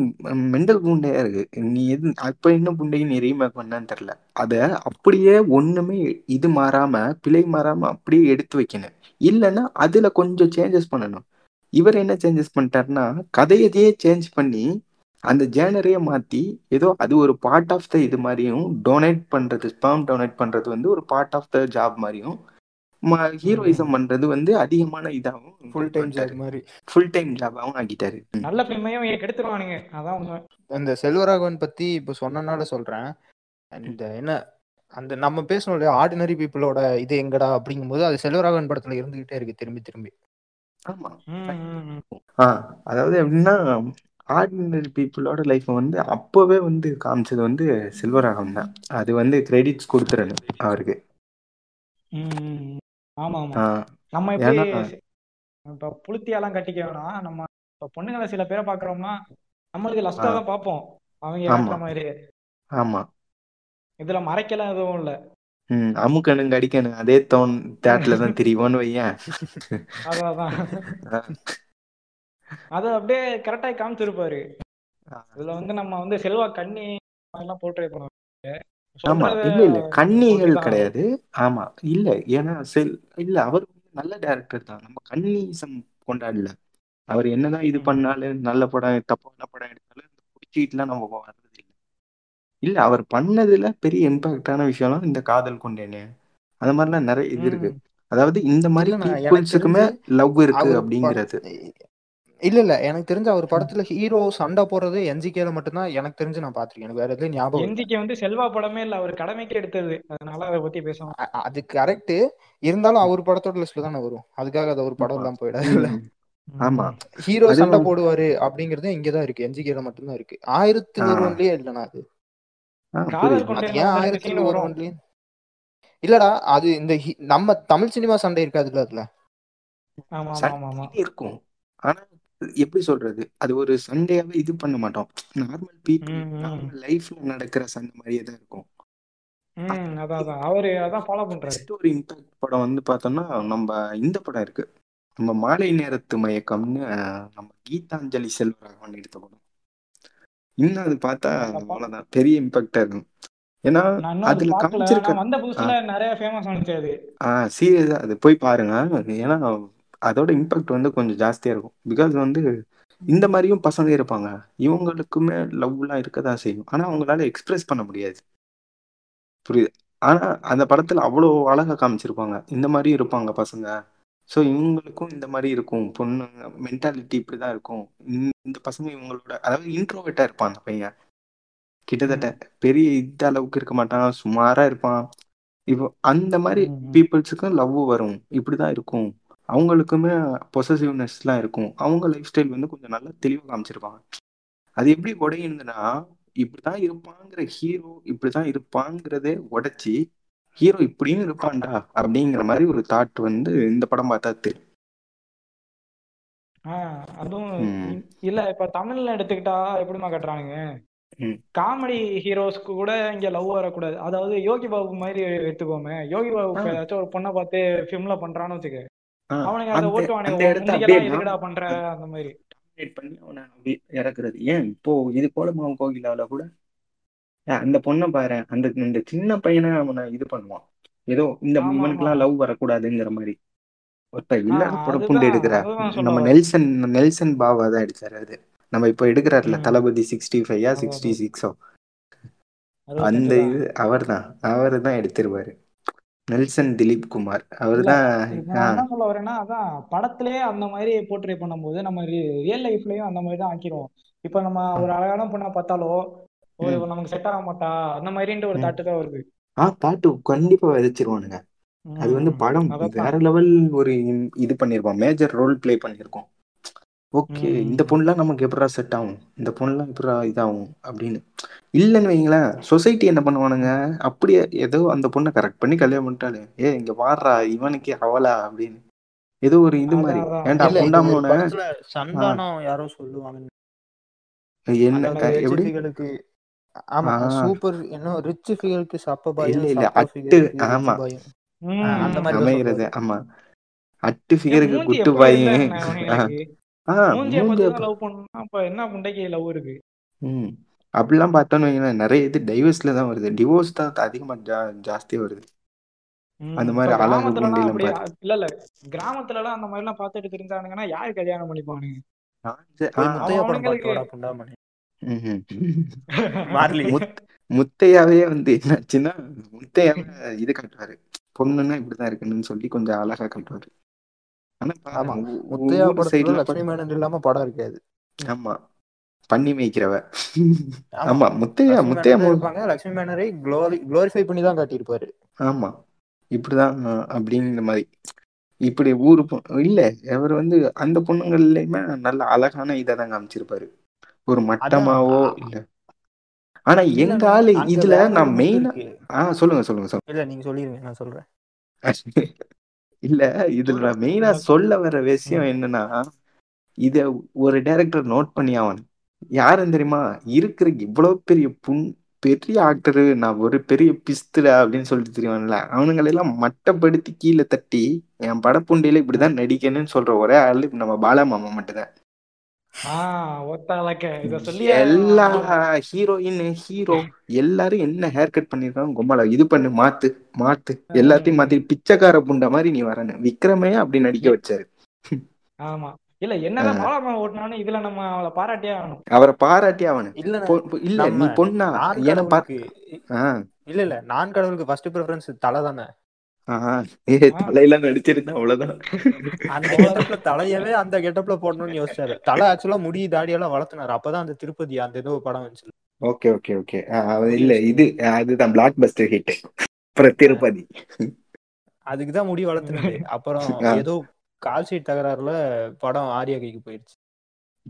மெண்டல் புண்டையா இருக்கு. நீ எது அப்ப என்ன புண்டையை நீ ரீமேக் பண்ணான்னு தெரியல. அத அப்படியே ஒண்ணுமே இது மாறாம பிழை மாறாம அப்படியே எடுத்து வைக்கணும். இல்லைன்னா அதுல கொஞ்சம் சேஞ்சஸ் பண்ணணும். இவர் என்ன சேஞ்சஸ் பண்ணிட்டாருன்னா கதையதையே சேஞ்ச் பண்ணி அந்த ஜேனரையே மாத்தி ஏதோ அது ஒரு பார்ட் ஆஃப் த இது மாதிரியும் டொனேட் பண்றது ஸ்பாம் டொனேட் பண்றது வந்து ஒரு பார்ட் ஆஃப் த ஜாப் மாதிரியும் ஹீரோயிசம் பண்றது வந்து அதிகமான இதாகவும் ஃபுல் டைம் ஜாப் மாதிரி. ஃபுல் டைம் ஜாபாகவும் ஆக்கிட்டாரு. ம். நல்ல ஃபிலிமையும் கெடுத்துருவானுங்க. அதான் உண்மை. இந்த செல்வராகவன் பத்தி இப்போ சொன்னனால சொல்றேன். இந்த என்ன அந்த நம்ம பேசணும் இல்லையா ஆர்டினரி பீப்புளோட இது எங்கடா அப்படிங்கும்போது அது செல்வராகவன் படத்துல இருந்துகிட்டே இருக்கு திரும்பி திரும்பி. ஆமா. அதாவது எப்படின்னா ஆர்டினரி பீப்புளோட லைஃப் வந்து அப்பவே வந்து காமிச்சது வந்து செல்வராகவன் தான். அது வந்து கிரெடிட்ஸ் கொடுத்துறணும் அவருக்கு. ஆமா ஆமா நம்ம இப்ப புளுத்தியாலாம் கட்டிக்க வேணாம். நம்ம இப்ப பொண்ணுங்களை சில பேரை பாக்குறோம்னா நம்மளுக்கு லஸ்டா தான் பார்ப்போம். அவங்க மாதிரி. ஆமா. இதுல மறைக்கலாம் எதுவும் இல்ல. ம். அமுக்கணுங்க அடிக்கணும் அதே தோன் தேட்டர்ல தான் [laughs] தெரியுமோன்னு வையேன். அதான் அது அப்படியே கரெக்டா காமிச்சிருப்பாரு. இதுல வந்து நம்ம வந்து செல்வா கண்ணி எல்லாம் போர்ட்ரே பண்ணுவோம் ஆமா. இல்ல இல்ல. போட்டுதான் கிடையாது. ஆமா. இல்ல. ஏன்னா செல் இல்ல அவர் நல்ல டைரக்டர் தான். நம்ம கன்னிசம் கொண்டாடல. அவர் என்னதான் இது. பண்ணாலும் நல்ல படம் தப்பான படம் எடுத்தாலும் இந்த பிடிச்சிட்டுலாம் நம்ம வர்றது இல்லை. இல்ல அவர் பண்ணதுல பெரிய இம்பாக்டான விஷயம்லாம் இந்த காதல் கொண்டேனே. அந்த மாதிரிலாம் நிறைய இது இருக்கு. அதாவது இந்த மாதிரி பீப்புள்ஸுக்குமே லவ் இருக்கு அப்படிங்கிறது. இல்ல இல்ல. எனக்கு தெரிஞ்ச அவர் படத்துல ஹீரோ சண்டை போடுறது என்ஜிகேல மட்டும்தான் எனக்கு தெரிஞ்சு நான் பாத்திருக்கேன். எனக்கு வேற எதுவும் ஞாபகம் இல்ல. என்ஜிக்கு வந்து செல்வா படமே இல்ல. அவர் கடமைக்கு எடுத்தது. அதனால அதை பத்தி பேசணும் அ- அது கரெக்ட் இருந்தாலும் அவர் படத்தோட லிஸ்ட்ல தானே வரும். அதுக்காக அது ஒரு படம் எல்லாம் போயிடாதுல்ல ம். ஆமா. ஹீரோ சண்டை போடுவாரு அப்படிங்கறது இங்கதான் இருக்கு. என்ஜிகேல மட்டும்தான் இருக்கு. ஆயிரத்தில் ஆ. ஒருவன்லயே இல்லைனா அது. ஏன் வரும்? ஒருவன்லயே இல்லடா அது இந்த ஹி- நம்ம தமிழ் சினிமா சண்டை இருக்காதுல்ல அதுல? ஆமா ஆமா ஆமா ஆமா. சண்டே இருக்கும். ஆனா எப்படி சொல்றது? அது ஒரு சண்டையாவே இது பண்ண மாட்டோம். Normal people. நார்மல் லைஃப்ல நடக்கிற சண்டை மாதிரியே தான் இருக்கும். அவரு அதான் ஃபாலோ பண்றாரு. நெக்ஸ்ட் ஒரு இம்பாக்ட் படம் வந்து பார்த்தோம்னா நம்ம இந்த படம் இருக்கு. நம்ம மாலை நேரத்து மயக்கம்னு நம்ம கீதாஞ்சலி செல்வராகவன் எடுத்த படம். இன்னும் அது பார்த்தா அவ்வளவுதான். பெரிய இம்பாக்டா இருக்கும். ஏன்னா அதுல காமிச்சிருக்க வந்த புதுசுல நிறைய ஃபேமஸ் ஆனிச்சு அது. சீரியஸா அது போய் பாருங்க. ஏன்னா அதோட இம்பாக்ட் வந்து கொஞ்சம் ஜாஸ்தியா இருக்கும். பிகாஸ் வந்து இந்த மாதிரியும் பசங்க இருப்பாங்க. இவங்களுக்குமே லவ்லாம் இருக்க தான் செய்யும். ஆனா அவங்களால எக்ஸ்பிரஸ் பண்ண முடியாது. புரியுது? ஆனா அந்த படத்துல அவ்வளோ அழகா காமிச்சிருப்பாங்க. இந்த மாதிரி இருப்பாங்க பசங்க. ஸோ இவங்களுக்கும் இந்த மாதிரி இருக்கும். பொண்ணுங்க மென்டாலிட்டி இப்படிதான் இருக்கும். இந்த பசங்க இவங்களோட அதாவது இன்ட்ரோவேட்டா இருப்பான் அந்த பையன். கிட்டத்தட்ட பெரிய இந்த அளவுக்கு இருக்க மாட்டான். சுமாரா இருப்பான். இப்போ அந்த மாதிரி. பீப்புள்ஸுக்கும் லவ் வரும். இப்படிதான் இருக்கும். அவங்களுக்குமே பொசசிவ்னஸ்லாம் இருக்கும். அவங்க லைஃப் ஸ்டைல் வந்து கொஞ்சம் நல்லா தெளிவாக காமிச்சிருப்பாங்க. அது எப்படி உடையுதுன்னா இப்படிதான் இருப்பாங்கிற ஹீரோ இப்படிதான் இருப்பாங்கிறதே உடைச்சி ஹீரோ இப்படியும் இருப்பான்டா அப்படிங்கிற மாதிரி ஒரு தாட் வந்து இந்த படம் பார்த்தா தெரியும். ஆஹ் அதுவும் இல்ல இப்ப தமிழ்ல எடுத்துக்கிட்டா எப்படிமா கட்டுறானுங்க. காமெடி ஹீரோஸ்க்கு கூட இங்க லவ் வரக்கூடாது. அதாவது யோகி பாபு மாதிரி எடுத்துக்கோமே. யோகி பாபு. ஏதாச்சும் ஒரு பொண்ணை பார்த்து ஃபிலிம்ல பண்றான்னு வச்சுக்க. அந்த ஓட்டுவானுங்க. பண்ற? அந்த மாதிரி. பண்ணி அவனை அப்படி இறக்குறது. ஏன்? இப்போ இது கோலமாவு கோகிலால கூட அந்த பொண்ணை பாரு. அந்த இந்த சின்ன பையனை அவனை இது பண்ணுவான். ஏதோ இந்த இவனுக்கெல்லாம் லவ் வரக்கூடாதுங்கிற மாதிரி. ஒருத்த இல்லாத படம் பூண்டு அதுதான் எடுக்கிற. நம்ம நெல்சன் நெல்சன் பாவா தான் எடுத்தாரு அது. நம்ம இப்போ எடுக்கிறாருல தளபதி சிக்ஸ்டி ஃபைவா சிக்ஸ்டி சிக்ஸோ அந்த இது அவர் தான் அவர் தான் எடுத்திருப்பாரு நெல்சன் திலீப் குமார். இல்ல தான் இப்ப நான் என்ன சொல்ல வரேன்னா அதான் படத்திலேயே அந்த மாதிரி போர்ட்ரே பண்ணும்போது நம்ம ரியல் லைஃப்லயும் அந்த மாதிரி தான் ஆக்கிடுவோம். இப்ப நம்ம ஒரு அழகான பொண்ணை பார்த்தாலோ ம். இவ நமக்கு செட் ஆக மாட்டா அந்த மாதிரின்ற ஒரு ம். தாட்டு தான் வருது. ஆ பாட்டு கண்டிப்பா விதைச்சிருவானுங்க. அது வந்து ம் படம் வேற லெவல் ஒரு இன்- இது பண்ணிருப்பான். மேஜர் ரோல் ப்ளே பண்ணிருக்கோம். ஓகே இந்த பொண்ணுலாம் நமக்கு எப்படா செட் ஆகும் இந்த பொண்ணுலாம் எப்படா இதாகும் அப்படின்னு. இல்லைன்னு வைங்களேன் சொசைட்டி என்ன பண்ணுவானுங்க? அப்படியே ஏதோ அந்த பொண்ணை கரெக்ட் பண்ணி கல்யாணம் பண்ணிட்டாலே ஏ இங்க வாடுறா இவனுக்கே அவளா அப்படின்னு. ஏதோ ஒரு இது மாதிரி. ஏன்டா இல்ல புண்டாமோன படத்துல சந்தானம் யாரோ சொல்லுவாங்க. என்ன எப்படி? ஆமா சூப்பர் இன்னும் ரிச் ஃபிகருக்கு சப்ப இல்ல பயம் இல்ல சப்ப அட்டு ஆமா. அந்த. மாதிரி அமைகிறது ஆமா. அட்டு ஃபிகருக்கு குட்டு பாய் மூஞ்சிய மூஞ்சி பார்த்து அப்ப தான் லவ் பண்ணா அப்ப என்ன புண்டைக்கு லவ் இருக்கு? ம். அப்படிலாம் பார்த்தோன்னு வைங்களேன் நிறைய இது டைவர்ஸ்ல தான் வருது. டிவோர்ஸ் தான் அதிகமா ஜா ஜாஸ்தியா வருது. அந்த மாதிரி அழகு இல்ல இல்ல. கிராமத்துல எல்லாம் அந்த மாதிரி எல்லாம் பார்த்துட்டு தெரிஞ்சானுங்கன்னா யாரு கல்யாணம் பண்ணிப்பானுங்க? [laughs] முத்தையாவே வந்து என்னாச்சுன்னா முத்தையாவே இது காட்டுவாரு. பொண்ணுன்னா இப்படிதான் இருக்குன்னு சொல்லி கொஞ்சம் அழகா காட்டுவாரு. ஆமா. முத்தையா படத்துல லட்சுமி மேனன் இல்லாம படம் இருக்காது. ஆமா. பண்ணி மேய்க்கிறவ. ஆமா. முத்தையா முத்தையா இருப்பாங்க. லட்சுமி மேனரை க்ளோரி க்ளோரிஃபை பண்ணி தான் காட்டியிருப்பாரு. ஆமா. இப்படிதான் அப்படிங்கிற மாதிரி. இப்படி ஊரு இல்ல அவர் வந்து அந்த பொண்ணுங்கள்லயுமே நல்ல அழகான இதை தான் காமிச்சிருப்பாரு. ஒரு மட்டமாவோ இல்ல. ஆனா எங்க ஆளு இதுல நான் மெயினா இருக்கு. ஆ சொல்லுங்க சொல்லுங்க சொல்லுங்க. இல்ல நீங்க சொல்லிருங்க நான் சொல்றேன். [laughs] இல்ல இதுல நான் மெயினா சொல்ல வர விஷயம் என்னன்னா இத ஒரு டைரக்டர் நோட் பண்ணி ஆவன் யாருன்னு தெரியுமா? இருக்கிற இவ்வளவு பெரிய புண் பெரிய ஆக்டரு நான் ஒரு பெரிய பிஸ்துடா? அப்படின்னு சொல்லிட்டு தெரியுவான்ல அவனுங்களெல்லாம் மட்டப்படுத்தி கீழே தட்டி என் படப்புண்டையில இப்படிதான் நடிக்கணும்னு சொல்ற ஒரே ஆளு நம்ம பாலா மாமா மட்டும்தான். எல்லா ஆகணும் ஹீரோயின் ஹீரோ எல்லாரும் என்ன ஹேர் கட் பண்ணிருக்காங்க கும்பலா இது பண்ணு மாத்து மாத்து. எல்லாத்தையும். மாத்தி பிச்சைக்கார புண்டை மாதிரி நீ வரணும் விக்ரமே அப்படி நடிக்க வச்சாரு. ஆமா. இல்ல என்னதான் ஆஹ். பாலாமா ஓட்டினாலும் இதுல நம்ம அவளை பாராட்டியே ஆகணும். அவரை பாராட்டி பொ- இல்ல. நம்ம நீ பொண்ணா? ஏன்னா இல்ல இல்ல. நான் கடவுளுக்கு ஃபர்ஸ்ட் ப்ரிஃபரன்ஸ் தலை தானே. தலையெல்லாம் நடிச்சிருந்தா அவ்வளவுதான். அந்த கெட்டப்ல தலையவே அந்த கெட்டப்ல போடணும்னு யோசிச்சாரு. தலை ஆக்சுவலா முடி தாடியெல்லாம் வளர்த்துனாரு. அப்பதான் அந்த திருப்பதி அந்த ஏதோ படம் வந்துச்சு. Okay okay okay. இல்ல இது அதுதான் பிளாக் பஸ்டர் ஹிட் அப்புறம் திருப்பதி. அதுக்குதான் முடி வளர்த்துனது அப்புறம். ஏதோ கால் ஷீட் தகராறுல படம் ஆரியா கைக்கு போயிருச்சு.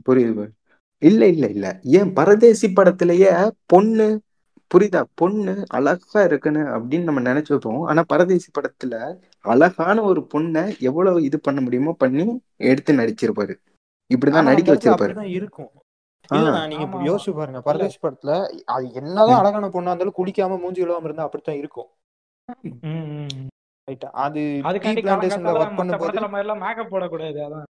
புரியுது புரியுது. இல்ல இல்ல இல்ல. ஏன் பரதேசி படத்திலேயே பொண்ணு புரியுதா? பொண்ணு அழகா இருக்குன்னு அப்படின்னு நம்ம நினைச்சிருப்போம் ஆனா பரதேசி படத்துல அழகான ஒரு பொண்ணை எவ்வளவு இது பண்ண முடியுமோ பண்ணி எடுத்து நடிச்சிருப்பாரு. இப்படிதான் நடிக்க வச்சிருப்பாரு. இருக்கும். நீங்க யோசிச்சு பாருங்க பரதேசி படத்துல அது என்னதான் அழகான பொண்ணா இருந்தாலும் குளிக்காம மூஞ்சி விழாம இருந்தா அப்படித்தான் இருக்கும். அது காலங்காத்தால ஒர்க் பண்ணும்போது மாதிரி எல்லாம் மேக்கப் போடக்கூடாது அதான்.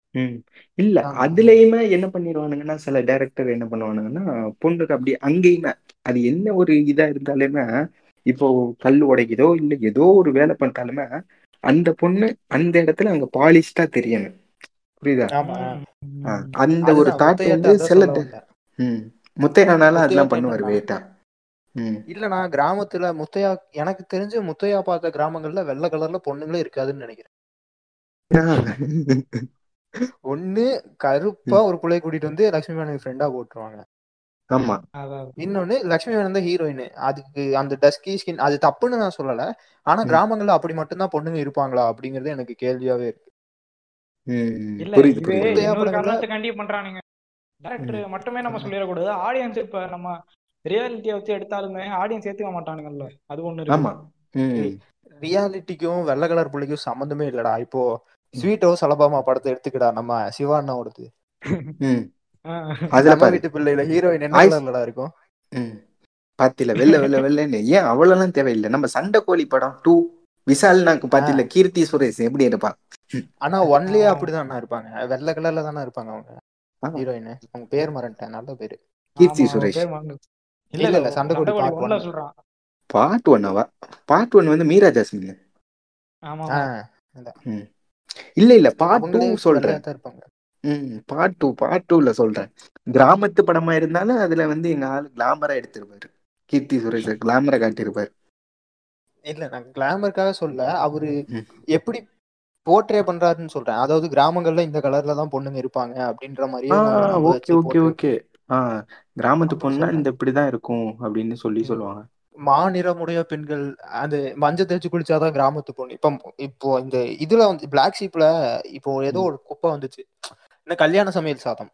இல்ல. அதுலயுமே என்ன பண்ணிடுவானுங்கன்னா சில டைரக்டர் என்ன பண்ணுவானுங்கன்னா பொண்ணுக்கு அப்படி அங்கேயுமே அது என்ன ஒரு இதா இருந்தாலுமே இப்போ கல் உடைக்குதோ இல்ல ஏதோ ஒரு வேலை பண்ணிட்டாலுமே அந்த பொண்ணு அந்த இடத்துல அங்க பாலிஷ்டா தெரியணும். புரியுதா. அந்த ஒரு தாட் வந்து சில ம். முத்தையானால அதெல்லாம் பண்ணுவாரு வேட்டா ம். இல்ல நான் கிராமத்துல முத்தையா எனக்கு தெரிஞ்சு முத்தையா பார்த்த கிராமங்கள்ல வெள்ளை கலர்ல பொண்ணுங்களே இருக்காதுன்னு நினைக்கிறேன். [laughs] ஒண்ணு கருப்பா ஒரு பிள்ளைய கூட்டிட்டு வந்து லட்சுமி மேனன் ஃப்ரெண்டா போட்டுருவாங்க. ஆமா. இன்னொன்னு லட்சுமி மேனன் தான் ஹீரோயின் அதுக்கு அந்த டஸ்கி ஸ்கின் அது தப்புன்னு நான் சொல்லல. ஆனா. கிராமங்கள்ல அப்படி மட்டும்தான் பொண்ணுங்க இருப்பாங்களா அப்படிங்கறது எனக்கு கேள்வியாவே இருக்கு. டேரக்டர் மட்டுமே நம்ம சொல்லிடக்கூடாது. ஆடியன்ஸ் இப்ப நம்ம ரியாலிட்டியை வச்சு எடுத்தாலுமே ஆடியன்ஸ் ஏத்துக்க மாட்டானுங்கல்ல. அது ஒண்ணு இருக்கு. ஆமா. ம். ரியாலிட்டிக்கும் வெள்ளை கலர் புள்ளிக்கும் சம்மந்தமே இல்லடா. இப்போ ஸ்வீட் ஹவுஸ் அலபாமா படத்தை எடுத்துக்கடா நம்ம சிவா அண்ணாவோடது ம். ஆ. அதுல வீட்டு பிள்ளையில ஹீரோயின் என்ன இருக்கும் ம். பாத்தில வெள்ள வெள்ள வெள்ளன்னு. ஏன் அவ்வளவுலாம் தேவையில்லை? நம்ம சண்டை கோழி படம் டூ விஷால் நாக்கு பாத்தில கீர்த்தி சுரேஷ் எப்படி இருப்பான் ஆனா ஒன்லயே அப்படிதான் இருப்பாங்க. வெள்ளை கலர்ல தானே இருப்பாங்க அவங்க. ஹீரோயின் அவங்க பேர் மறந்துட்டேன் நல்ல பேரு. கீர்த்தி சுரேஷ். இல்ல இல்ல, சண்டைக்கோழி part ஒண்ணுல one. சொல்றான். பார்ட் ஒன்னவா பார்ட் ஒன் வந்து மீரா ஜாஸ்மின். ஆமா இல்ல இல்ல. பார்ட் டூ சொல்றேன். ம் பார்ட் டூ பார்ட் டூல சொல்றேன். கிராமத்து படமா இருந்தாலும் அதுல வந்து எங்க ஆளு கிளாமரா எடுத்திருப்பாரு. கீர்த்தி சுரேஷ் கிளாமரா காட்டியிருப்பாரு. இல்ல நான் கிளாமருக்காக சொல்ல அவரு. எப்படி போர்ட்ரே பண்றாருன்னு சொல்றேன். அதாவது கிராமங்கள்ல இந்த கலர்ல தான் பொண்ணுங்க இருப்பாங்க அப்படின்ற நம்ப ஓகே ஓகே ஓகே ஆ கிராமத்து அப்படி பொண்ணா சொல்றேன். இந்த இப்படிதான் இருக்கும் அப்படின்னு சொல்லி. சொல்லுவாங்க. மாநிறமுடைய பெண்கள் அது மஞ்சள் தேய்ச்சி குளிச்சாதான் கிராமத்து பொண்ணு. இப்போ இப்போ இந்த இதுல வந்து பிளாக் ஷீப்ல இப்போ ஏதோ ஒரு குப்பை வந்துச்சு. இந்த கல்யாண சமையல் சாதம்.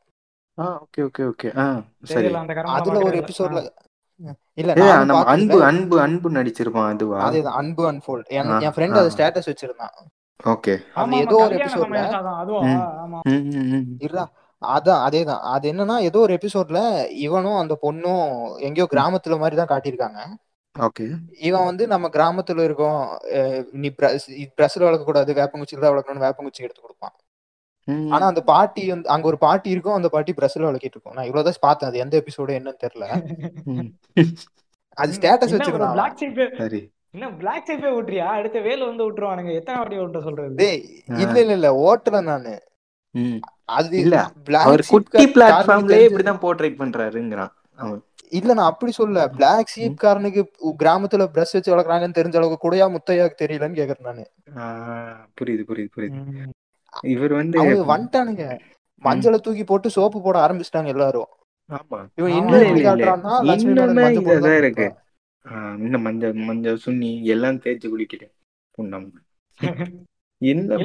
ஆ ஓகே ஓகே ஓகே. அந்த அதுல ஒரு எபிசோட்ல இல்ல அன்பு. அன்பு அன்பு நடிச்சிருப்பான் அதுவா? அதேதான் அன்பு அன்ஃபோல்ட் ஆ, என் ஃப்ரெண்ட். அதை ஸ்டேட்டஸ் வச்சிருந்தான். ஓகே. அது ஏதோ ஒரு எபிசோட்ல சமையல் சாதம் அதுவா? ம். ஆமா. ம் ம், ம் இருடா. அதான் அதேதான். அது என்னன்னா ஏதோ ஒரு எபிசோட்ல இவனும் அந்த பொண்ணும் எங்கேயோ கிராமத்துல மாதிரி தான் காட்டியிருக்காங்க. இவன் வந்து நம்ம கிராமத்துல இருக்கோம். நீ பிரஸ்ல வளர்க்க கூடாது வேப்பங்குச்சியில தான் வளர்க்கணும்னு வேப்பங்குச்சி எடுத்து கொடுப்பான். ஆனா அந்த பாட்டி வந்து அங்க ஒரு பாட்டி இருக்கும் அந்த பாட்டி பிரஸ்ல வளர்க்கிட்டு இருக்கும். நான் இவ்வளவுதான் பார்த்தேன். அது எந்த எபிசோடு என்னன்னு தெரியல. அது ஸ்டேட்டஸ் சரி. என்ன பிளாக் ஷீப்பே விட்டுறியா அடுத்த வேலு வந்து விட்டுருவானுங்க எத்தனை வாட்டி விட்ட சொல்றது? டேய் இல்ல இல்ல இல்ல. ஓட்டல நானு. அது இல்ல. அவர் குட்டி பிளாட்ஃபார்ம்லயே இப்படிதான் போர்ட்ரேட் பண்றாருங்கிறான். அவன் இல்ல நான் அப்படி சொல்ல பிளாக் ஷீப் காரனுக்கு கிராமத்துல பிரஷ் வச்சு வளர்க்குறாங்கன்னு தெரிஞ்ச அளவுக்கு கூடயா முத்தையாக்கு தெரியலன்னு கேக்குறேன் நானு. புரியுது புரியுது புரியுது. இவர் வந்து அவங்க வந்துட்டானுங்க. மஞ்சளை தூக்கி போட்டு சோப்பு போட ஆரம்பிச்சிட்டாங்க எல்லாரும். ஆமா. இவன் இன்னும் இல்ல எப்படி காட்டுறான்னா லட்சுமி மஞ்சள் இருக்கு? இந்த மஞ்சள் மஞ்சள் சுண்ணி எல்லாம் தேய்ச்சி புண்ணம். [laughs] என்ன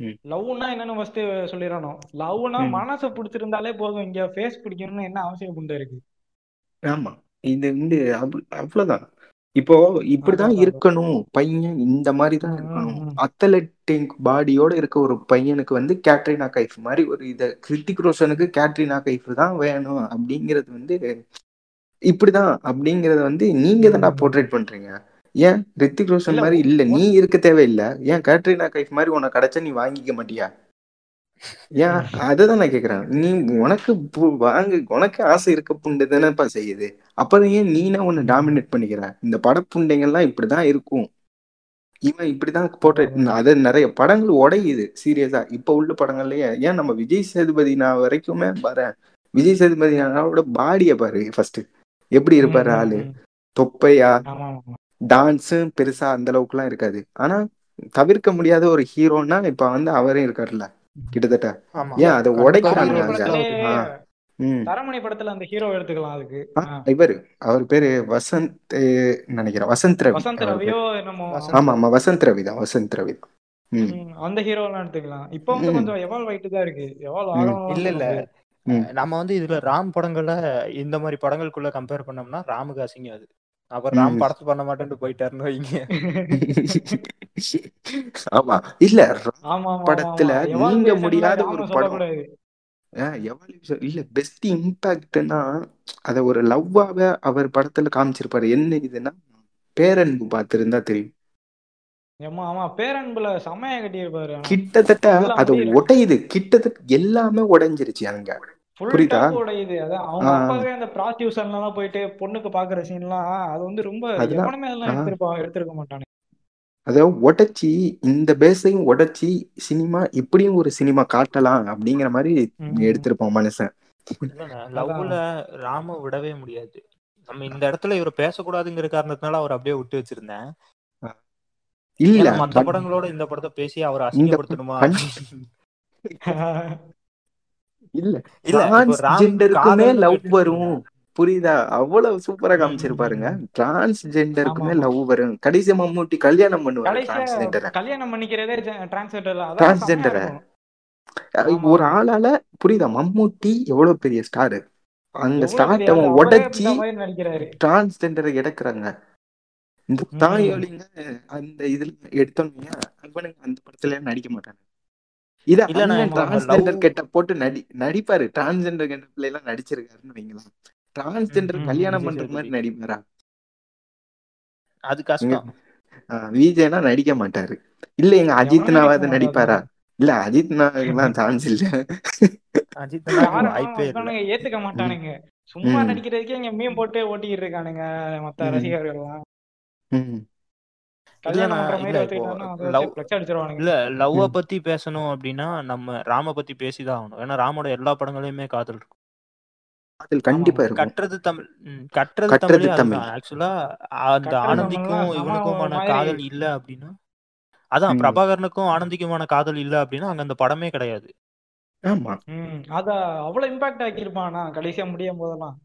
லவ்னா என்னன்னு ஃபர்ஸ்ட் சொல்லிடணும். லவ்னா. மனசை பிடிச்சிருந்தாலே போதும். இங்க ஃபேஸ் பிடிக்கணும்னு என்ன அவசியம் உண்டு இருக்கு? ஆமா. இது வந்து அவ்- அவ்வளவுதான். இப்போ இப்படிதான். இருக்கணும். பையன் இந்த மாதிரி தான் இருக்கணும். ம். அத்லட்டிக் பாடியோட இருக்க ஒரு பையனுக்கு வந்து கேட்ரினா கைஃப் மாதிரி ஒரு இத கிருத்திக் ரோஷனுக்கு கேட்ரினா கைஃப் தான் வேணும். அப்படிங்கிறது வந்து இப்படிதான். அப்படிங்கறத வந்து நீங்க தானே. போர்ட்ரேட் பண்றீங்க. ஏன் ரித்திக் ரோஷன் மாதிரி இல்ல நீ இருக்க தேவையில்லை. ஏன் கேட்ரினா கைஃப் மாதிரி உனக்கு கிடைச்சா நீ வாங்கிக்க மாட்டியா? ஏன் அதுதான் நான் கேக்குறேன். நீ உனக்கு வாங்க உனக்கு ஆசை இருக்க புண்டு தானேப்பா செய்யுது. அப்புறம் ஏன் நீனா உன்னை டாமினேட் பண்ணிக்கிற? இந்த படப்புண்டைங்கள்லாம் இப்படிதான் இருக்கும். இவன் இப்படிதான் போர்ட்ரேட் அது நிறைய படங்கள் உடையுது சீரியஸா இப்ப உள்ள படங்கள்லயே ஏன் நம்ம விஜய் சேதுபதி நான் வரைக்குமே வரேன் விஜய் சேதுபதி பாடிய பாரு ஃபர்ஸ்ட் எப்படி இருப்பாரு ஆளு. தொப்பையா? டான்ஸும் பெருசா அந்த அளவுக்குலாம் இருக்காது. ஆனா தவிர்க்க முடியாத ஒரு ஹீரோன்னா இப்ப வந்து அவரே இருக்காருல்ல கிட்டத்தட்ட. ஆமா. ஏன் அதை உடைக்கிறாங்க தரமணி படத்திலே ஆ. ம். தரமணி படத்துல அந்த ஹீரோ எடுத்துக்கலாம் அதுக்கு. இவரு. அவர் பேரு வசந்த் நினைக்கிறேன். வசந்த் ரவி. வசந்த் ரவியோ என்னமோ. வசந்த் ஆமா ரவி. ஆமா வசந்த் ரவி தான் வசந்த் ரவி. அந்த ஹீரோலாம் எடுத்துக்கலாம். இப்போ வந்து கொஞ்சம் எவால்வ் ஆயிட்டு தான் இருக்கு. எவால்வ் ஆகணும் இல்ல இல்ல. நம்ம வந்து இதுல ராம் படங்களை இந்த மாதிரி படங்களுக்குள்ள கம்பேர் பண்ணோம்னா ராமுக்கு அசிங்கம் அது. அப்புறம் ராம் படத்து பண்ண மாட்டேன்ட்டு போயிட்டாருன்னு வைங்க. ஆமா. இல்ல படத்துல நீங்க முடியாத ஒரு படம். இல்ல பெஸ்ட் இம்பாக்ட்னா அத ஒரு லவ்வாக அவர் படத்துல காமிச்சிருப்பாரு. என்ன இதுன்னா பேரன்பு பார்த்திருந்தா தெரியும். கிட்டத்தட்ட அது உடையுது கிட்டத்தட்ட எல்லாமே உடைஞ்சிருச்சு அங்க புரியுதா? டாப் உடையுது அதான் அவங்க ஆஹ் அப்பாவே அந்த ப்ராஸ்டியூஷன்ல எல்லாம் போயிட்டு பொண்ணுக்கு பாக்குற சீன்லாம் அது வந்து ரொம்ப எவனுமே அதெல்லாம் எடுத்திருக்க மாட்டானே. அத உடைச்சி இந்த பேஸையும் உடைச்சி சினிமா இப்படியும் ஒரு சினிமா காட்டலாம் அப்படிங்கிற மாதிரி ம் எடுத்திருப்பான் மனுஷன். லவ்ல ராம விடவே முடியாது. நம்ம இந்த இடத்துல இவரை பேசக்கூடாதுங்கிற காரணத்தினால அவர் அப்படியே விட்டு வச்சிருந்தேன். இல்ல மத்த பட் படங்களோட இந்த படத்தை பேசி அவரை அசிங்கப்படுத்தணுமா? [laughs] இல்ல. டிரான்ஸ்ஜெண்டருக்குமே லவ் வரும். புரியுதா? அவ்வளவு சூப்பரா காமிச்சிருப்பாருங்க. டிரான்ஸ்ஜெண்டருக்குமே லவ் வரும். கடைசி மம்மூட்டி கல்யாணம் பண்ணுவாரு டிரான்ஸ்ஜெண்டரை கல்யாணம் பண்ணிக்கிறதே டிரான்ஸ்ஜெண்டரை ஒரு ஆளால புரியுதா? மம்மூட்டி எவ்வளவு பெரிய ஸ்டாரு அந்த ஸ்டார்ட் அவன் உடைச்சி டிரான்ஸ்ஜெண்டரை இறக்குறாங்க இந்த தாயோலிங்க அந்த இதுல எடுத்தோன்னே அவனுங்க அந்த படத்துல நடிக்க மாட்டாங்க இத டிரான்ஸ்ஜெண்டர் கெட்ட போட்டு நடி நடிப்பாரு. டிரான்ஸ்ஜெண்டர் கெட்டப்ல எல்லாம் நடிச்சிருக்காருன்னு வைங்களேன். ம் டிரான்ஸ்ஜெண்டர் கல்யாணம் பண்ற மாதிரி நடிப்பாரா? அது கஷ்டம். விஜய்னா நடிக்க மாட்டாரு. இல்ல எங்க அஜித்னாவது மாட்டான் நடிப்பாரா? இல்ல அஜித்னாக்கெல்லாம் சான்ஸ் இல்ல. இவனுங்க ஏத்துக்க மாட்டானுங்க. சும்மா ம். நடிக்கிறதுக்கே இங்க மீன் போட்டு ஓட்டிக்கிட்டு இருக்கானுங்க மத்த ரசிகர்கள் இல்ல லவ் பத்தி பேசணும் அப்படின்னா நம்ம ராம பத்தி பேசிதான் ஆகணும். ஏன்னா ராமோட எல்லா படங்களையுமே காதல் இருக்கும். கண்டிப்பா கட்டுறது தமிழ் கட்டுறது தமிழே தமிழ். ஆக்சுவலா அந்த ஆனந்திக்கும் இவனுக்குமான காதல் இல்ல அப்படின்னா அதான் பிரபாகரனுக்கும் ஆனந்திக்குமான காதல் இல்ல அப்படின்னா அங்க அந்த படமே கிடையாது. ஆமா. அத அவ்வளவு இம்பாக்ட் கடைசியா முடியும் போதெல்லாம்.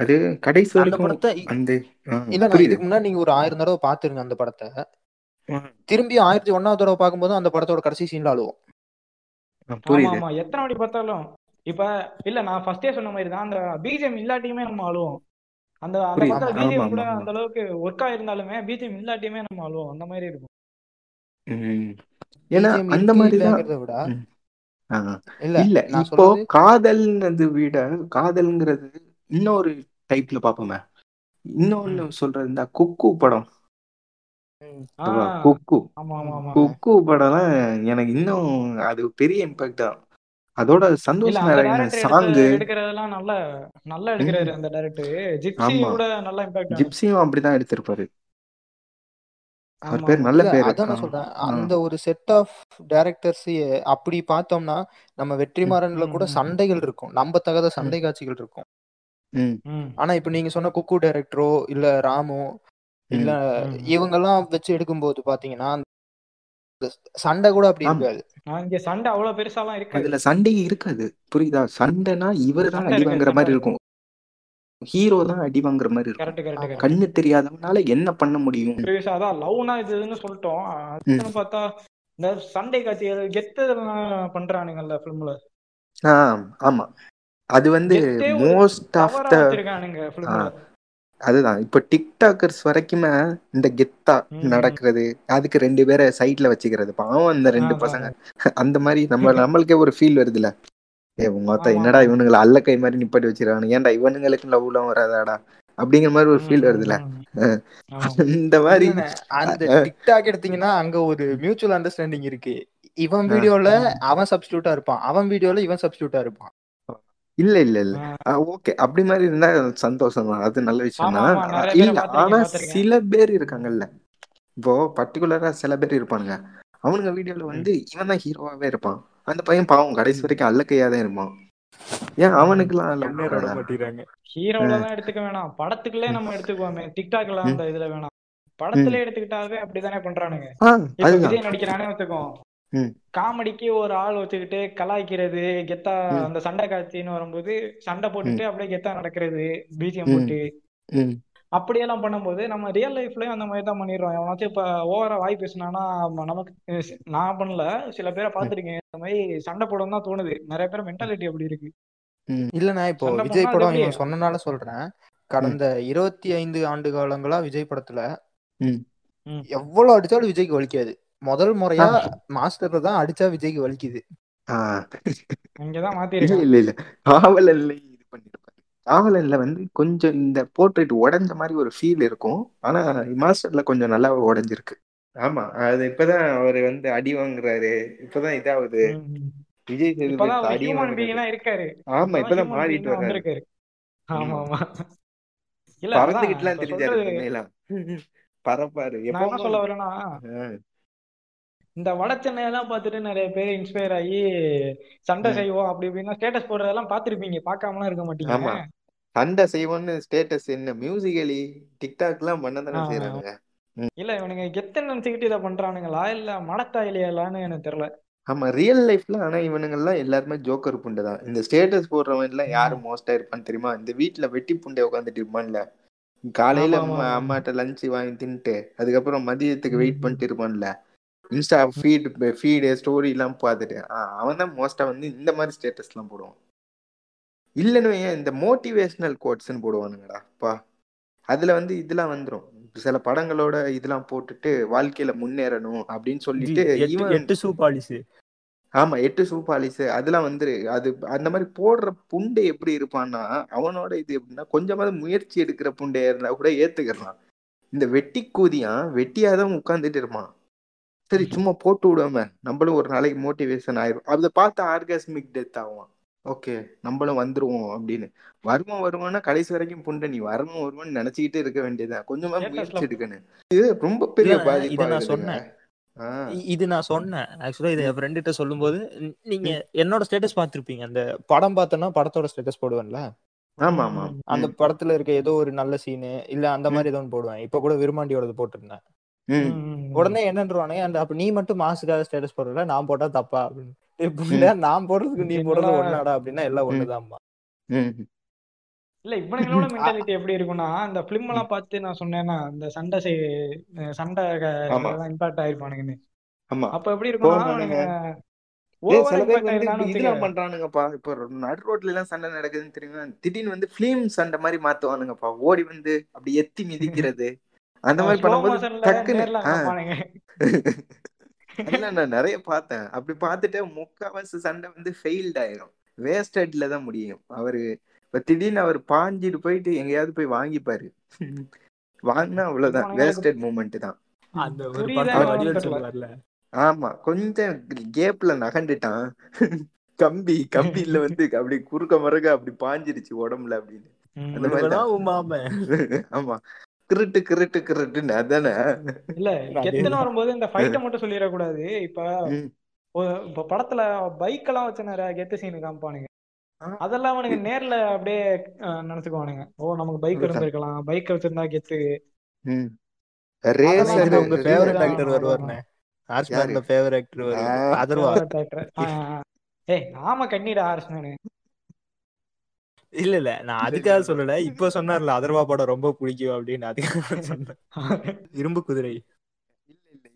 அது கடைசி அந்த வரைக்கும் படத்தை அந்த ஆ, புரியுது. இதுக்கு முன்னாடி நீங்க ஒரு ஆயிரம் தடவை பாத்துருங்க அந்த படத்தை. ஆ, திரும்பி ஆயிரத்தி ஒன்னாவது தடவை பார்க்கும்போது அந்த படத்தோட கடைசி சீன்ல அழுவோம். ஆ, ஆமா புரியுது. ஆமா எத்தனை வாட்டி பார்த்தாலும் இப்ப இல்ல நான் ஃபர்ஸ்டே சொன்ன மாதிரி தான் அந்த பிஜிஎம் இல்லாட்டியுமே நம்ம அழுவோம். அந்த அந்த புரியுது. படத்துல ஆமா ஆமா பிஜிஎம் கூட ஆமா அந்த அளவுக்கு ஒர்க் ஆயிருந்தாலுமே பிஜிஎம் இல்லாட்டியுமே நம்ம அழுவோம். அந்த மாதிரி இருக்கும். ம். ஏன்னா பிஜிஎம் அந்த இருக்கு மாதிரிதான் இல்லங்கிறத விட ம். ஆ. இல்ல இல்ல நான் இப்போ சொல்றது காதல்னது விட காதல்ங்கிறது இன்னொரு டைப்ல பாப்போமே இன்னொன்னு. சொல்றது இந்த குக்கு படம்? குக்கு. குக்கு படம்லாம் எனக்கு இன்னும் அது பெரிய இம்பாக்ட் தான். அதோட சந்தோஷ் நாராயணன் டைரக்டர் எடுத்த சாங்கு எடுக்கிறதெல்லாம் நல்ல நல்லா எடுக்கிறாரு அந்த டைரக்டர் ஜிப்சி ஆமா. கூட நல்லா இம்பாக்ட் ஆனது ஜிப்சியும் அப்படிதான் எடுத்திருப்பாரு. அவர் பேர் நல்ல பேரு. அதான் சொல்றேன். அந்த ஒரு செட் ஆஃப் டைரக்டர்ஸ் அப்படி பார்த்தோம்னா நம்ம வெற்றிமாறன்ல கூட சண்டைகள் இருக்கும். நம்பத்தகாத சண்டை காட்சிகள் இருக்கும். ஆனா இப்ப நீங்க சொன்ன குக்கு டைரக்டரோ இல்ல ராமோ இல்ல ம். ம் இவங்கெல்லாம் வச்சு எடுக்கும்போது பாத்தீங்கன்னா சண்டை கூட அப்படி இருக்காது. இங்க சண்டை அவ்வளவு பெருசாலாம் இருக்காது. அதுல சண்டை இருக்காது. புரியுதா? சண்டைனா இவர் தான் அடி வாங்குற மாதிரி இருக்கும். ஹீரோ தான் அடி வாங்குற மாதிரி இருக்கும். கண்ணு தெரியாதவனால என்ன பண்ண முடியும்? அதான் லவ்னா இது இதுன்னு சொல்லிட்டோம். பார்த்தா இந்த சண்டை காட்சிகள் கெத்து பண்றானுங்கல்ல ஃபிலிம்ல ஆமா. அது வந்து மோஸ்ட் ஆஃப் த அதுதான். இப்போ டிக்டாக்கர்ஸ் வரைக்குமே இந்த கெத்தா. நடக்கிறது அதுக்கு ரெண்டு பேரை சைட்ல வச்சுக்கிறது. பாவம் அந்த ரெண்டு பசங்க. [laughs] அந்த மாதிரி நம்ம நம்மளுக்கே ஒரு ஃபீல் வருதுல்ல ஏ ஆமா என்னடா இவனுங்களை அல்ல கை மாதிரி நிப்பாட்டி வச்சிருக்கானு ஏன்டா இவனுங்களுக்கு லவ்லாம் வராதாடா? அப்படிங்கிற மாதிரி ஒரு ஃபீல் ஆமா. இந்த மாதிரி அந்த டிக்டாக் எடுத்தீங்கன்னா அங்க ஒரு மியூச்சுவல் அண்டர்ஸ்டாண்டிங் இருக்கு. இவன் வீடியோல அவன் சப்ஸ்டியூட்டா இருப்பான். அவன் வீடியோல இவன் சப்ஸ்டியூட்டா இருப்பான். இல்ல இல்ல இல்ல. ஓகே. அப்படி மாதிரி இருந்தா சந்தோஷம் தான். அது நல்ல விஷயம் தான்? இல்ல ஆனா சில பேர் இருக்காங்கல்ல. இப்போ பர்டிகுலரா சில பேர் இருப்பானுங்க. அவனுங்க வீடியோல வந்து இவன் தான் ஹீரோவாவே இருப்பான். அந்த பையன் பாவம் கடைசி வரைக்கும் அல்லக்கையா தான் இருப்பான். ஏன் அவனுக்குலாம் லவ் கண்ணீரோட வராதா மாட்டிடுறாங்க ஹீரோல தான் எடுத்துக்க வேணாம். படத்துக்குள்ளே நம்ம எடுத்துக்குவோமே. டிக்டாக்ல அந்த இதுல வேணாம். படத்துல எடுத்துக்கிட்டாவே அப்படிதானே பண்றானுங்க. விஜய் நடிக்கிறானே வச்சுக்கோ ம். காமெடிக்கு ஒரு ஆள் வச்சுக்கிட்டு கலாய்க்கிறது கெத்தா. அந்த சண்டை காட்சின்னு வரும்போது சண்டை போட்டுட்டு அப்படியே கெத்தா நடக்கிறது பிஜிஎம் ம். போட்டு. அப்படியெல்லாம் பண்ணும்போது நம்ம ரியல் லைஃப்லயும் அந்த மாதிரி தான் பண்ணிடுறோம். எவனாச்சும் இப்ப ஓவரா வாய் பேசினானா நமக்கு நான் பண்ணல. சில பேரை பார்த்திருக்கேன் இந்த மாதிரி சண்டை போடணும் தான் தோணுது. நிறைய பேர் மென்டாலிட்டி அப்படி இருக்கு. ம். இல்லண்ணா இப்போ விஜய் படம் இவன் சொன்னனால சொல்றேன். கடந்த இருபத்தி ஐந்து ஆண்டு காலங்களா விஜய் படத்துல ம். ம். எவ்வளவு அடிச்சாலும் விஜய்க்கு வலிக்காது. முதல் முறையா மாஸ்டர்ல தான் அடிச்சா விஜய்க்கு வலிக்குது. இல்ல இல்ல இல்ல. காவலன்ல இது பண்ணிருப்பாரு. காவலன்ல வந்து கொஞ்சம் இந்த போர்ட்ரேட் உடைஞ்ச மாதிரி ஒரு ஃபீல் இருக்கும். ஆனா மாஸ்டர்ல கொஞ்சம் நல்லா உடைஞ்சிருக்கு. ஆமா. அது இப்பதான் அவர் வந்து அடி வாங்குறாரு. இப்பதான் ம். விஜய் சேதுபதி அடி இருக்காரு. ஆமா இப்பதான் மாறிட்டு வர்றாரு. ஆமா. ஆமா. இல்ல பறந்துகிட்டுலாம் தெரிஞ்சாரு பறப்பாரு. எப்பவும் சொல்ல வரேன்னா இந்த வட சென்னையெல்லாம் பார்த்துட்டு நிறைய பேர் இன்ஸ்பயர் ஆகி சண்டை. செய்வோம் அப்படி இப்படின்னா ஸ்டேட்டஸ் போடுறதெல்லாம் பார்த்திருப்பீங்க. பார்க்காமலாம் இருக்க மாட்டீங்க. சண்டை செய்வோன்னு ஸ்டேட்டஸ் என்ன? மியூசிக்கலி டிக்டாக் எல்லாம் பண்ணதானே. செய்யறாங்க இல்ல இவனுங்க கெத்தன்னு நினைச்சுக்கிட்டு இதை பண்றானுங்களா? இல்ல மடத்தாயிலையாலான்னு எனக்கு தெரியல. ஆமா ரியல் லைஃப்ல ஆனா இவனுங்கெல்லாம் எல்லாருமே ஜோக்கர் புண்டை தான். இந்த ஸ்டேட்டஸ் போடுறவன் எல்லாம் யாரு மோஸ்டா இருப்பான்னு தெரியுமா? இந்த வீட்டுல வெட்டி புண்டை உட்காந்துட்டு இருப்பான்ல. காலையில. அம்மாட்ட லஞ்ச் வாங்கி தின்னுட்டு அதுக்கப்புறம் மதியத்துக்கு வெயிட். பண்ணிட்டு இருப்பான்ல. இன்ஸ்டா ஃபீட் ஃபீடு ஸ்டோரி எல்லாம் பார்த்துட்டு அவன் தான் மோஸ்டா வந்து இந்த மாதிரி ஸ்டேட்டஸ் எல்லாம் போடுவான். இல்லைன்னு வையேன் இந்த மோட்டிவேஷனல் கோட்ஸ்ன்னு போடுவானுங்கடா பா. அதுல வந்து இதெல்லாம் வந்துரும். சில படங்களோட இதெல்லாம் போட்டுட்டு வாழ்க்கையில முன்னேறணும் அப்படின்னு சொல்லிட்டு எட்டு சூ பாலிசு ஆமா எட்டு சூப்பாலிஸ் அதெல்லாம் வந்துரு அது அந்த மாதிரி போடுற புண்டை எப்படி இருப்பான்னா அவனோட இது எப்படின்னா கொஞ்சமாவது முயற்சி எடுக்கிற புண்டையா இருந்தா கூட ஏத்துக்கிறான் இந்த வெட்டி கூதியான் வெட்டியாதான் உட்கார்ந்துட்டு இருப்பான். சரி சும்மா போட்டு விடுவோமே நம்மளும் ஒரு நாளைக்கு மோட்டிவேஷன் ஆயிரும். அதை பார்த்து ஆர்காஸ்மிக் டெத் ஆகும். ஓகே நம்மளும் வந்துருவோம் அப்படின்னு. வருவோம் வருவோம்னா கடைசி வரைக்கும் புண்டை நீ வரணும் வருவோம்னு நினைச்சுக்கிட்டே இருக்க வேண்டியதுதான். கொஞ்சமா முயற்சி எடுக்கணும். இது ரொம்ப பெரிய இதை நான் சொன்னேன். இது நான் சொன்னேன். ஆக்சுவலா இது என் ஃப்ரெண்ட் கிட்ட சொல்லும்போது நீங்க என்னோட ஸ்டேட்டஸ் பார்த்திருப்பீங்க. அந்த படம் பார்த்தோன்னா படத்தோட ஸ்டேட்டஸ் போடுவேன்ல? ஆமா ஆமா அந்த படத்துல இருக்க ஏதோ ஒரு நல்ல சீனு இல்ல அந்த மாதிரி ஏதோ ஒன்று போடுவேன். இப்ப கூட விருமாண்டியோடது போட்டிருந்தேன். உடனே என்னன்றானுங்க அந்த அப்ப நீ மட்டும் மாசுக்காக ஸ்டேட்டஸ் போடுற நான் போட்டா தப்பா? அப்படின்னு. நான் போடுறதுக்கு நீ போடுறது? ஒன்னாடா அப்படின்னா எல்லாம். ஒண்ணுதான்மா. இல்ல இவனுங்களோட மென்டாலிட்டி எப்படி இருக்கும்னா இந்த பிலிம் எல்லாம் பார்த்து நான் சொன்னேன்னா இந்த சண்டை செய் சண்டை இம்பாக்ட் ஆயிருப்பானுங்கன்னு. அப்ப எப்படி இருக்கும்னா சில பேர் வந்து இதெல்லாம் வச்சுக்க பண்றானுங்கப்பா. இப்ப நடு ரோட்ல எல்லாம் சண்டை நடக்குதுன்னு தெரியுமா? திடீர்னு வந்து பிலிம் சண்டை மாதிரி மாத்துவானுங்கப்பா. ஓடி வந்து அப்படி எத்தி மிதிக்கிறது. அந்த மாதிரி பண்ணும்போது டக்குன்னு நான் நிறைய பார்த்தேன். அப்படி பார்த்துட்டு முக்காவாசி சண்டை வந்து ஃபெயில்ட் ஆயிரும். வேஸ்டட்ல தான் முடியும். அவரு இப்ப திடீர்னு அவர் பாஞ்சிட்டு போயிட்டு எங்கேயாவது போய் வாங்கிப்பாரு. வாங்கினா அவ்வளவுதான். வேஸ்டட் மூமெண்ட் தான். ஆமா கொஞ்சம் கேப்ல நகண்டுட்டான் கம்பி கம்பியில வந்து அப்படி குறுக்க மறுக்க அப்படி பாஞ்சிருச்சு உடம்புல அப்படின்னு. அந்த மாதிரி ஆமா. கிருட்டு கிருட்டு கிருட்டுன்னு அதானே இல்ல. கெத்துன்னு வரும்போது இந்த ஃபைட்டை மட்டும் சொல்லிடக்கூடாது இப்ப இப்ப படத்துல பைக் எல்லாம் வச்சு கெத்து சீனு காமிப்பானுங்க. அதெல்லாம் அவனுங்க நேர்ல அப்படியே நினைச்சுக்குவானுங்க ஓ நமக்கு பைக். இருந்திருக்கலாம் பைக் வச்சிருந்தா கெத்து ரேசர் உங்க ஃபேவரட். ஆக்டர் வருவாருண்ணே ஆர்ஸ்மேன்ல யாரு? ஃபேவரட் ஆக்டர் வருவாரு. அதர்வா. ஏய் நாம கண்ணீடா ஆர்ஸ்மேனு இல்ல இல்ல. நான் அதுக்காக சொல்லல. இப்ப சொன்னார்ல அதர்வா படம் ரொம்ப பிடிக்கும் அப்படின்னு அதுக்காக சொன்னேன். இரும்பு குதிரை.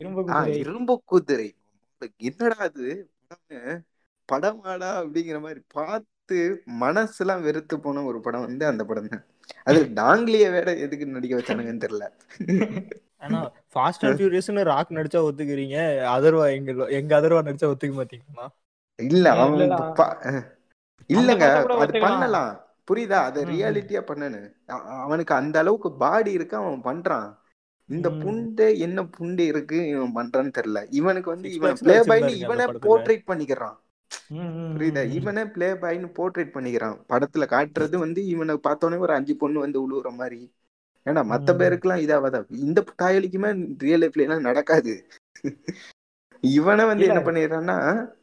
இரும்பு குதிரை. இரும்பு குதிரை. என்னடா அது? படமாடா அப்படிங்கிற மாதிரி பார்த்து மனசுலாம் வெறுத்து போன ஒரு படம் வந்து அந்த படம் தான். அது டாங்லிய வேற எதுக்கு நடிக்க வச்சானுங்கன்னு தெரியல. ஆனா ஃபாஸ்ட் அண்ட் ஃபியூரியஸ்னு ராக் நடிச்சா ஒத்துக்கிறீங்க அதர்வா எங்க எங்க அதர்வா நடிச்சா ஒத்துக்க மாட்டீங்களா? இல்ல அவன். இல்லங்க அது. பண்ணலாம். புரியுதா அது. ரியாலிட்டியா பண்ணனு அவனுக்கு அந்த அளவுக்கு பாடி இருக்கு அவன் பண்றான் இந்த. புண்டை என்ன புண்டை இருக்கு இவன் பண்றான்னு தெரியல இவனுக்கு வந்து இவன் பிளே பாய்னு இவனே. போர்ட்ரேட் பண்ணிக்கிறான் புரியுதா. இவனே பிளே பாய்னு போர்ட்ரேட் பண்ணிக்கிறான் படத்துல காட்டுறது வந்து இவனை பார்த்தோன்னே ஒரு அஞ்சு பொண்ணு வந்து உழுவுற மாதிரி ஏன்னா மத்த. பேருக்குலாம் இதாவாதா இந்த தாயலிக்குமே ரியல் லைஃப்ல எல்லாம் நடக்காது இவனை வந்து. என்ன பண்ணிடுறான்னா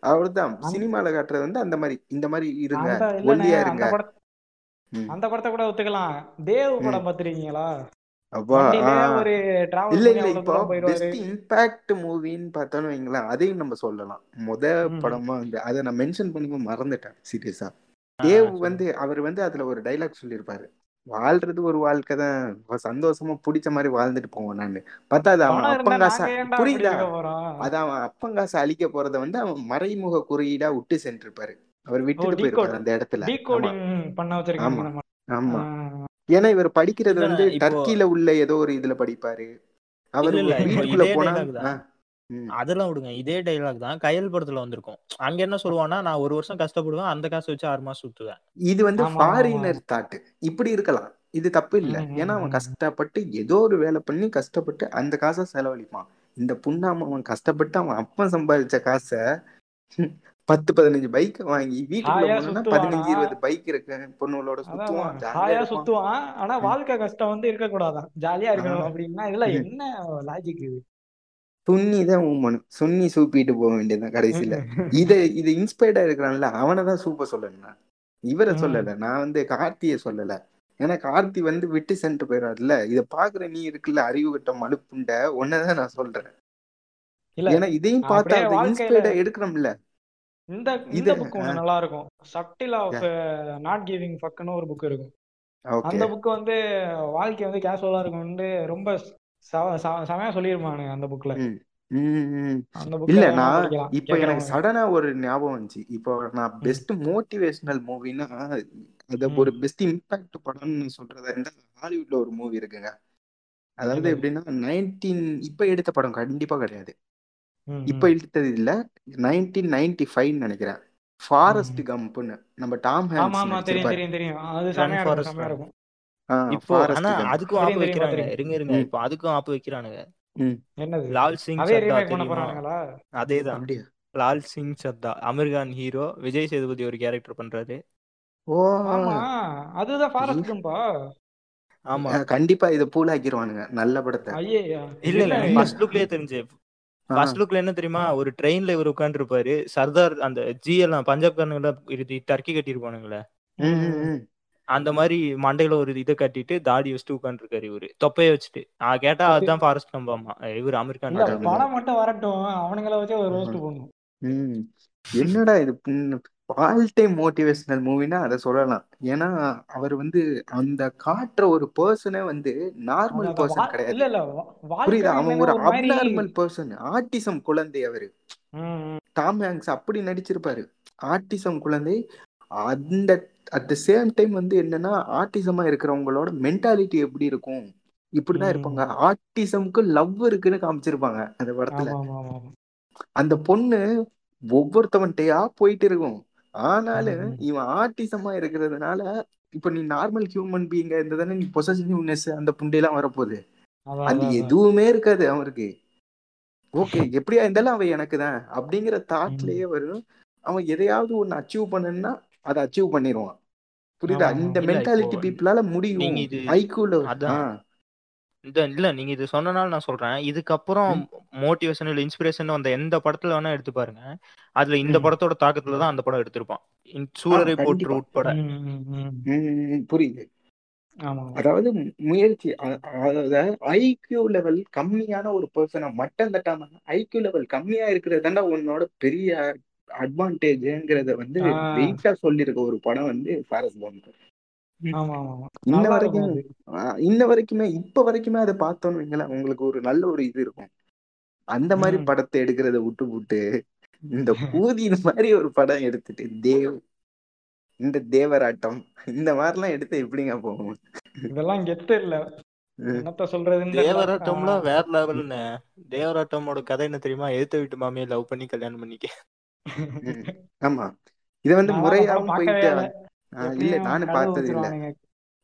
அந்த- சினிமால காட்டுறது வந்து அந்த மாதிரி இந்த மாதிரி இருங்க ஒல்லியா இருங்க. அந்த படத்தை கூட ஒத்துக்கலாம். தேவ். படம். ஒரு இல்ல இல்ல அவ்வளவு இப்போ பெஸ்ட் இம்பாக்ட் மூவின்னு பார்த்தோன்னு வைங்களேன் அதையும் நம்ம சொல்லலாம். முத. படமா வந்து அதை நான் மென்ஷன் பண்ணி மறந்துட்டேன் சீரியஸா தேவ். வந்து அவர் வந்து அதுல ஒரு டைலாக் சொல்லியிருப்பாரு. வாழ்றது ஒரு வாழ்க்கை தான். சந்தோஷமா பிடிச்ச மாதிரி வாழ்ந்துட்டு போவோம் நான். பார்த்தா அது அவன் அப்பங்காச புரியுதா? அது அவன் அப்பங்காச அழிக்க போறத வந்து அவன் மறைமுக குறியீடா விட்டு சென்றிருப்பாரு. அவர் விட்டுட்டு போயிருப்பாரு அந்த இடத்துல. ஆமா. டீகோடிங் பண்ண வச்சிருக்காங்க ஆமா. ஏன்னா இவர் படிக்கிறது வந்து டர்க்கில உள்ள ஏதோ ஒரு இதுல படிப்பாரு. அவர் வீட்டுக்குள்ள போனா அதெல்லாம் விடுங்க. இதே டைலாக் தான். கயல் படத்துல வந்திருக்கும். அங்க என்ன சொல்லுவான்னா நான் ஒரு வருஷம் கஷ்டப்படுவேன். அந்த காசை வச்சு ஆறு மாசம் சுத்துவேன். இது வந்து ஃபாரினர் தாட் இப்படி இருக்கலாம். இது தப்பு இல்ல. ஏன்னா அவன். கஷ்டப்பட்டு ஏதோ ஒரு வேலை பண்ணி கஷ்டப்பட்டு அந்த காசை செலவழிப்பான். இந்த புண்ணாம அவன் கஷ்டப்பட்டு அவன் அப்பன் சம்பாதிச்ச காசை பத்து பதினஞ்சு பைக் வாங்கி வீட்டுக்குள்ள பதினஞ்சு இருபது பைக் இருக்கு. பொண்ணுகளோட சுத்துவான் ஜாலியா ஹாயா சுத்துவான். ஆனா. வாழ்க்கை கஷ்டம் வந்து இருக்க கூடாதான் ஜாலியா இருக்கணும் அப்படின்னா இதுல. என்ன லாஜிக் இது? சுன்னி தான் சுன்னி சூப்பிட்டு போக வேண்டியதுதான் கடைசியில. இத இது இன்ஸ்பயர்டா இருக்கிறான்ல அவனை தான் சூப்ப சொல்லணும் இவரை. சொல்லல நான் வந்து கார்த்திய சொல்லல. ஏன்னா கார்த்தி வந்து விட்டு சென்று போயிடாதுல்ல இத பாக்குற நீ இருக்குல்ல அறிவு கட்ட மழுப்புண்ட ஒன்னதான் நான் சொல்றேன். ஏன்னா இதையும் பார்த்தா இன்ஸ்பயர்டா எடுக்கிறோம்ல இந்த இந்த புக் நல்லா இருக்கும் சக்டில் ஆஃப் நாட் கிவிங் ஃபக்குன்னு ஒரு புக் இருக்கும். அந்த புக் வந்து வாழ்க்கை வந்து கேஷுவலா இருக்கும்னு ரொம்ப செமையா சொல்லியிருப்பானுங்க அந்த புக்ல இல்ல நான் இப்போ எனக்கு சடனா ஒரு ஞாபகம் வந்துச்சு. இப்போ நான் பெஸ்ட் மோட்டிவேஷனல் மூவினா அத ஒரு பெஸ்ட் இம்பாக்ட் படம்னு சொல்றதா இருந்தா ஹாலிவுட்ல ஒரு மூவி இருக்குங்க. அதாவது எப்படின்னா நைன்டீன் இப்ப எடுத்த படம் கண்டிப்பா கிடையாது. இப்ப ம். எடுத்தது இல்ல. நைன்டீன் நைன்டி ஃபைவ் நினைக்கிறேன். ஃபாரஸ்ட். கம்ப்னு நம்ம டாம் ஹேங்க்ஸ் தெரியும் தெரியும் தெரியும். அது செமையா இருக்கும் இப்போ ஆனா அதுக்கும் வைக்கிறாங்க தெரியும் இருங்க இருங்க. இப்போ அதுக்கும் ஆப்பு வைக்கிறானுங்க. என்னது? லால் சிங் அதே சத்தா ரீமேக் பண்ண தெரியுமா? போறானுங்களா? அதேதான். அப்படியா? லால் சிங் சத்தா அமீர்கான் ஹீரோ விஜய் சேதுபதி ஒரு கேரக்டர் பண்றாரு. ஓ. ஆமா அதுதான் ஃபாரஸ்ட் கம்பா ஆமா. கண்டிப்பா இத பூலாக்கிடுவானுங்க நல்ல படத்தை. இல்ல இல்ல ஃபர்ஸ்ட் லுக்லயே தெரிஞ்சு. ஃபர்ஸ்ட் லுக்ல என்ன தெரியுமா? ஒரு ட்ரெயின்ல இவர் உட்காந்துருப்பாரு சர்தார் அந்த ஜி எல்லாம் பஞ்சாப்காரனுங்கள இது டர்க்கி. ம் அந்த மாதிரி மண்டையில ஒரு இதை கட்டிட்டு தாடி வச்சுட்டு உட்காந்துருக்காரு இவரு. தொப்பைய வச்சுட்டு. நான் கேட்டா அது அதுதான் ஃபாரஸ்ட் கம்பாமா இவர் அமெரிக்கான் படம் மட்டும் வரட்டும். அவனுங்கள வச்சு ஒரு ரோஸ்ட் பண்ணும் ம். என்னடா இது? ஆல் டைம் மோட்டிவேஷனல் மூவினா அதை சொல்லலாம். ஏன்னா அவர் வந்து அந்த காட்டுற ஒரு பர்சனே வந்து நார்மல் பர்சன் கிடையாது. புரியுதா? அவன் ஒரு அப்நார்மல் பர்சன் ஆட்டிசம் குழந்தை அவரு. டாம் ஹேங்க்ஸ் அப்படி நடிச்சிருப்பாரு. ஆட்டிசம் குழந்தை. அந்த அட் த சேம் டைம் வந்து என்னன்னா ஆட்டிசமா இருக்கிறவங்களோட மென்டாலிட்டி எப்படி இருக்கும்? இப்படிதான். இருப்பாங்க. ஆட்டிசம்க்கு லவ் இருக்குன்னு காமிச்சிருப்பாங்க அந்த படத்துல. அந்த பொண்ணு ஒவ்வொருத்தவன்ட்டையா போயிட்டு இருக்கும். ஆனாலும். இவன் ஆட்டிசமா இருக்கிறதுனால இப்ப நீ நார்மல் ஹியூமன் பீயிங்க இருந்ததானே நீ பொசசிவ்னஸ் அந்த புண்டையெல்லாம் வரப்போகுது. அதான் எதுவுமே இருக்காது அவனுக்கு. ஓகே எப்படியா இருந்தாலும் அவன் எனக்கு தான். அப்படிங்கிற. தாட்லயே வரும். அவன் எதையாவது ஒன்னு அச்சீவ் பண்ணணும்னா அதை அச்சீவ் பண்ணிடுவான் புரியுதா? இந்த மென்டாலிட்டி பீப்புளால முடியும். ஐக்கூல இந்த இல்ல நீங்க இது சொன்னனால நான் சொல்றேன். இதுக்கப்புறம் மோட்டிவேஷன் இல்ல இன்ஸ்பிரேஷன் வந்த எந்த படத்துல வேணா எடுத்து பாருங்க. அதுல இந்த. படத்தோட தாக்கத்துல தான் அந்த படம் எடுத்திருப்பான். சூரரை கண்டிப்பா. உட்பட. புரியுது. அதாவது முயற்சி அதாவது ஐக்கியூ லெவல் கம்மியான ஒரு பர்சனை மட்டம் தட்டாம ஐக்கியூ லெவல் கம்மியா இருக்கிறது தாண்டா உன்னோட பெரிய அட்வான்டேஜ்ங்கிறத வந்து வெயிட்டா சொல்லியிருக்க ஒரு படம் வந்து ஃபாரஸ்ட் ஆமா இன்ன வரைக்கும் இன்ன வரைக்குமே இப்ப வரைக்குமே அதை பார்த்தோன்னு வைங்களேன் உங்களுக்கு ஒரு நல்ல ஒரு இது இருக்கும். அந்த மாதிரி படத்தை எடுக்கிறத விட்டு விட்டு இந்த [laughs] கூதியின் மாதிரி ஒரு படம் எடுத்துட்டு தேவ் இந்த தேவராட்டம் இந்த மாதிரிலாம் எடுத்து எப்படிங்க போகும்? இதெல்லாம் கெத்து இல்ல. என்னத்த தெரியல தேவராட்டம்லாம் வேற லெவல்னு தேவராட்டமோட கதை என்ன தெரியுமா? எழுத்த வீட்டு மாமியை லவ் பண்ணி கல்யாணம் பண்ணிக்க. ஆமா. இதை வந்து முறையாவும் போயிட்டு இல்லை ஆ, இல்ல எப்படியும் நானும் பார்த்தது இல்ல.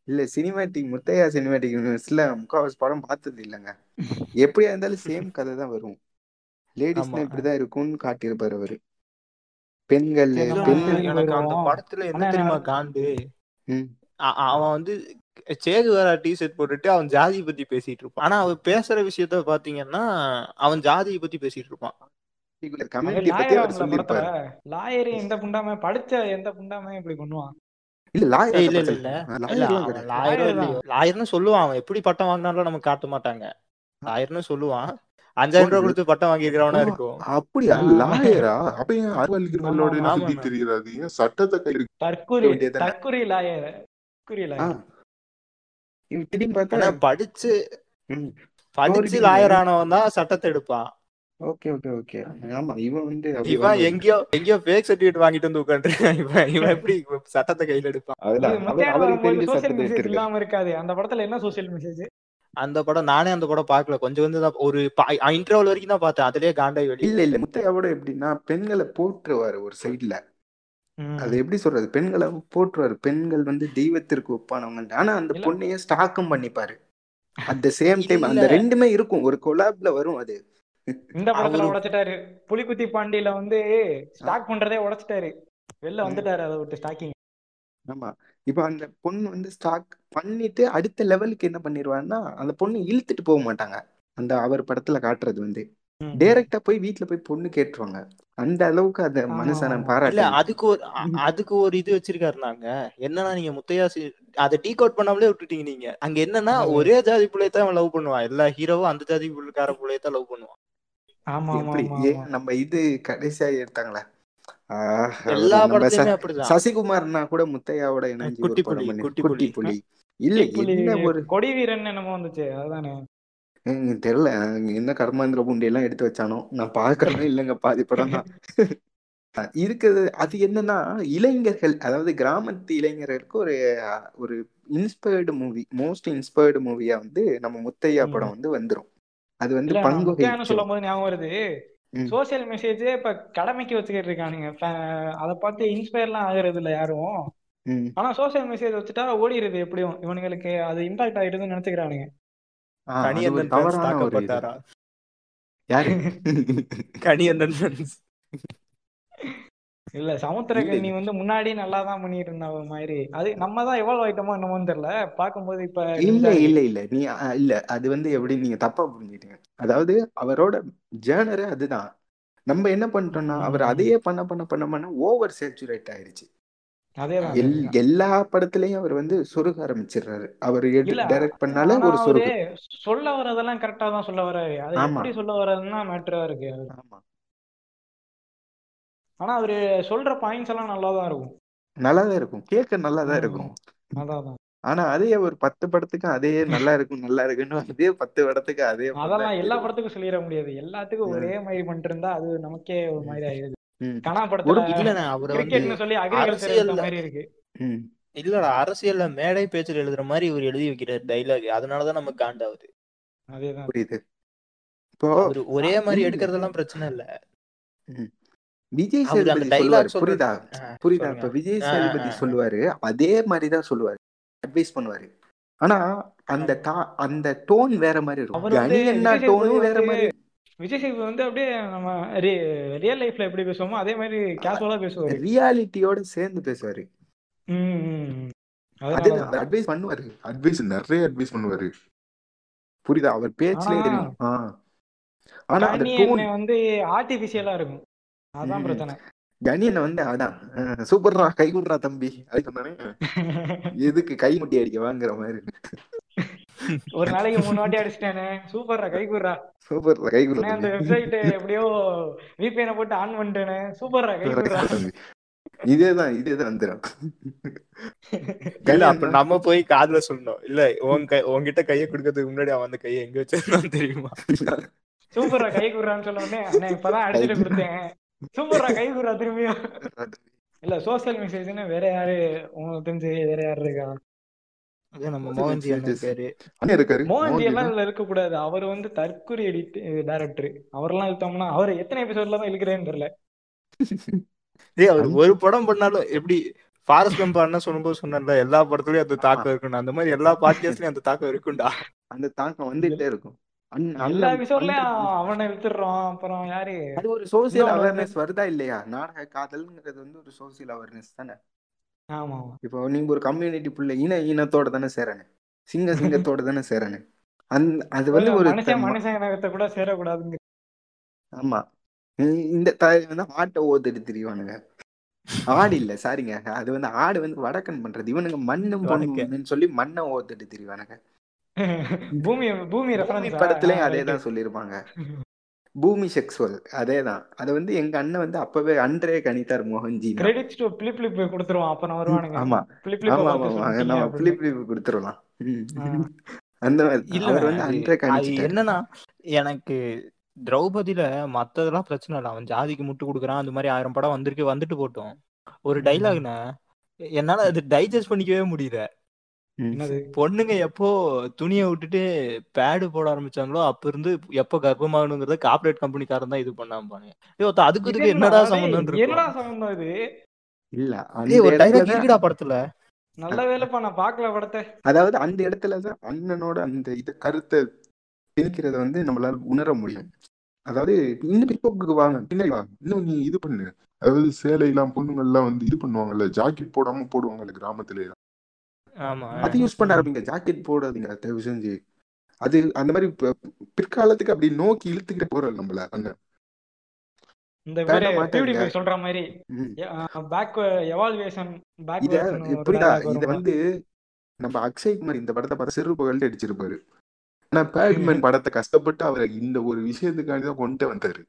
இல்ல சினிமேட்டிக் முத்தையா சினிமேட்டிக் யூனிவர்ஸ்ல முக்காவாசி படம் பார்த்தது இல்லைங்க. [laughs] எப்படியா இருந்தாலும் சேம் கதை தான் வரும். லேடிஸ்னா இப்படிதான் இருக்கும்னு காட்டியிருப்பாரு அவரு. பெண்கள் எனக்கு அந்த படத்துல என்ன தெரியுமா காண்டு அவன் வந்து சேகுவாரா டிஷர்ட் போட்டுட்டு அவன் ஜாதியை பத்தி பேசிட்டு இருப்பான். ஆனா அவன் பேசுற விஷயத்த பாத்தீங்கன்னா அவன் ஜாதியை பத்தி பேசிட்டு இருப்பான். லாயர் எந்த புண்டாம படிச்ச எந்த புண்டாம இப்படி பண்ணுவான்? லாயர்னு சொல்லுவான் அவன். எப்படி பட்டம் வாங்கினாலும் நமக்கு காட்ட மாட்டாங்க. லாயர்னு சொல்லுவான். அஞ்சாயிரம் ரூபாய் கொடுத்து பட்டம் ஓ வாங்கியிருக்கிறவனா இருக்கும். அப்படியா? லாயரா அப்ப ஏன் அறிவாளி ஆமா கிரிமினலோட ஆமா. சுத்தி தெரியுறாது? ஏன் சட்டத்தை தற்குறி வேண்டியதானே தற்குறி லாயர் தற்குறி ஆ. லாயர் இவன் திடீர்னு பார்த்தா படிச்சு படிச்சு லாயர் ஆனவன் தான் சட்டத்தை எடுப்பான். Okay okay okay. ஆமா இவன் வந்து இவன் வந்து எங்கேயோ எங்கேயோ ஃபேக் சர்டிபிகேட் வாங்கிட்டு வந்து உட்காந்துருக்கான் இவன் இவன் எப்படி சட்டத்தை கையில எடுப்பான்? அவருக்கு இல்லாம இருக்காது. அந்த படத்துல என்ன சோசியல் மெசேஜ் அந்த படம் நானே அந்த படம் பார்க்கல. கொஞ்சம் கொஞ்சம் தான் ஒரு இன்டர்வல் வரைக்கும் தான் பார்த்தேன். அதுலயே காண்டாய் வெளியே. இல்ல இல்ல. முத்தையாவோட எப்படின்னா பெண்களை போற்றுவாரு ஒரு சைடுல அது எப்படி சொல்றது? பெண்களை போற்றுவாரு. பெண்கள் வந்து தெய்வத்திற்கு ஒப்பானவங்க ஆனா அந்த பொண்ணையே ஸ்டாக்கும் பண்ணிப்பாரு. அட் த சேம் டைம் அந்த ரெண்டுமே இருக்கும். ஒரு கொலாப்ல வரும் அது. இந்த படத்துல உடைச்சிட்டாரு. புலிகுத்தி பாண்டியில வந்து ஸ்டாக் பண்றதே உடைச்சிட்டாரு. வெளில வந்துட்டாரு அதை விட்டு ஸ்டாக்கிங் ஆமா. இப்ப அந்த பொண்ணு வந்து ஸ்டாக் பண்ணிட்டு அடுத்த லெவலுக்கு என்ன பண்ணிடுவாருன்னா அந்த பொண்ணு இழுத்துட்டு போக மாட்டாங்க. அந்த அவர் படத்துல காட்டுறது வந்து. டைரக்டா போய் வீட்டுல போய் பொண்ணு கேட்டுருவாங்க. அந்த அளவுக்கு அந்த மனுஷனை பாராட்டணும் அதுக்கு ஒரு அதுக்கு ஒரு இது வச்சிருக்காரு நாங்க. என்னன்னா நீங்க முத்தையா அதை டீ கோட் பண்ணாமலே விட்டுட்டீங்க நீங்க. அங்க என்னன்னா ஒரே ஜாதி பிள்ளைய தான் அவன் லவ் பண்ணுவான். எல்லா ஹீரோவும் அந்த ஜாதி பிள்ளைக்கார பிள்ளைய தான் லவ் பண்ணுவான். நம்ம இது கடைசியா எடுத்தாங்களே? சசிகுமார்னா கூட முத்தையாவோட இணைஞ்சு குட்டி புலி புலி இல்ல என்ன ஒரு கொடி வீரன் என்னமோ வந்துச்சு அதுதானே. எனக்கு தெரியல. என்ன கர்மாந்திர பூண்டி எல்லாம் எடுத்து வச்சானோ? நான் பார்க்கறதும் இல்லைங்க பாதி படம் தான். இருக்குது. அது என்னன்னா இளைஞர்கள் அதாவது கிராமத்து இளைஞர்களுக்கு ஒரு ஒரு இன்ஸ்பயர்டு மூவி மோஸ்ட் இன்ஸ்பயர்டு மூவியா வந்து நம்ம முத்தையா. படம் வந்து வந்துரும். அது வந்து பங்கு சொல்லும் போது ஞாபகம் வருது. சோசியல் மெசேஜே இப்ப கடமைக்கு வச்சுக்கிட்டு இருக்கானுங்க அதை பார்த்து இன்ஸ்பயர்லாம் ஆகுறது இல்ல யாரும். ஆனா சோசியல் மெசேஜ் வச்சுட்டா ஓடிடுது எப்படியும் இவனுங்களுக்கு. அது இம்பாக்ட் ஆயிடுதுன்னு நினைச்சுக்கிறானுங்க. கனியந்தன் தாக்கப்பட்டாரா? யாரு? [laughs] கனியந்தன். இல்ல இல்ல வந்து முன்னாடி நல்லா தான் பண்ணிட்டு இருந்த மாதிரி. அது நம்ம தான் எவால்வ் ஆயிட்டோமோ என்னமோன்னு தெரியல. பார்க்கும்போது இப்ப இல்ல இல்ல இல்ல. நீ இல்ல. அது வந்து எப்படி நீங்க தப்பா புரிஞ்சுட்டீங்க அதாவது அவரோட ஜேர்னரே அதுதான். நம்ம என்ன பண்ணிட்டோம்னா அவர் அதையே பண்ண பண்ண பண்ண பண்ண ஓவர் சேச்சுரேட் ஆயிருச்சு. எல்லா படத்துலயும் அவர் வந்து சொருக ஆரம்பிச்சிடுறாரு. அவர் டைரக்ட் பண்ணாலே ஒரு சொருகு சொல்ல வர்றதெல்லாம் கரெக்டா தான் சொல்ல வர்றாரு. அது எப்படி சொல்ல வர்றதுன்னா மேட்டரா இருக்கு. ஆமா. ஆனா அவரு சொல்ற பாயிண்ட்ஸ் எல்லாம் நல்லா தான் இருக்கும். நல்லாதான் இருக்கும். கேட்க நல்லாதான் ம், இருக்கும். அதான். ஆனா அதே ஒரு பத்து படத்துக்கு அதே நல்லா இருக்கும் நல்லா இருக்குன்னு அதே பத்து படத்துக்கு அதே அதெல்லாம் எல்லா படத்துக்கும் சொல்லிட முடியாது. எல்லாத்துக்கும் ஒரே மாதிரி பண்ணிட்டு இருந்தா அது நமக்கே ஒரு மாதிரி ஆயிடுது. கனா படத்துல சொல்லி அக்ரிகல்ச்சர் மாதிரி இருக்கு. இல்லடா அரசியல்ல மேடை பேச்சில் எழுதுற மாதிரி இவர் எழுதி வைக்கிறார் டைலாக் அதனாலதான் நமக்கு காண்டாவுது அதேதான். புரியுது. இப்போ ஒரே மாதிரி எடுக்கிறதெல்லாம் பிரச்சனை இல்ல. விஜய் சேதுபதி சொல்லுவாரு. புரியுதா? புரியுதா? இப்ப விஜய் சேதுபதி. சொல்லுவாரு. அதே மாதிரிதான் சொல்லுவாரு. அட்வைஸ் பண்ணுவாரு. ஆனா அந்த அந்த டோன் வேற மாதிரி இருக்கும். டோனும் வேற மாதிரி. விஜய் சேதுபதி வந்து அப்படியே நம்ம ரியல் லைஃப்ல எப்படி பேசுவோமோ அதே மாதிரி கேஷுவலா பேசுவாரு. ரியாலிட்டியோட சேர்ந்து பேசுவாரு. அதுதான் தான். அட்வைஸ் பண்ணுவாரு. அட்வைஸ் நிறைய அட்வைஸ் பண்ணுவாரு. புரியுதா? அவர் பேச்சுலயே ஆனா வந்து ஆர்டிபிஷியலா இருக்கும். அதான். பிரச்சனை. கணியனை வந்து அதான் சூப்பர்ரா கை விடுறா தம்பி. அது சொன்னானே எதுக்கு கை முட்டி அடிக்க வாங்குற மாதிரி. ஒரு நாளைக்கு மூணு வாட்டி அடிச்சிட்டானே. சூப்பர்ரா கை குடுறா. சூப்பர்ரா கை அண்ணே அந்த வெப்சைட் எப்படியோ விபிஎன போட்டு ஆன் பண்ணிட்டேனே. சூப்பர்ரா கை குடுறா. இதேதான் இதேதான் வந்துடும் இல்ல அப்ப நம்ம போய் காதுல சொல்லணும். இல்ல உன் கை உன்கிட்ட கைய கொடுக்கறதுக்கு முன்னாடி அவன் அந்த கையை எங்க வச்சிருந்தான்னு தெரியுமா? சூப்பர்ரா கை குடுறான்னு சொன்ன உடனே இப்பதான் அடிச்சுட்டு கொடுத்தேன். சூப்பர்ரா [laughs] கை குடுறா திரும்பியும். இல்ல சோசியல் மெசேஜ்னு வேற யாரு உங்களுக்கு தெரிஞ்சு வேற யாரு இருக்கா இருக்க கூடாது அவர் வந்து தற்கொலை எடிட் டைரக்டர் அவரெல்லாம் இழுத்தோம்னா அவர் எத்தனை எபிசோட்ல தான் இழுக்கிறேன்னு தெரியல. டேய் அவர் ஒரு படம் பண்ணாலும் எப்படி ஃபாரஸ்ட் கம்ப் சொல்லும்போது சொன்னல எல்லா படத்துலயும் அந்த தாக்கம் இருக்கும்னு அந்த மாதிரி எல்லா [laughs] பாட்காஸ்ட்லயும் அந்த தாக்கம் இருக்கும்டா. அந்த தாக்கம் வந்துட்டே இருக்கும். எல்லா அண்ணன் எபிசோட்லயும் பண்றது அவனை இழுத்துடுறோம் அப்புறம் யாரு? அது ஒரு சோசியல் அவேர்னஸ் வருதா இல்லையா? நாடக காதல்ங்கிறது வந்து ஒரு சோசியல் அவேர்னஸ் தானே? ஆமா இப்போ நீங்க ஒரு கம்யூனிட்டி புள்ள இன இனத்தோட தானே சேரனு. சிங்க [laughs] சிங்கத்தோட தானே சேரனு. அந்த அது வந்து ஒரு மனுஷன் த- ம- மனுஷன் இனத்தை கூட சேரக்கூடாதுங்க. ஆமா. இந்த தாய் வந்து ஆட்டை ஓத்துட்டு திரிவானுங்க. ஆடு இல்ல சாரிங்க. அது வந்து ஆடு வந்து வடக்கன் பண்றது. இவனுங்க மண்ணும். பொண்ணுன்னு சொல்லி மண்ணை ஓத்துட்டு திரிவானுங்க. [laughs] பூமி பூமி பூமி ரெஃபரன்ஸ் படத்துலயும் அதே தான் சொல்லியிருப்பாங்க. பூமி செக்ஸுவல் அதே தான் அதை வந்து எங்க அண்ணன் வந்து அப்பவே அன்றே கணித்தார் Mohanji. Credits to flip flip கொடுத்துருவோம் அப்புறம் வருவானுங்க. ஆமா. பிளிப் நம்ம. பிளிப் பிளிப் கொடுத்துடலாம். அந்த மாதிரி. இல்ல அவர் வந்து அன்றே என்னன்னா எனக்கு திரௌபதியில மத்ததெல்லாம் பிரச்சனை இல்லை. அவன் ஜாதிக்கு முட்டு கொடுக்குறான் அந்த மாதிரி ஆயிரம் படம் வந்திருக்கு வந்துட்டு போட்டோம். ஒரு டைலாக்ன என்னால அது டைஜஸ்ட் பண்ணிக்கவே முடியல. என்னது பொண்ணுங்க எப்போ துணியை விட்டுட்டு பேடு போட ஆரம்பிச்சாங்களோ அப்ப இருந்து எப்போ கர்ப்பமாகணுங்கிறத கார்பரேட் கம்பெனிக்காரன் தான் இது பண்ணாம பாருங்க ஏய், ஒருத்தன் அதுக்கு இது இதுக்கு என்னடா சம்பந்தம் என்னடா சம்பந்தம் இது? இல்ல ஒரு டைலாக் இருக்குடா படத்துல. நல்ல வேலைப்பா நான் பார்க்கல படத்தை. அதாவது அந்த இடத்துல தான் அண்ணனோட அந்த இது கருத்தை திணிக்கிறத வந்து நம்மளால உணர முடியும். அதாவது இன்னும் பிற்போக்குக்கு வாங்க பின்னாடி வாங்க. இன்னும் நீ இது பண்ணு. அதாவது சேலை எல்லாம் பொண்ணுங்க எல்லாம் வந்து இது பண்ணுவாங்கல்ல ஜாக்கெட் போடாம போடுவாங்கல்ல கிராமத்துல அது யூஸ் பண்ண ஆரம்பிங்க. ஜாக்கெட் போடாதீங்க தயவு செஞ்சு. அது அந்த மாதிரி பிற்காலத்துக்கு அப்படி நோக்கி இழுத்துக்கிட்டு போறோம் நம்மள அங்க. இந்த. பியூடிஃபை சொல்ற மாதிரி. பேக் எவால்வேஷன் பேக் இத புரியுதா? இத வந்து நம்ம அக்ஷய் குமார் இந்த படத்தை பார்த்து சிறு புகழ்ந்து அடிச்சிருப்பாரு. ஆனா பேட்மேன் [laughs] படத்தை கஷ்டப்பட்டு அவரை இந்த ஒரு விஷயத்துக்காண்டி தான் கொண்டு வந்தாரு.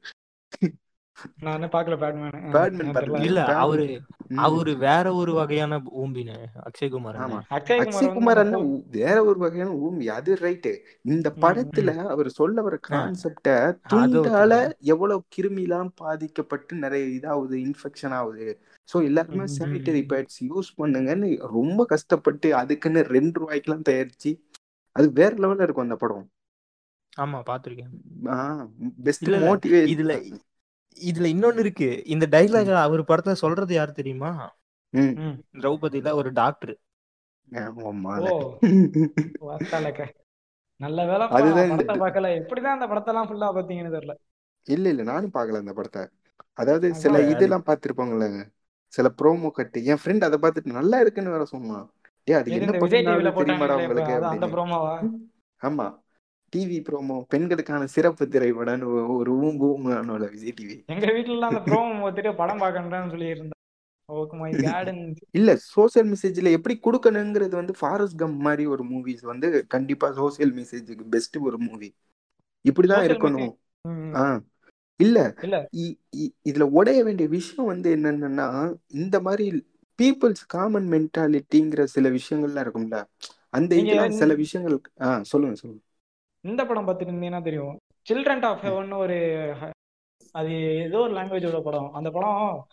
நான் இன்னும் பார்க்கல பேட்மேன் பேட்மேன் பாருங்க. இல்ல Batman. அவரு வேற ஒரு வகையான ஊம்பின அக்ஷய்குமார் ஆமா. அண்ணன். அக்ஷய் அக்ஷய் குமார் குமார் வந்து அண்ணன் வேற ஒரு வகையான ஊமி அது ரைட்டு இந்த படத்துல அவர் சொல்ல வர கான்செப்ட துண்டால எவ்வளவு கிருமிலாம் பாதிக்கப்பட்டு நிறைய இதாகுது இன்ஃபெக்ஷன் ஆகுது. சோ எல்லாருமே சானிட்டரி பேட்ஸ் யூஸ் பண்ணுங்கன்னு ரொம்ப கஷ்டப்பட்டு அதுக்குன்னு ரெண்டு ரூபாய்க்கெல்லாம் தயாரிச்சு அது வேற லெவல்ல இருக்கும் அந்த படம். ஆமா பாத்திருக்கேன். பெஸ்ட் மோட்டிவேட் இதுல இதுல இன்னொன்னு இருக்கு. இந்த டைலாக் அவர் படத்துல சொல்றது யாரு தெரியுமா. திரௌபதியில ஒரு டாக்டர் நல்ல வேலை பார்க்கல. எப்படிதான் அந்த படத்தெல்லாம் ஃபுல்லா பாத்தீங்கன்னு தெரியல. இல்ல இல்ல நானும் பார்க்கல அந்த படத்தை. அதாவது சில இதெல்லாம் பார்த்திருப்பாங்கல்ல. சில ப்ரோமோ கட்டு என் ஃப்ரெண்ட் அதை பார்த்துட்டு நல்லா இருக்குன்னு வேற சொன்னான். ஏ அது என்ன பண்ணாலும் தெரியுமாடா உங்களுக்கு? ஆமா. டிவி ப்ரோமோ பெண்களுக்கான சிறப்பு திரைப்படம்னு ஒ- ஒரு ஊம்பு ஊம்புனால விஜய் டிவி எங்க வீட்டுல அந்த ப்ரோமோ பார்த்துட்டு படம் பார்க்கணும்னு சொல்லி கார்டன் இல்ல சோசியல் மெசேஜ்ல எப்படி கொடுக்கணுங்கிறது வந்து ஃபாரஸ்ட் கம் மாதிரி ஒரு மூவிஸ் வந்து கண்டிப்பா சோசியல் மெசேஜுக்கு பெஸ்ட் ஒரு மூவி இப்படிதான் Social இருக்கணும். ஆ. இல்ல இதுல உடைய வேண்டிய விஷயம் வந்து என்னன்னா இந்த மாதிரி பீப்புள்ஸ் காமன் மென்டாலிட்டிங்கிற சில விஷயங்கள்லாம் இருக்கும்ல. அந்த இதெல்லாம் சில விஷயங்கள் ஆ சொல்லுங்க சொல்லுங்க. இந்த படம் பார்த்துட்டு இருந்தீங்கன்னா தெரியும். சில்ட்ரன் ஆஃப் ஹெவன் ஒரு அது ஏதோ ஒரு லாங்குவேஜோட படம். அந்த படம்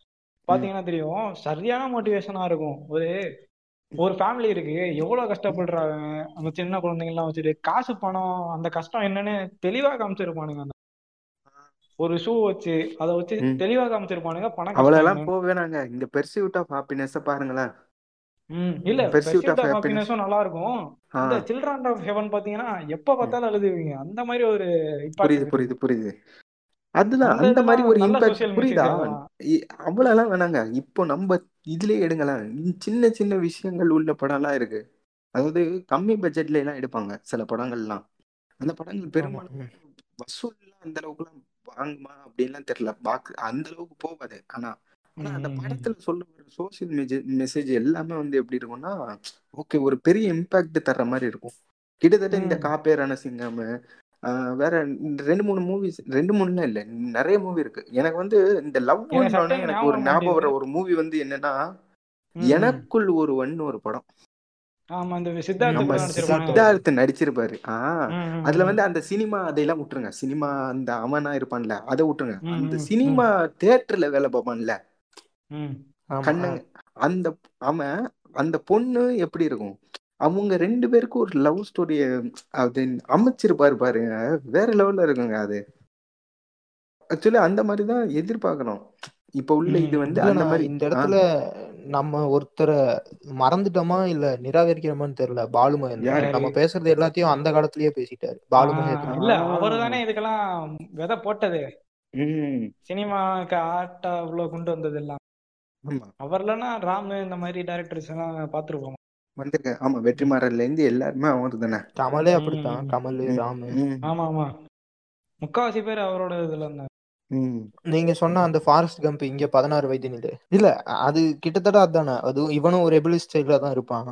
பாத்தீங்கன்னா தெரியும். சரியான மோட்டிவேஷனா இருக்கும். ஒரு ஒரு ஃபேமிலி இருக்கு. எவ்வளவு கஷ்டப்படுறாங்க. அந்த சின்ன குழந்தைங்க எல்லாம் வச்சுட்டு காசு பணம் அந்த கஷ்டம் என்னன்னு தெளிவா காமிச்சிருப்பானுங்க அந்த ஒரு ஷூ வச்சு அதை வச்சு. தெளிவா காமிச்சிருப்பானுங்க. பணம் என்னன்னு. போக வேணாங்க இந்த பெர்சியூட் ஆஃப் ஹாப்பினஸ் பாருங்களேன். இல்ல of Happiness. Happiness-உம் நல்லா இருக்கும் இந்த சில்ட்ரன் ஆஃப் ஹெவன் பாத்தீங்கன்னா எப்ப பார்த்தாலும் அழுதுவீங்க. அந்த மாதிரி ஒரு புரியுது. புரியுது புரியுது. அதுதான் அந்த மாதிரி ஒரு இம்பாக்ட் புரியுதா. இ- அவ்வளவுலாம் வேணாங்க. இப்போ நம்ம இதுலயே எடுங்களேன். சின்ன சின்ன விஷயங்கள் உள்ள படம்லாம் இருக்கு. அதாவது கம்மி பட்ஜெட்ல எல்லாம் எடுப்பாங்க சில படங்கள்லாம். அந்த படங்கள் பெரும்பாலும் வசூல்லாம் அந்த அளவுக்குலாம் வாங்குமா அப்படின்லாம் தெரியல. பாக் அந்த அளவுக்கு போகாது. ஆனா ஆனா அந்த. படத்துல சொல்ல சோசியல் மெசேஜ் எல்லாமே வந்து எப்படி இருக்கும்னா ஓகே ஒரு பெரிய இம்பாக்ட் தர்ற மாதிரி இருக்கும் கிட்டத்தட்ட இந்த. காப்பே ரணசிங்கம் வேற ரெண்டு மூணு மூவிஸ் ரெண்டு மூணுலாம் இல்ல நிறைய மூவி இருக்கு எனக்கு வந்து இந்த லவ் எனக்கு ஒரு ஞாபகம் வர. ஒரு மூவி வந்து என்னன்னா. எனக்குள் ஒரு படம் நம்ம கூட நடிச்சிருப்பானே சித்தார்த் நடிச்சிருப்பாரு ஆஹ் அதுல. வந்து அந்த சினிமா அதையெல்லாம் விட்டுருங்க சினிமா அந்த அவனா இருப்பான்ல அதை விட்டுருங்க அந்த சினிமா தியேட்டர்ல வேலை பார்ப்பான்ல. கண்ணு அந்த அவன் அந்த பொண்ணு எப்படி இருக்கும்? அவங்க ரெண்டு பேருக்கும் ஒரு லவ் ஸ்டோரிய அது அமைச்சிருப்பாரு பாருங்க வேற லெவல்ல இருக்குங்க அது. ஆக்சுவலி அந்த மாதிரி தான் எதிர்பார்க்கணும். இப்ப உள்ள இது வந்து அந்த மாதிரி இந்த இடத்துல நம்ம ஒருத்தரை மறந்துட்டோமா இல்ல நிராகரிக்கிறோமான்னு தெரியல? பாலு மகேந்திரன்? நம்ம பேசுறது எல்லாத்தையும் அந்த காலத்திலேயே பேசிட்டாரு. பாலு மகேந்திரன் இல்ல அவரு தானே இதுக்கெல்லாம் விதை போட்டது. ம், சினிமாக்கு ஆர்ட்டா இவ்வளவு கொண்டு வந்தது எல்லாம் ஆமா. அவர் இல்லைன்னா ராமு இந்த மாதிரி டைரக்டர்ஸ் எல்லாம் பாத்துருப்போம் வந்திருக்கேன் ஆமா வெற்றிமாறன்ல இருந்து எல்லாருமே அவரு தானே. கமலே அப்படித்தான். கமல் ராமு. ஆமா ஆமா முக்காவாசி பேர் அவரோட இதுல இருந்தாங்க ம். நீங்க சொன்ன அந்த ஃபாரஸ்ட் கம்ப் இங்க பதினாறு வயது நிலை இல்ல அது கிட்டத்தட்ட அதானே. அது இவனும் ஒரு எபிள் ஸ்டைல தான் இருப்பான்.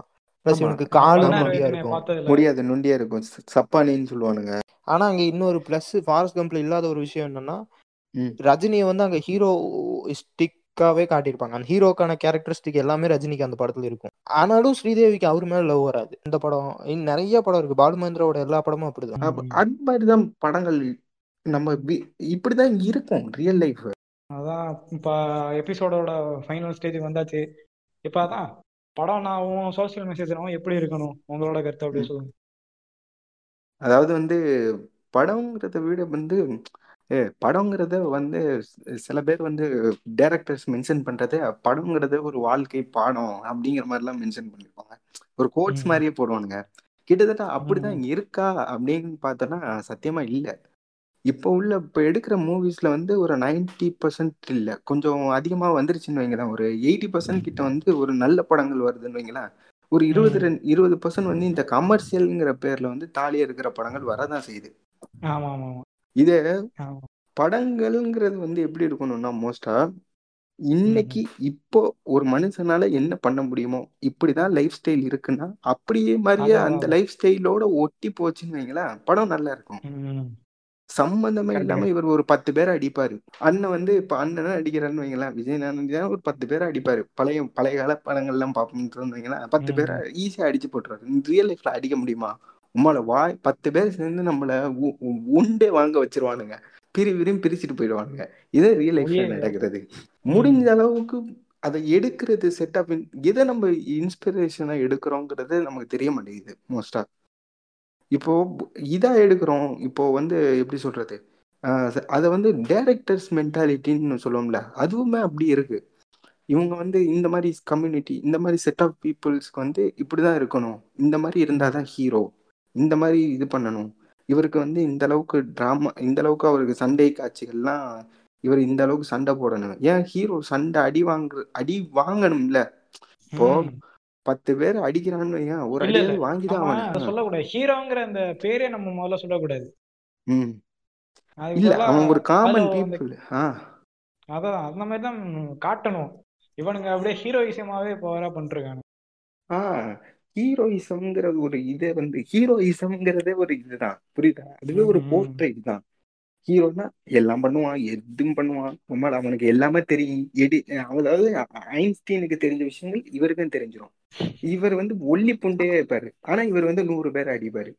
பிளஸ் இவனுக்கு காலும் நொண்டியா இருக்கும். முடியாது நொண்டியா இருக்கும். சப்பானின்னு சொல்லுவானுங்க. ஆனா அங்க இன்னொரு பிளஸ் ஃபாரஸ்ட் கம்ப்ல இல்லாத ஒரு விஷயம் என்னன்னா ரஜினியை வந்து அங்க ஹீரோ ஸ்டிக்காவே காட்டியிருப்பாங்க. அந்த ஹீரோக்கான கேரக்டரிஸ்டிக் எல்லாமே ரஜினிக்கு அந்த படத்துல இருக்கும். ஆனாலும் ஸ்ரீதேவிக்கு அவர் மேல லவ் வராது. இந்த படம் இன்னும் நிறைய படம் இருக்கு. பாலுமேந்திராவோட எல்லா படமும் அப்படிதான். அப்ப அது மாதிரிதான் படங்கள் நம்ம இப்படிதான் இருக்கும் ரியல் லைஃப் அதான் இப்ப எபிசோடோட ஃபைனல் ஸ்டேஜ் வந்தாச்சு. இப்ப அதான் படம் நான் சோசியல் மெசேஜ் எப்படி இருக்கணும்? உங்களோட கருத்து அப்படியே சொல்லுங்க. அதாவது வந்து படங்கிறத விட வந்து படங்கிறத வந்து சில பேர் வந்து டைரக்டர்ஸ் மென்ஷன் பண்றது படங்கிறத ஒரு வாழ்க்கை பாடம் அப்படிங்கிற மாதிரிலாம் மென்ஷன் பண்ணிருப்பாங்க. ஒரு கோட்ஸ் மாதிரியே போடுவானுங்க. கிட்டத்தட்ட அப்படிதான் இருக்கா அப்படின்னு பார்த்தோன்னா சத்தியமா இல்லை. இப்போ உள்ள இப்போ எடுக்கிற மூவிஸ்ல வந்து ஒரு 90% பர்சன்ட் இல்லை. கொஞ்சம் அதிகமா வந்துருச்சுன்னு வைங்களேன். ஒரு எயிட்டி பர்சன்ட் கிட்ட வந்து ஒரு நல்ல படங்கள் வருதுன்னு வைங்களேன். ஒரு இருபது ரெண்டு இருபது பர்சன்ட் வந்து இந்த கமர்ஷியல்ங்கிற பேர்ல வந்து தாலியா இருக்கிற படங்கள் வரதான் செய்யுது. ஆமா ஆமா ஆமா இதே படங்கள்ங்கிறது வந்து எப்படி இருக்கணும்னா மோஸ்டா இன்னைக்கு இப்போ ஒரு மனுஷனால என்ன பண்ண முடியுமோ இப்படிதான் லைஃப் ஸ்டைல் இருக்குன்னா அப்படியே மாதிரியே அந்த லைஃப் ஸ்டைலோட ஒட்டி போச்சுன்னு வைங்களேன் படம் நல்லா இருக்கும். சம்பந்தமே இல்லாம இவர் ஒரு பத்து பேரை அடிப்பாரு. அண்ணன் வந்து இப்ப அண்ணனை அடிக்கிறான்னு வைங்களேன் விஜய் நான் ஒரு பத்து பேரை அடிப்பாரு. பழைய பழைய கால படங்கள்லாம் பார்ப்போம்னு வைங்களேன் பத்து பேரை ஈஸியா அடிச்சு போட்டுறாரு ரியல் லைஃப்ல அடிக்க முடியுமா? உம்மால வாய் பத்து பேர் சேர்ந்து நம்மள உண்டே வாங்க வச்சிருவானுங்க. பிரி விரும் பிரிச்சுட்டு போயிடுவானுங்க. இதே ரியல் லைஃப்ல நடக்கிறது. முடிஞ்ச அளவுக்கு அதை எடுக்கிறது செட்டப் எதை நம்ம இன்ஸ்பிரேஷனா எடுக்கிறோங்கிறது நமக்கு தெரிய மாட்டேங்குது மோஸ்டா இப்போ இதா எடுக்கிறோம். இப்போ வந்து எப்படி சொல்றது? அதை வந்து டைரக்டர்ஸ் மென்டாலிட்டின்னு சொல்லுவோம்ல அதுவுமே அப்படி இருக்கு. இவங்க வந்து இந்த மாதிரி கம்யூனிட்டி இந்த மாதிரி செட் ஆஃப் பீப்புள்ஸ்க்கு வந்து இப்படிதான் இருக்கணும். இந்த மாதிரி இருந்தாதான் ஹீரோ இந்த மாதிரி இது பண்ணணும். இவருக்கு வந்து இந்த அளவுக்கு டிராமா இந்த அளவுக்கு அவருக்கு சண்டை காட்சிகள்லாம் இவர் இந்த அளவுக்கு சண்டை போடணும். ஏன் ஹீரோ சண்டை அடி வாங்குற அடி வாங்கணும்ல? இப்போ ம். பத்து பேர் அடிக்கிறான்னு வையேன், ஒரு இல்ல இல்ல. அடியாவது வாங்கிதான் சொல்லக்கூடாது. ஹீரோங்கிற அந்த பேரே நம்ம முதல்ல சொல்லக்கூடாது. இல்ல அவன் ஒரு காமன் பீப்புள் ஆ. அதான் அந்த மாதிரி தான் காட்டணும். இவனுங்க அப்படியே ஹீரோயிசமாவே இப்போ வர பண்ணிருக்காங்க ஹீரோயிசம்ங்கிறது ஒரு இதே வந்து ஹீரோயிசம்ங்கிறதே ஒரு இதுதான். புரியுதா? அதுவே ஒரு போர்ட்ரேட் தான். ஹீரோனா எல்லாம் பண்ணுவான் எதுவும் பண்ணுவான். உண்மையில அவனுக்கு எல்லாமே தெரியும். எடி அதாவது ஐன்ஸ்டீனுக்கு தெரிஞ்ச விஷயங்கள் இவருக்கும் தெரிஞ்சிடும் இவர் வந்து ஒல்லி புண்டையே இருப்பாரு. ஆனா இவர் வந்து நூறு பேரை அடிப்பாரு.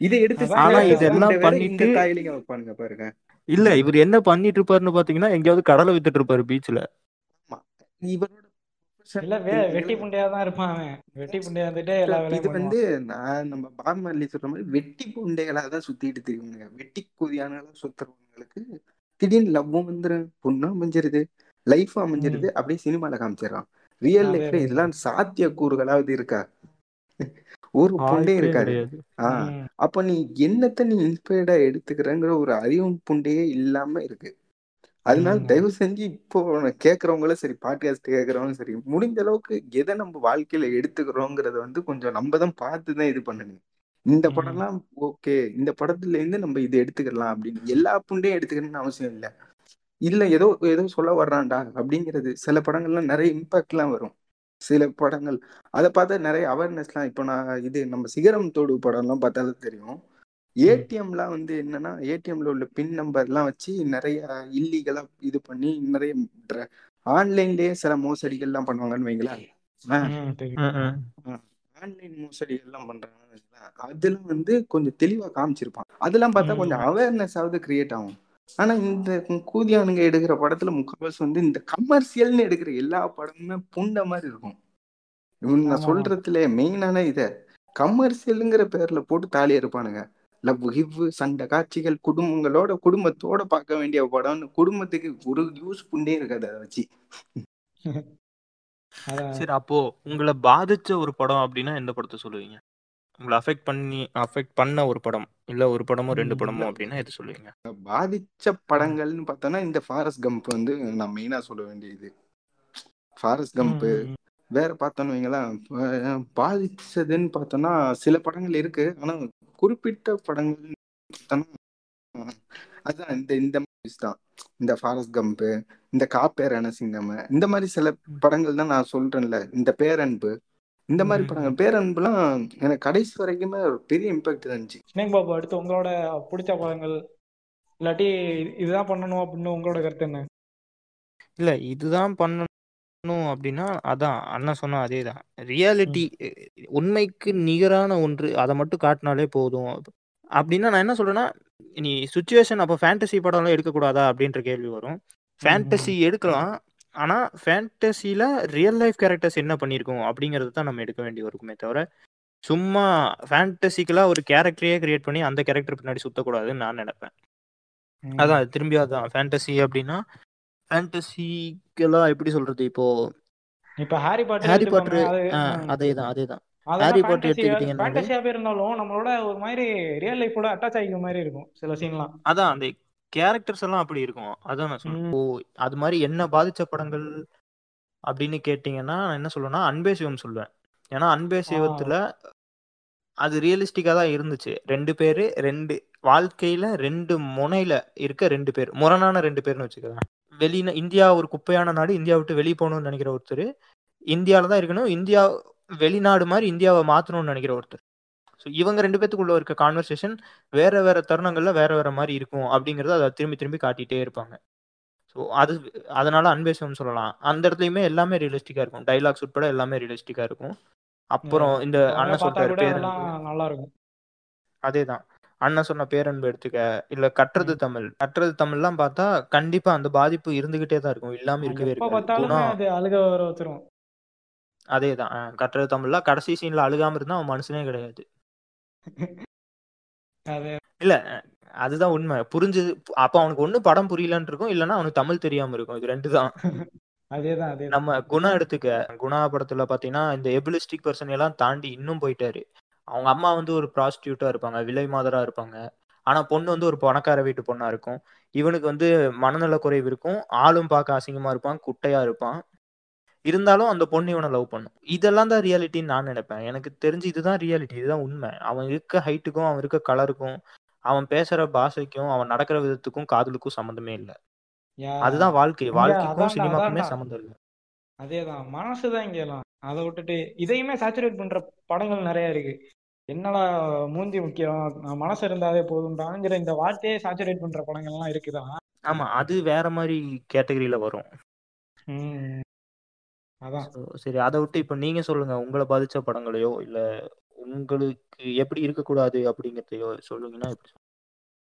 இதை எடுத்து புண்டை தாயிலையும் வைப்பானுங்க பாருங்க. இல்ல இவர் என்ன பண்ணிட்டு இருப்பாருன்னு பாத்தீங்கன்னா எங்கேயாவது கடலை வித்துட்டு இருப்பாரு பீச்ல இவரோட வெட்டி புண்டையா தான் இருப்பான் அவன். வெட்டி புண்டையா இருந்துட்டே எல்லா இது வந்து நான் நம்ம பாப் மல்லி சொல்ற மாதிரி வெட்டி புண்டைகளா தான் சுத்திட்டு தெரியுங்க வெட்டி குதியானங்களா சுத்துறவங்களுக்கு திடீர்னு லவ்வும் வந்துடும் பொண்ணும் அமைஞ்சிருது லைஃப் அமைஞ்சிருது. அப்படியே சினிமால காமிச்சிடறான். ரியல் லைஃப்ல இதெல்லாம் சாத்திய கூறுகளாவது இருக்கா? ஒரு வாய்ப்பே இருக்காது. ஆஹ் அப்ப நீ என்னத்த நீ இன்ஸ்பயர்டா எடுத்துக்கிறங்கிற ஒரு அறிவும் புண்டையே இல்லாம இருக்கு. அதனால தயவு செஞ்சு இப்போ கேட்கறவங்களும் சரி பாட்காஸ்ட் கேட்கறவங்களும் சரி முடிஞ்ச அளவுக்கு எதை நம்ம வாழ்க்கையில எடுத்துக்கிறோங்கிறத வந்து கொஞ்சம் நம்ம தான் பார்த்து தான் இது பண்ணணும். இந்த படம்லாம் ஓகே இந்த படத்துல இருந்து நம்ம இதை எடுத்துக்கலாம் அப்படின்னு எல்லா புண்டையும் எடுத்துக்கணும்னு அவசியம் இல்லை. இல்ல ஏதோ ஏதோ சொல்ல வர்றான்டா அப்படிங்கிறது. சில படங்கள்லாம் நிறைய இம்பாக்ட்லாம் வரும். சில படங்கள் அதை பார்த்தா நிறைய அவேர்னஸ்லாம் இப்போ நான் இது நம்ம சிகரம் தோடு படம்லாம் பார்த்தாலும் தெரியும். ஏடிஎம்லாம் வந்து என்னன்னா ஏடிஎம்ல உள்ள பின் நம்பர்லாம் வச்சு நிறைய இல்லீகலா இது பண்ணி நிறைய ஆன்லைன்லயே சில மோசடிகள்லாம் பண்ணுவாங்கன்னு வைங்களேன். ம் தெரியும் ஆன்லைன் மோசடிகள்லாம் பண்றாங்கன்னு வைங்களேன். அதெல்லாம் வந்து கொஞ்சம் தெளிவா காமிச்சிருப்பான். அதெல்லாம் பார்த்தா கொஞ்சம் அவேர்னஸ் ஆகுது கிரியேட் ஆகும். ஆனா இந்த கூதியானுங்க எடுக்கிற படத்துல முக்கால்வாசி வந்து இந்த கமர்ஷியல்னு எடுக்கிற எல்லா படமுமே புண்ட மாதிரி இருக்கும். நான் சொல்றதுல மெயினான இத. கமர்ஷியலுங்கிற பேர்ல போட்டு தாலி இருப்பானுங்க லவ் ஹிவ் சண்டை காட்சிகள் குடும்பங்களோட குடும்பத்தோட பார்க்க வேண்டிய படம்னு குடும்பத்துக்கு ஒரு யூஸ் புண்டே இருக்காது அதை வச்சு. [laughs] சரி அப்போ உங்களை பாதிச்ச ஒரு படம் அப்படின்னா எந்த படத்தை சொல்லுவீங்க? உங்களை அஃபெக்ட் பண்ணி அஃபெக்ட் பண்ண ஒரு படம் இல்ல ஒரு படமோ ரெண்டு படமோ அப்படின்னா எது சொல்லுவீங்க? பாதிச்ச படங்கள்னு பார்த்தோன்னா இந்த ஃபாரஸ்ட் கம்ப் வந்து நான் மெயினா சொல்ல வேண்டியது. Forest camp. வேற பார்த்தோன்னு வைங்களேன் பாதிச்சதுன்னு பார்த்தோன்னா சில படங்கள் இருக்கு. ஆனா குறிப்பிட்ட படங்கள் அதான் இந்த இந்த மூவிஸ் தான். இந்த ஃபாரஸ்ட் கம்பு இந்த காப்பேரான சிங்கம இந்த மாதிரி சில படங்கள் தான் நான் சொல்றேன்ல. இந்த பேரன்பு இந்த மாதிரி. படங்கள். பேரன்புலாம் எனக்கு கடைசி வரைக்குமே ஒரு பெரிய இம்பாக்ட் இருந்துச்சு. ஸ்னேக் பாபு அடுத்து உங்களோட பிடிச்ச படங்கள் இல்லாட்டி இதுதான் பண்ணணும் அப்படின்னு உங்களோட கருத்து என்ன? இல்ல இதுதான் பண்ணணும் அப்படின்னா அதான் அண்ணன் சொன்ன அதே தான் ரியாலிட்டி உண்மைக்கு நிகரான ஒன்று அதை மட்டும் காட்டினாலே போதும். அப்படின்னா நான் என்ன சொல்றேன்னா நீ சுச்சுவேஷன் அப்போ ஃபேண்டசி படம்லாம் எடுக்கக்கூடாதா அப்படின்ற கேள்வி வரும். ஃபேண்டசி எடுக்கலாம். ஆனா ஃபேண்டசியில ரியல் லைஃப் கேரக்டர்ஸ் என்ன பண்ணியிருக்கோம் அப்படிங்கிறது தான் நம்ம எடுக்க வேண்டி இருக்குமே தவிர சும்மா ஃபேண்டசிக்கலாக ஒரு கேரக்டரையே கிரியேட் பண்ணி அந்த கேரக்டர் பின்னாடி சுத்தக்கூடாதுன்னு நான் நினைப்பேன். அதான் திரும்பி அதான் ஃபேண்டசி அப்படின்னா ஃபேண்டசிக்கெல்லாம் எப்படி சொல்றது? இப்போ இப்ப ஹாரி பாட்டர் ஹாரி பாட்டர் அது அதே தான் அதே தான் அதெல்லாம் ஹாரி பாட்டர் ஃபேண்டசி எடுத்துக்கிட்டீங்கன்னாலே ஃபேண்டசியாவே இருந்தாலும் நம்மளோட ஒரு மாதிரி ரியல் லைஃபோட அட்டாச் ஆகிக்கிற மாதிரி இருக்கும் சில சீன்லாம் அதான் அந்த கேரக்டர்ஸ் எல்லாம் அப்படி இருக்கும். அதான் நான் சொல்றேன். ஓ அது மாதிரி என்ன பாதிச்ச படங்கள் அப்படின்னு கேட்டிங்கன்னா நான் என்ன சொல்லுவேன்னா அன்பே சிவம் சொல்லுவேன். ஏன்னா அன்பே சிவத்துல அது ரியலிஸ்டிக்கா தான் இருந்துச்சு. ரெண்டு பேரு ரெண்டு வாழ்க்கையில ரெண்டு முனையில இருக்க ரெண்டு பேர் முரணான ரெண்டு பேர்னு வச்சுக்கலாம் வெளியில இந்தியா ஒரு குப்பையான நாடு இந்தியா விட்டு வெளியே போகணும்னு நினைக்கிற ஒருத்தர் இந்தியாவில தான் இருக்கணும் இந்தியா வெளிநாடு மாதிரி இந்தியாவை மாத்தணும்னு நினைக்கிற ஒருத்தர். ஸோ இவங்க ரெண்டு பேத்துக்குள்ள இருக்க கான்வர்சேஷன் வேற வேற தருணங்கள்ல வேற வேற மாதிரி இருக்கும் அப்படிங்கறத அதை திரும்பி திரும்பி காட்டிட்டே இருப்பாங்க. ஸோ அது அதனால அன்பேசம் சொல்லலாம். அந்த இடத்துலயுமே எல்லாமே ரியலிஸ்டிக்கா இருக்கும். டைலாக்ஸ் உட்பட எல்லாமே ரியலிஸ்டிக்கா இருக்கும். அப்புறம் இந்த அண்ணன் பேரன்பு அதெல்லாம் நல்லா இருக்கும். அதேதான். அண்ணன் சொன்ன பேரன்பு எடுத்துக்க இல்ல கட்டுறது தமிழ். கட்டுறது தமிழ்லாம் பார்த்தா கண்டிப்பா அந்த பாதிப்பு இருந்துகிட்டே தான் இருக்கும். இல்லாம இருக்கவே வச்சிரும். அதேதான் கட்டுறது தமிழ்ல கடைசி சீன்ல அழுகாம இருந்தா அவன் மனுஷனே கிடையாது. [laughs] இல்ல அதுதான் உண்மை. புரிஞ்சது அப்ப அவனுக்கு ஒண்ணு படம் புரியலன்னு இருக்கும். இல்லைன்னா அவனுக்கு தமிழ் தெரியாம இருக்கும். இது ரெண்டு தான். [laughs] நம்ம குணா எடுத்துக்க. குணா படத்துல பாத்தீங்கன்னா இந்த எபிலிஸ்டிக் பர்சன் எல்லாம் தாண்டி இன்னும் போயிட்டாரு. அவங்க அம்மா வந்து ஒரு ப்ராஸ்டியூட்டா இருப்பாங்க விலை மாதரா இருப்பாங்க. ஆனா பொண்ணு வந்து ஒரு பணக்கார வீட்டு பொண்ணா இருக்கும். இவனுக்கு வந்து மனநல குறைவு இருக்கும். ஆளும் பார்க்க அசிங்கமா இருப்பான் குட்டையா இருப்பான். இருந்தாலும் அந்த பொண்ணு இவனை லவ் பண்ணும். இதெல்லாம் தான் ரியாலிட்டின்னு நான் நினைப்பேன். எனக்கு தெரிஞ்சு இதுதான் ரியாலிட்டி இதுதான் உண்மை. அவன் இருக்க ஹைட்டுக்கும் அவன் இருக்க கலருக்கும் அவன் பேசுற பாஷைக்கும் அவன் நடக்கிற விதத்துக்கும் காதலுக்கும் சம்மந்தமே இல்லை. அதுதான் வாழ்க்கை. வாழ்க்கைக்கும் சினிமாக்குமே சம்மந்தம் இல்லை. அதேதான். மனசுதான் இங்க எல்லாம். அதை விட்டுட்டு இதையுமே சாச்சுரேட் பண்ற படங்கள் நிறைய இருக்கு. என்னடா மூஞ்சி முக்கியம்? மனசு இருந்தாலே போதும்டாங்கிற இந்த வார்த்தையே சாச்சுரேட் பண்ற படங்கள்லாம் இருக்குதான் ஆமா அது வேற மாதிரி கேட்டகரியில வரும். அதான். சரி அதை விட்டு இப்ப நீங்க சொல்லுங்க. உங்களை பாதிச்ச படங்களையோ இல்ல உங்களுக்கு எப்படி இருக்கக்கூடாது அப்படிங்கறதையோ சொல்லுங்கன்னா?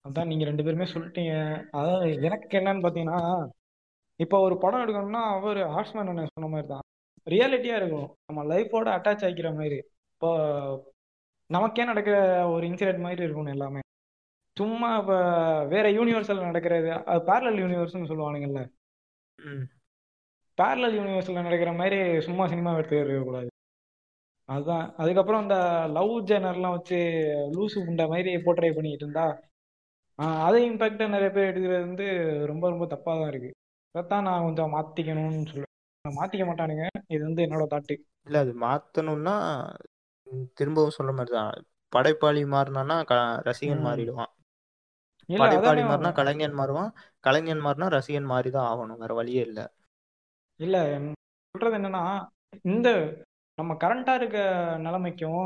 அதான் நீங்க ரெண்டு பேருமே சொல்லிட்டீங்க. அதாவது எனக்கு என்னன்னு பாத்தீங்கன்னா இப்போ ஒரு படம் எடுக்கணும்னா அவர் ஹார்ட்ஸ்மேன் என்ன சொன்ன மாதிரி தான் ரியாலிட்டியா இருக்கும் நம்ம லைஃபோட அட்டாச் ஆகிக்கிற மாதிரி. இப்போ நமக்கே நடக்கிற ஒரு இன்சிடென்ட் மாதிரி இருக்கணும் எல்லாமே. சும்மா இப்போ வேற யூனிவர்சல் நடக்கிறது. அது பேரலல் யூனிவர்ஸ்னு சொல்லுவானுங்கல்ல. பேரலல் யூனிவர்ஸ்ல நடக்கிற மாதிரி சும்மா சினிமா எடுத்து இருக்கக்கூடாது அதுதான். அதுக்கப்புறம் இந்த லவ் ஜேனர்லாம் வச்சு லூசு புண்ட மாதிரி போர்ட்ரை பண்ணிட்டு இருந்தா அதை இம்பாக்டா நிறைய பேர் எடுக்கிறது வந்து ரொம்ப ரொம்ப தப்பா தான் இருக்கு. அதைத்தான் நான் கொஞ்சம் மாத்திக்கணும்னு சொல்லுவேன். மாத்திக்க மாட்டானுங்க. இது வந்து என்னோட தாட்டு இல்ல அது மாத்தணும்னா திரும்பவும் சொல்ற மாதிரிதான். படைப்பாளி மாறினானா ரசிகன். மாறிடுவான். இல்ல படைப்பாளி மாறினா கலைஞன் மாறுவான். கலைஞன் மாறினா ரசிகன் மாறிதான் ஆகணும். வேற வழியே இல்ல. இல்ல சொல்றது என்னன்னா இந்த நம்ம கரண்டா இருக்க நிலைமைக்கும்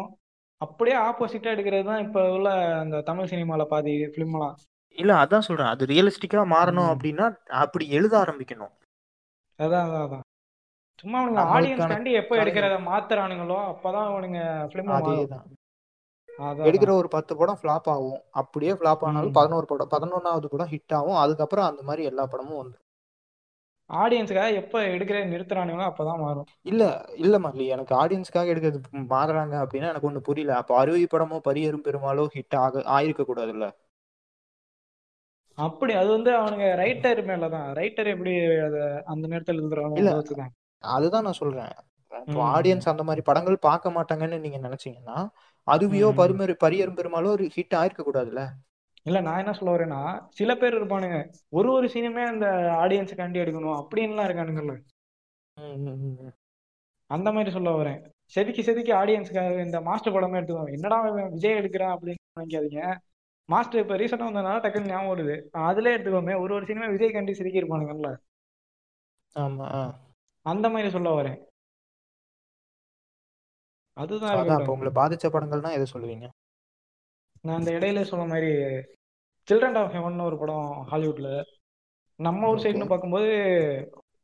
அப்படியே ஆப்போசிட்டா எடுக்கிறது தான் இப்ப உள்ள அந்த தமிழ் சினிமால பாதி ஃபிலிம் எல்லாம். இல்ல அதான் சொல்றேன். அது ரியலிஸ்டிக்கா மாறணும். அப்படின்னா அப்படி எழுத ஆரம்பிக்கணும். அதான் அதான் அதான். சும்மா அவனுங்க நம்மளுக்கான ஆடியன்ஸ்காண்டி எப்போ எடுக்கிறத மாத்துறானுங்களோ அப்பதான் அவனுங்க ஃபிலிம் அதேதான் எடுக்கிற ஒரு பத்து படம் ஃபிளாப் ஆகும். அப்படியே ஃபிளாப் ஆனாலும் பதினோரு படம் பதினொன்னாவது படம் ஹிட் ஆகும். அதுக்கப்புறம் அந்த மாதிரி எல்லா படமும் வந்துடும் ஆடியன்ஸுக்காக எப்போ எடுக்கிற நிறுத்துறானுங்களோ அப்பதான் மாறும். இல்ல இல்ல மல்லி. எனக்கு ஆடியன்ஸ்க்காக எடுக்கிறது மாறுறாங்க அப்படின்னா எனக்கு ஒண்ணு புரியல. அப்போ அருவி படமோ பரியரும் பெருமாளோ ஹிட் ஆக ஆயிருக்க கூடாதுல்ல. அப்படி அது வந்து அவனுங்க ரைட்டர் மேலதான். ரைட்டர் எப்படி அந்த நேரத்துல வச்சுதான் அதுதான் நான் சொல்றேன். ஆடியன்ஸ் அந்த மாதிரி படங்கள் பார்க்க மாட்டாங்கன்னு நீங்க நினைச்சீங்கன்னா அருவியோ ம். பருமரு பரியரும் பெருமாளோ ஒரு ஹிட் ஆயிருக்க கூடாதுல்ல இல்ல நான் என்ன சொல்ல வரேன்னா சில பேர் இருப்பானுங்க. ஒரு ஒரு சீனுமே அந்த ஆடியன்ஸுக்காண்டி எடுக்கணும் அப்படின்லாம் இருக்கானுங்கல்ல. அந்த மாதிரி சொல்ல வரேன். செதுக்கி செதுக்கி ஆடியன்ஸுக்காக இந்த மாஸ்டர் படமே எடுத்துக்கோங்க. என்னடா விஜய் எடுக்கிறான் அப்படின்னு நினைக்காதீங்க. மாஸ்டர் இப்ப ரீசெண்டா வந்ததுனால டக்குன்னு ஞாபகம் வருது. அதுலயே எடுத்துக்கோமே ஒரு ஒரு சினிமா விஜய் கண்டி சிரிக்கி இருப்பானுங்கல்ல ஆமா ஆ. அந்த மாதிரி சொல்ல வரேன். அதுதான் அப்ப உங்களை பாதிச்ச படங்கள்னா எதை சொல்லுவீங்க? நான் அந்த இடையில சொன்ன மாதிரி சில்ட்ரன் ஆஃப் ஹெவன் ஒரு படம் ஹாலிவுட்ல நம்ம ஊர் சைடுன்னு பார்க்கும்போது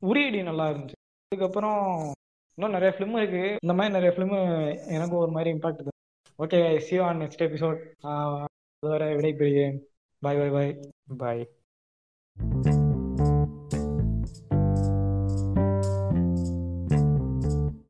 உரியடி நல்லா இருந்துச்சு. அதுக்கப்புறம் இன்னும் நிறைய ஃபிலிம் இருக்கு. இந்த மாதிரி நிறைய ஃபிலிம் எனக்கும் ஒரு மாதிரி impact okay see on next episode அதுவரை விடைபெறுகிறேன் பாய் பாய் பாய் பாய்